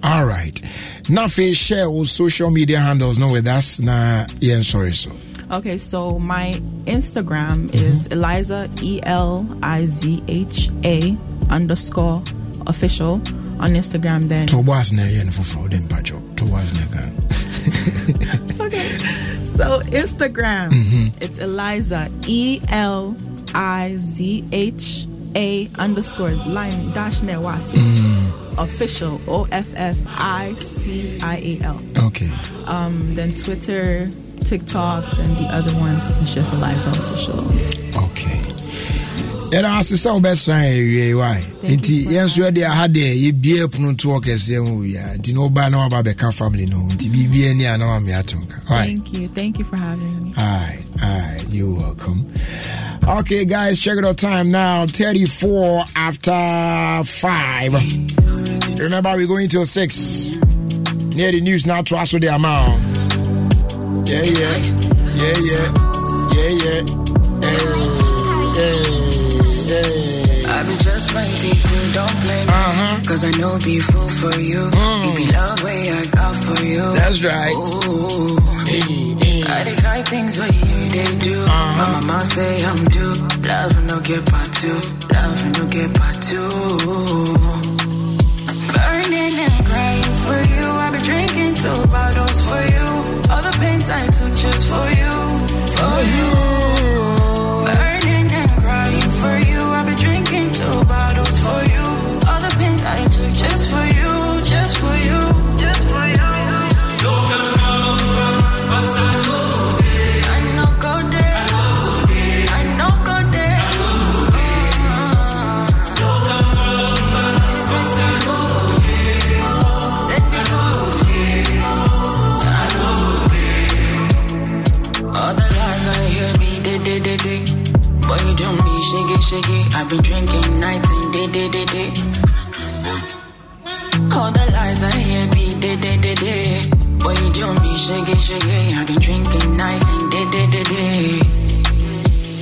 All right. Now, share all social media handles no with us. Nah, yeah, sorry. So, Okay, so my Instagram is Eliza E L I Z H A underscore official on Instagram. Then to was na yen for fraud in Pacho. To was na so Instagram, Mhm. it's Eliza E L I Z H A underscore line dash newasi official O F F I C I A L. Okay. Um, then Twitter, TikTok, and the other ones is just Eliza official. Okay. Yɛda ase sɛ wobɛsan awie wae nti yɛn nso yɛde aha deɛ yɛbie pono to mu wia nti na na waba bɛka family no nti biribia ni a na wame atom ka Alright. Thank you. Thank you for having me. Alright, alright, you're welcome. Okay, guys, check it out time now. 34 after 5. Remember, we're going till 6. Near the news now, to us with the amount. Yeah, yeah, yeah, yeah, yeah, yeah. Hey, hey, hey. I be just 22, don't blame me. Uh-huh. Cause I know be fool for you. You be love way I got for you. Mm. That's right. Ooh. I the kind things where you they do. Uh-huh. My mama say I'm due. Love no get part two. Love no get part two. Burning and crying for you. I be drinking two bottles for you. All the pains I took just for you. For you. Shaggy, shaggy. I've been drinking night and day, day, day, day.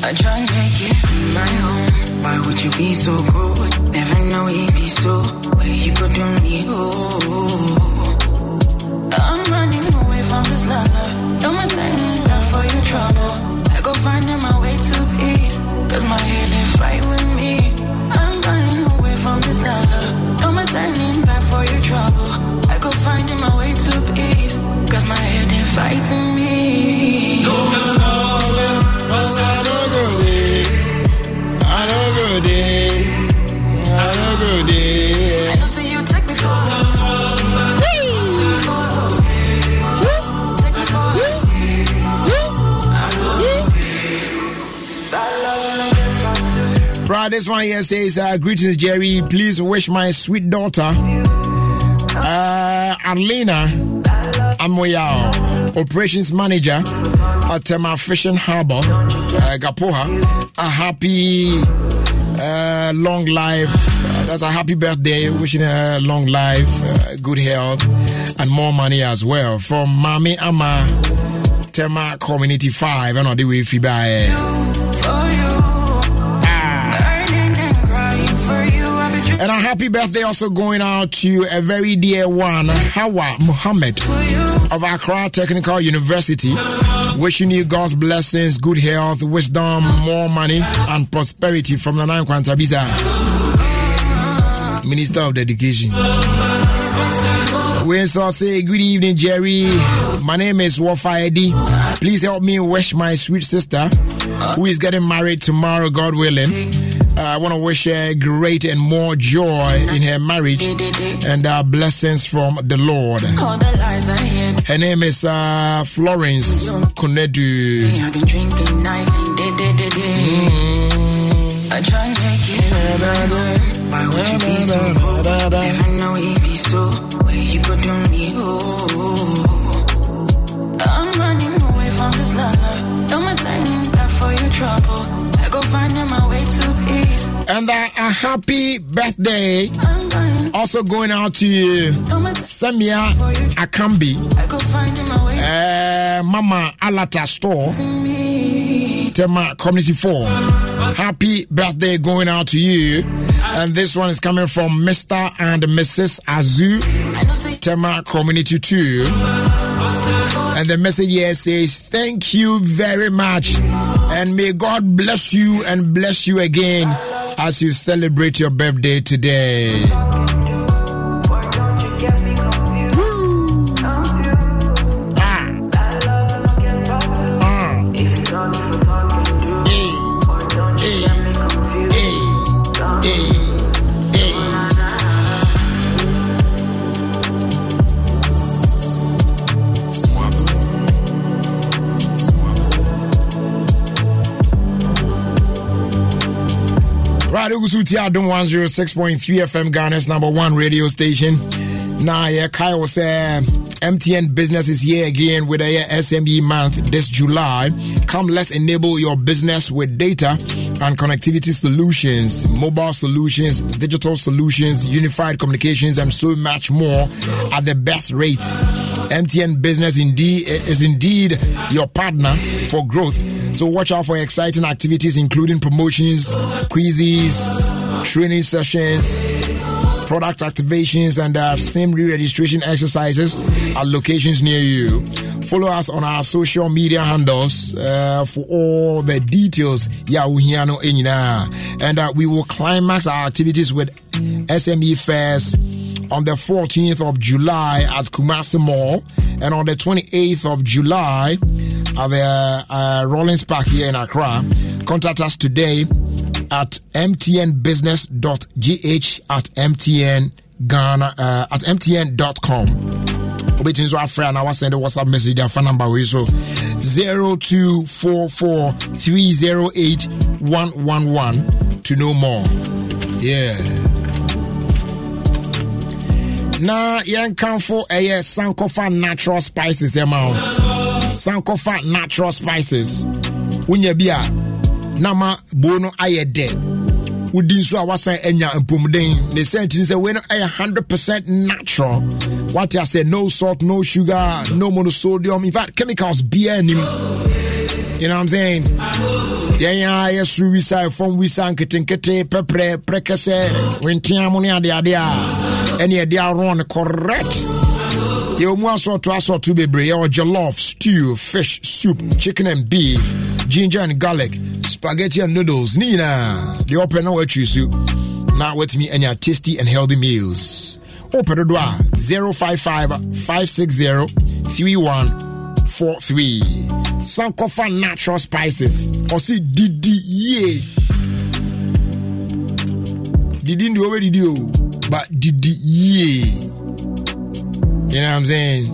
I try and make it my home. Why would you be so good? Never know he'd be so. Where you could do me, oh. I'm running away from this love, more this one here says, uh, Greetings, Jerry. Please wish my sweet daughter, uh, Arlena Amoyao, Operations Manager at Tema Fishing Harbor, uh, Gapoha, a happy uh, long life. That's a happy birthday. Wishing her long life, uh, good health, and more money as well. From Mami Ama, Tema Community 5, and all the way And a happy birthday also going out to a very dear one, Hawa Muhammad of Accra Technical University. Wishing you God's blessings, good health, wisdom, more money, and prosperity from the Nine Kwantabiza, Minister of Education. We also say good evening, Jerry. My name is Wafa Eddie. Please help me wish my sweet sister, who is getting married tomorrow, God willing. Uh, I want to wish her great and more joy in her marriage and uh, blessings from the Lord. All the lies I hear. Her name is uh, Florence Konedu. I've happy birthday also going out to you, Samia Akambi, uh, Mama Alata Store, Tema Community 4. Happy birthday going out to you. And this one is coming from Mr. and Mrs. Azu, Tema Community 2. And the message here says, Thank you very much. And may God bless you and bless you again as you celebrate your birthday today. Right, Ugusu Adom 106.3 FM Ghana's number one radio station. Now, yeah, Kyle was uh, MTN Business is here again with a SME month this July. Come, let's enable your business with data and connectivity solutions, mobile solutions, digital solutions, unified communications, and so much more at the best rates. MTN Business indeed is indeed your partner for growth. So watch out for exciting activities including promotions, quizzes, training sessions, product activations, and uh, SIM re-registration exercises at locations near you. Follow us on our social media handles uh, for all the details. And uh, we will climax our activities with SME fairs on the 14th of July at Kumasi Mall, and on the 28th of July at the uh, Rawlings Park here in Accra. Contact us today at mtnbusiness.gh at mtn Ghana uh, at mtn.com. wobɛtumi nso afrɛ a na wasɛnde whatsapp message de afa number wei so 0244 308 111 to know more yeah na yɛnkamfo ɛyɛ sankofa natural spices ɛma wo sankofa natural spices. Wonya bi a na ma buo no ayɛ dɛ wodi nso a wasan anya mpomden ne sɛ ntini sɛ wei no ɛyɛ 100% natural wate asɛ no salt no sugar no monosodium. In fact chemicals biaa anim you know what I'm saying? yɛn a yɛsoro wisa fam wisa nketenkete pɛprɛ prɛkɛsɛ wentea mo ne adeade a ɛne ɛde arɔ no correct yɛwɔ mu asɔɔto asɔɔto bebree yɛwɔ jollof stew fish soup chicken and beef ginger and garlic spaghetti and noodles. Ne nyinaa deɛ ɔpɛ na woatwi so na watumi anya tasty and healthy meals. Wopɛ dodo a 055 560 3143 sankofa natural spices. Ɔse didi yie. Didi ndi wobɛdidi o but didi yie you know what I'm saying?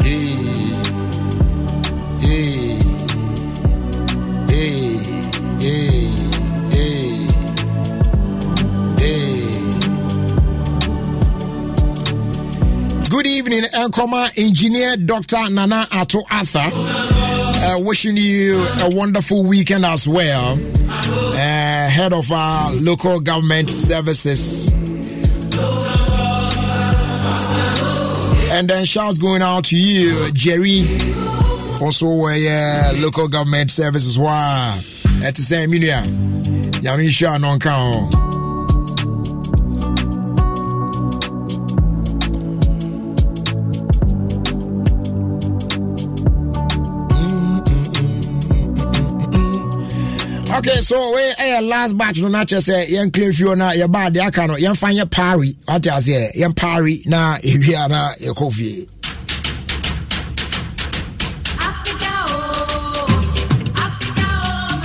Hey, hey, hey, hey, hey, hey. Good evening, Enkoma Engineer Dr. Nana Ato Arthur. Uh, wishing you a wonderful weekend as well. Uh, head of our local government services. And then shouts going out to you, Jerry. Also, uh, local government services. Wow. That's the same, you know. Yamisha non count. Okay so we ɛyɛ last batch no na kyerɛ sɛ yɛn clear fio na yɛbaa deɛ aka no yɛmfa nyɛ pari. Wate aseɛ yɛn pari na ɛwie a na yɛkɔ fie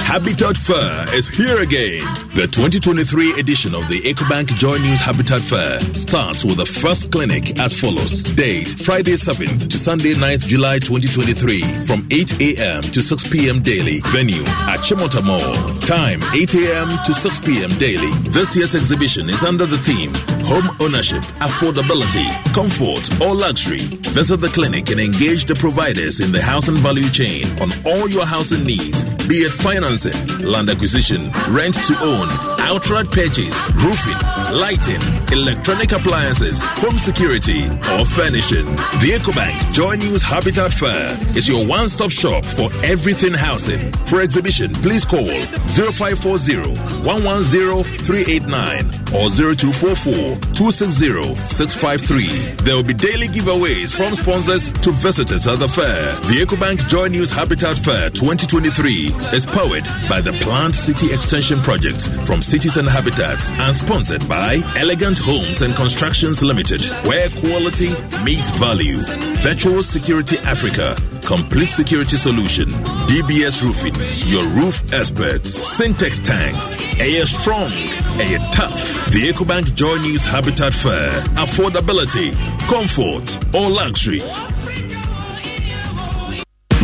Habitat Fair is here again. The 2023 edition of the EcoBank Joy News Habitat Fair starts with the first clinic as follows. Date Friday 7th to Sunday 9th July 2023 from 8 a.m. to 6 p.m. daily. Venue at Chimota Mall. Time 8 a.m. to 6 p.m. daily. This year's exhibition is under the theme Home Ownership, Affordability, Comfort or Luxury. Visit the clinic and engage the providers in the housing value chain on all your housing needs, be it financing, land acquisition, rent to own, outright purchase, roofing, lighting, electronic appliances, home security, or furnishing. The EcoBank Joy News Habitat Fair is your one-stop shop for everything housing. For exhibition, please call 0540 110 389 or 0244 260 653. There will be daily giveaways from sponsors to visitors at the fair. The EcoBank Joy News Habitat Fair 2023 is powered by the Plant City Extension Project from Cities and Habitats and sponsored by Elegant Homes and Constructions Limited, where quality meets value. Virtual Security Africa, complete security solution. DBS Roofing, your roof experts. Syntex Tanks, Air Strong, Air Tough. The EcoBank Joy News Habitat Fair. Affordability, comfort, or luxury.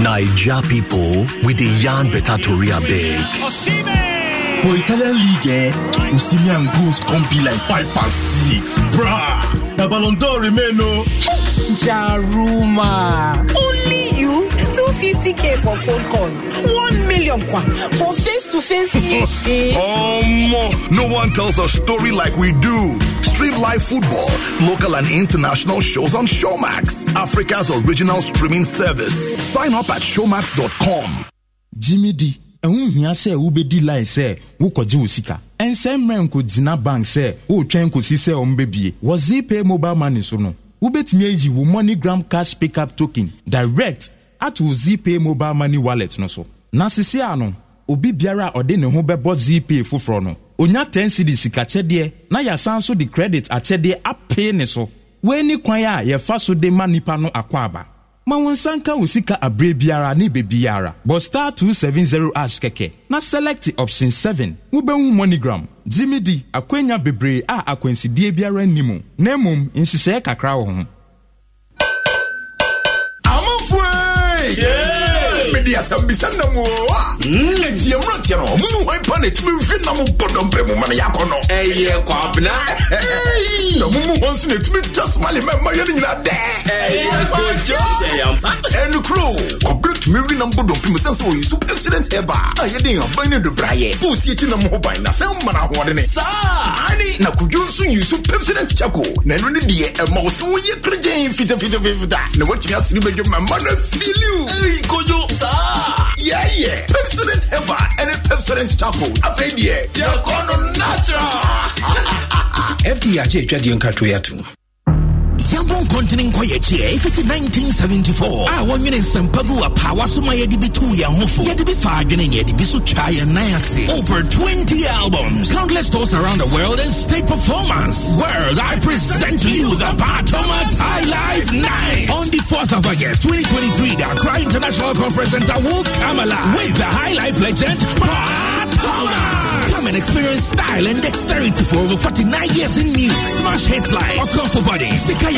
Naija people with the yarn better tori big. For Italian League, eh, Osimhen goals come be like five and six. Bruh, the Ballon d'Or remain no. Jaruma. Only you? 250k for phone call. 1 million kwa for face to face meeting. Oh, no one tells a story like we do. Stream live football, local and international shows on Showmax, Africa's original streaming service. Sign up at showmax.com. Jimmy D. ɛho hia sɛ wobɛdi line sɛ wokɔgye wo sika. Ɛnsɛ mmerɛ nkɔgyina bank sɛ woretwɛn kɔsi sɛ ɔm bɛbie wɔ zpay mobile money so no wobɛtumi ayi wo moneygram cash pickup token direct ato wo zpay mobile money wallet no so. Na sese no obi biara a ɔde ne ho bɛbɔ zpay foforɔ no onya 10 cd sikakyɛdeɛ na yɛasan so de credit akyɛdeɛ apee ne so. Ne kwan a yɛfa so de ma nnipa no akɔ aba ma wo nsa nka wo sika aberɛ biara ne bebiara bɔ star 270 ash kɛkɛ na select option 7 wobɛhu monogram gyimi di akwanya bebree a akwansidie biara nni mu. Na mmom nhyehyɛeɛ kakra wɔ ho mede asɛm bisa nam o ɛtiɛ mmeranteɛ no ɔmo hwan pa na ɛtumi mfi nam bɔ dɔmpɛ mu ma no yɛakɔ no ɛyɛ kwabena na ɔmo mu hɔ nso na ɛtumi twa somale ma mmayɛ no nyinaa dɛ ɛyɛ kodwo ɛnokuro kɔberɛ tumi wi nam bɔ dɔmpɛ mu sɛn sɛ ɔyɛ so accident ɛba a yɛde aban ne dobraeɛ bɛ ɔsi akyi nam ho ban na sɛ mma no ahoɔdene saa ane na kodwo nso yi so pepsident kyako na ɛno ne deɛ ɛma wo sɛ woyɛ kragyen fitafitafita na woatumi asene bɛdwo ma ma no afiliw ei kodwo saa yɛyɛ pepsodent heba ɛne pepsodent chapo afei deɛ yɛkɔ no natural. Atwadeɛ nkatoe ato yɛbɔ nkɔntene nkɔ yɛkyiɛ ɛfiti 1974 a wɔnwene nsɛmpa gu apaawa so ma yɛde bi tuu yɛn ho fo yɛde bi fa adwene ne yɛde bi so twaa yɛn nan over 20 albums. Countless tours around the world and state performance world i present to you the Pat Thomas High Life Night. On the 4th of August 2023 the Accra International Conference Center will come alive with the High Life legend Pat Thomas Come and experience style and dexterity for over 49 years in news. Smash hits like Okon for Body,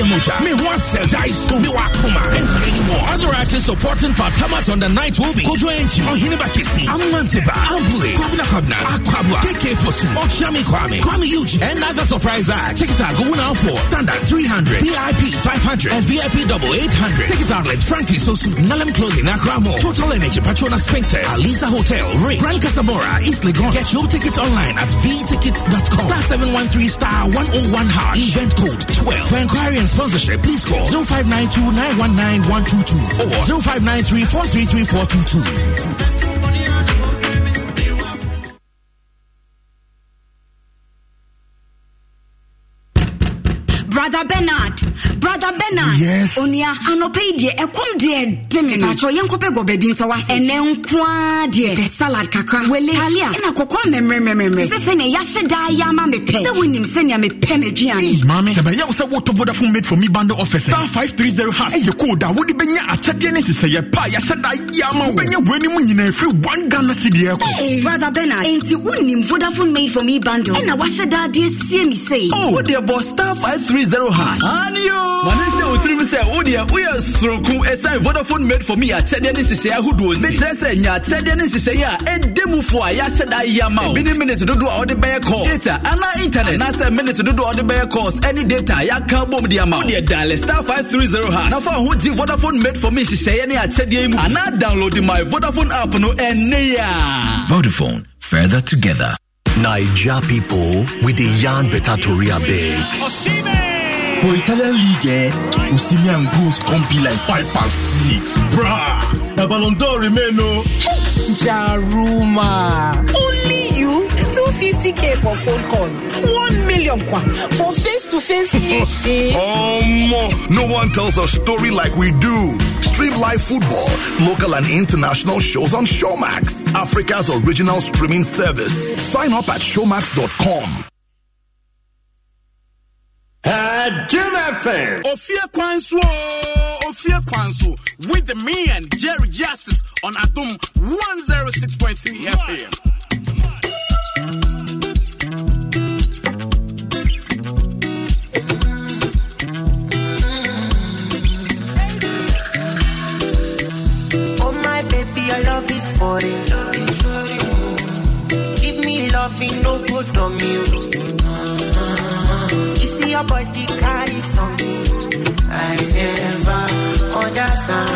Me Wansel, Jaisu, Me Wakuma, and many more. Other artists supporting Pat Thomas on the night will be Kojo Enchi, Ohiniba Kisi, Amanteba, Ambule, Kwabena Kwabena, Akwabwa, KK Fosu, Okshami Kwame, Kwame Yuji, and other surprise acts. Tickets are going out for Standard 300, VIP 500, and VIP Double 800. Ticket outlet Frankie Sosu, Nalam Clothing, Akramo, Total Energy, Patrona Spectres, Alisa Hotel, Ray, Grand Casamora, East Legon. Get your tickets online at vtickets.com. Star 713 star 101 hash. Event code 12. For inquiry and sponsorship, please call 0592 919 122 or 0593 433 422. Brother bernard. Brother bernard. Yes. onua anɔpɛ yi deɛ ɛkɔm deɛ de me patɔ yɛnkɔpɛ gɔ baabi ntɔwa ɛnɛ nkoa deɛ bɛ salad kakra. Wele. Talia. Ɛna kɔkɔɔ mmɛmmerɛmmɛmmerɛ sɛ sɛnea yɛahyɛ daa yɛ ama mepɛ sɛ wonim sɛnea mepɛ m'aduane maame. Sɛ bɛyɛ wo sɛ wotɔ vodafone made for me bundle office. Star 530 hash. Ɛyɛ code a wode bɛnya akyɛdeɛ ne nhyehyɛeɛ pa a yɛahyɛ da yɛ ama wo. Wobɛnya w'anim nyinaa ɛfiri 1 ghana cediɛ kɔ Hey, brother bernard. enti wonim vodafone made for me bundle. Ɛna wahyɛ daa de asie me sei. Oh, wodeɛ bɔ star 530 hash. Anio! Mane sɛ wo tirim sɛ wodeɛ woyɛ soronko ɛsiane Vodafone made for me akyɛdeɛ ne nhyehyɛeɛ ahodoɔ nti. Mekyerɛ sɛ nya akyɛdeɛ ne nhyehyɛeɛ a ɛda mu fo a yɛahyɛ da yi ama wo. Ebi ne minute dodoɔ a wode bɛyɛ call. Data anaa internet. Anaasɛ minute dodoɔ a wode bɛyɛ calls ɛne data a yɛaka bom de ama wo. Wodeɛ dial star 530 hash. Na fa wo ho gye Vodafone made for me nhyehyɛeɛ ne akyɛdeɛ yi mu. Anaa download my Vodafone app no ɛnnɛ yi a. Vodafone, further together. Naija people with the yarn better to real big. For Italian League, eh, Osimhen goals can't be like 5 past 6. Bruh. The Ballon d'Or remain, no. Jaruma. Only you? 250k for phone call. 1 million kwa for face to face meeting. Um, no one tells a story like we do. Stream live football, local and international shows on Showmax, Africa's original streaming service. Sign up at showmax.com. Jim FM. Ofie Kwanso, Ofie Kwanso, with me and Jerry Justice on Adom 106.3 FM. Oh my baby, your love is for it. Give me loving, no good on you. See your body carry something I never understand.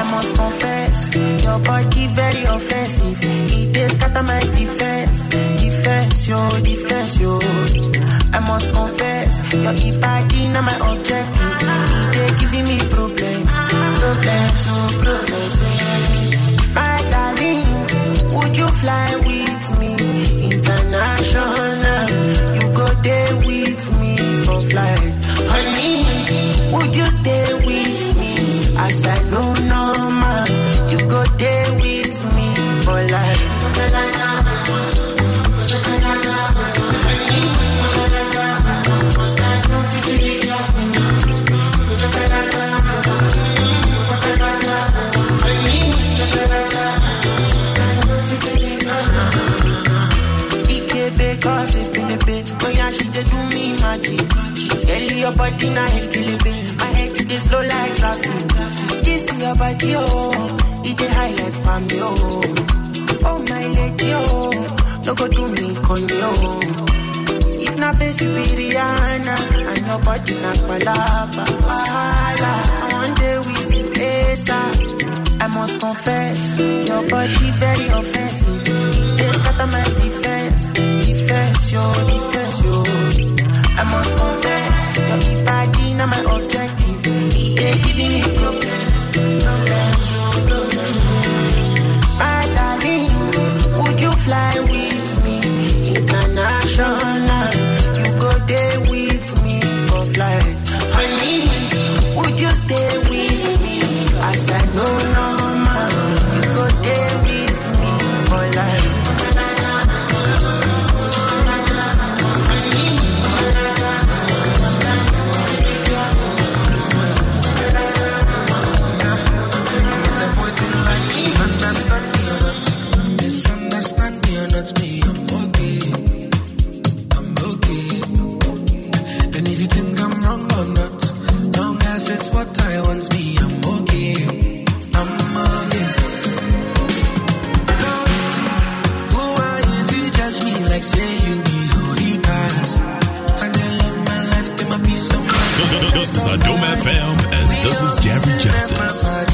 I must confess, your body very offensive. It is scatter my defense, defense, yo, defense, yo. I must confess, your body not my objective. They giving me problems, problems, oh problems. eh. My darling, would you fly with me international? There with me for flight, honey. Would you stay with me as I know your body na head kill it, My head dey slow like traffic. This your body, oh, it dey high like palm, oh. Oh my lady, oh, no go do me con oh. yo. If na face you be Rihanna, and your body na palapa, wahala. I want day with you, ASAP. I must confess, your body very offensive. They scatter my defense, defense, yo, defense, yo. I must confess, fly us.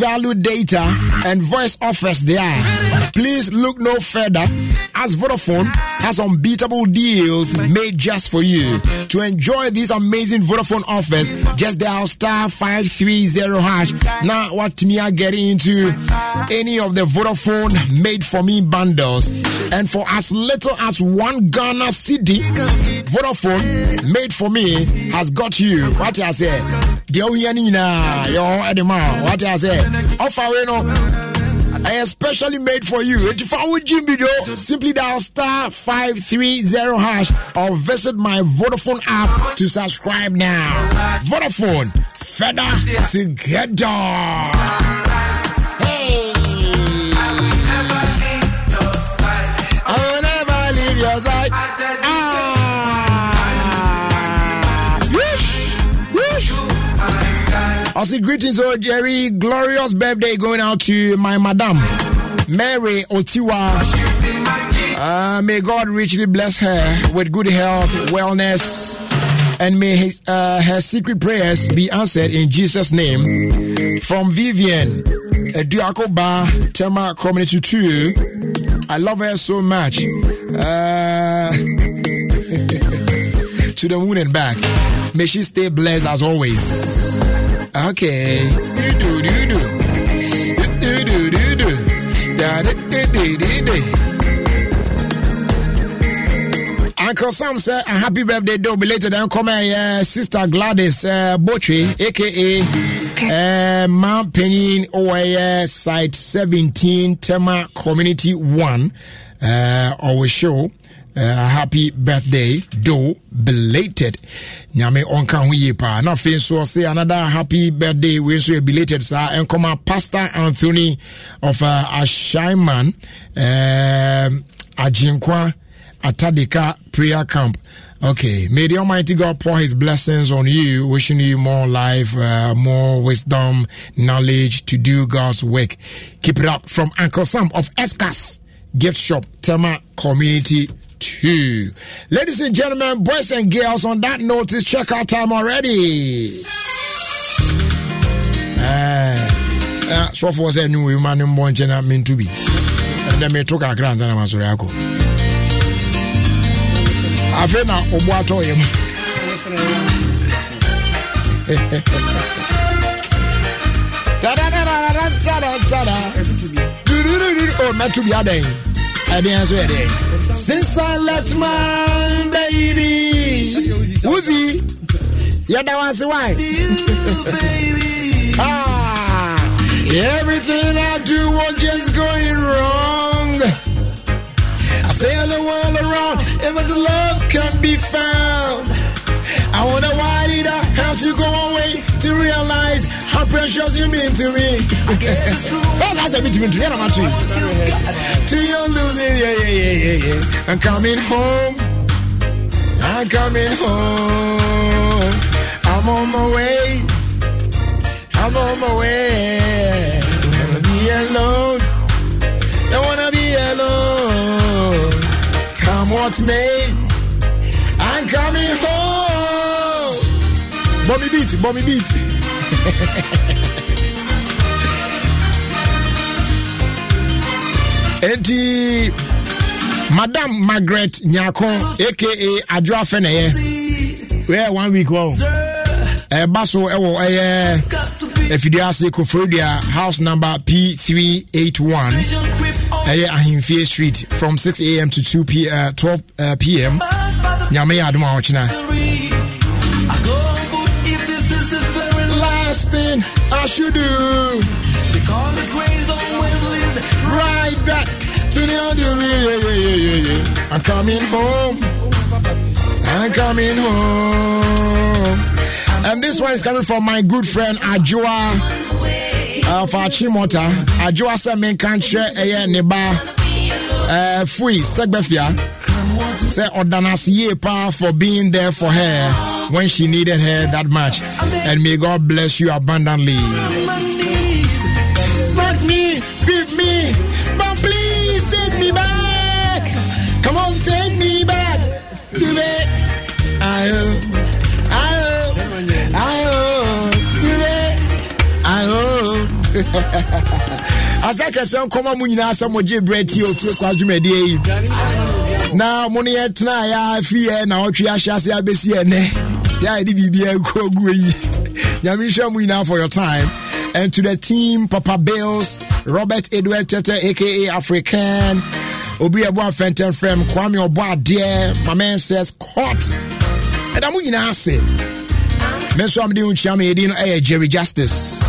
Value data and voice offers there, please look no further as Vodafone has unbeatable deals made just for you. To enjoy these amazing Vodafone offers, just dial star 530 hash. Now, what me are getting into any of the Vodafone made for me bundles. And for as little as one Ghana cedi, Vodafone made for me has got you. What I say? Deɛ wohia no nyinaa yɛwɔ ɛde ma wate a sɛ ɔfa wei no ɛyɛ specially made for you. Enti fa wo gyim video simply dial star 530 hash or visit my vodafone app to subscribe now. Vodafone further together I say greetings, oh Jerry. Glorious birthday going out to my madam, Mary Otiwa. Uh, may God richly bless her with good health, wellness, and may his, uh, her secret prayers be answered in Jesus' name. From Vivian, Eduakoba, Tema Community 2. I love her so much. Uh, to the moon and back. May she stay blessed as always. Okay. You do, you do. You do, you do. Da, da, da, da, da, da. Uncle Sam said a happy birthday though belated and come uh, sister Gladys uh, Botry aka uh, Mount Penny OIS site 17 Tema Community 1 uh, our show uh, happy birthday though belated nyame ɔnka ho yie paa na afei nso ɔse another happy birthday wei nso yɛ belated saa ɛnkɔma pastor anthony of uh, ashaiman uh, agyenkwa Atadika prayer camp. Okay, may the Almighty God pour His blessings on you, wishing you more life, uh, more wisdom, knowledge to do God's work. Keep it up from Uncle Sam of Escas Gift Shop, Tema Community two. Ladies and gentlemen, boys and girls, on that notice, check out time already. Uh, so for us, new woman, we man in one general mean to be. And then we took our grand and I'm sorry. I feel now, Obuato. Ta-da-da-da-da-da-da-da. Oh, not oh, to be a day ɛdeɛ nso yɛ dɛn since i left my baby wuzi yɛda wo ase why? Ah, everything i do was just going wrong. I sail the world around, if it's love can be found. I wonder why did I have to go away to realize how precious you mean to me. oh, that's a bit to me. I'm actually. To your losing, yeah, yeah, yeah, yeah, yeah. I'm coming home. I'm coming home. I'm on my way. I'm on my way. Don't wanna be alone. Don't wanna be alone. Come what may. I'm coming home. bọ́mi beat, bọ́mi beat. eti madam margaret nyako aka adwo afẹ na yẹ wẹ́ẹ́ one week wọ́n ẹ̀ẹ́ba eh, so ẹ̀wọ̀ eh, ẹ̀yẹ eh, ẹ̀fidie ase koforidua house number p three eight one. Ɛyɛ ahemfie street from six am to two p uh, twelve uh, pm nyame yɛ adom a ɔkyena last thing i should do Because right back to the audio yeah, yeah, yeah, yeah, yeah. i'm coming home i'm coming home and this one is coming from my good friend Ajua uh, for Achimota. Ajua said, "Men can't share a ne ba uh, Fui Segbefia. Say Odanas ye pa for being there for her when she needed her that much. And may God bless you abundantly. Smack me, beat me, but please take me back. Come on, take me back. Baby. I asa kɛsɛ nkɔma mu nyinaa sɛ mogye berɛ tie ofie kɔ adwumadie yi na mo ne yɛtena a yɛafiɛ na ɔtwe ahyɛ ase abɛsi ɛnɛ yi nyame nhyɛ mu nyinaa for your time. And to the team papa bills robert edward tete aka african obi ɛbɔ afɛntɛn frɛm kwame ɔbɔ adeɛ my man says cot ɛda mo nyinaa ase me nso amde wo kyia me yɛdin no ɛyɛ jerry justice.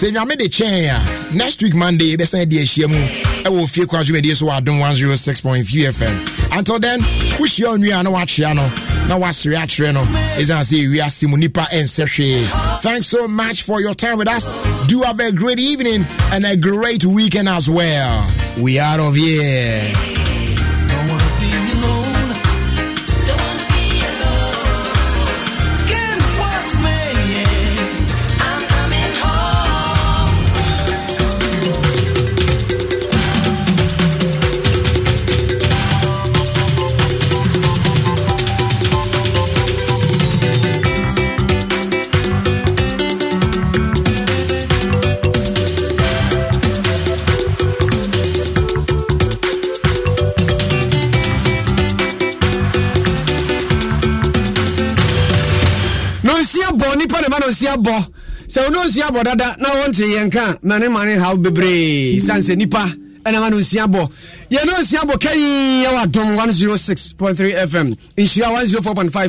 De kyɛn a next week monday yɛbɛsan de ahyia mu ɛwɔ fie kɔ adwumadie so wɔ adom 106.3 fm until then wohyia onwie a na woakyea no na woasere akyerɛ no ɛsiane sɛ ewiase mu ɛnsɛ hwee. Thanks so much for your time with us. Do have a great evening and a great weekend as well. We are of here osi abɔ. Sɛ wo ne osi abɔ dada na wonte yɛnka mane mane haw bebree. Sane sɛ nipa ɛnama no nsia bɔ yɛne osia bɔ kai yɛwɔ adom 106.3 fm nhyira 104.5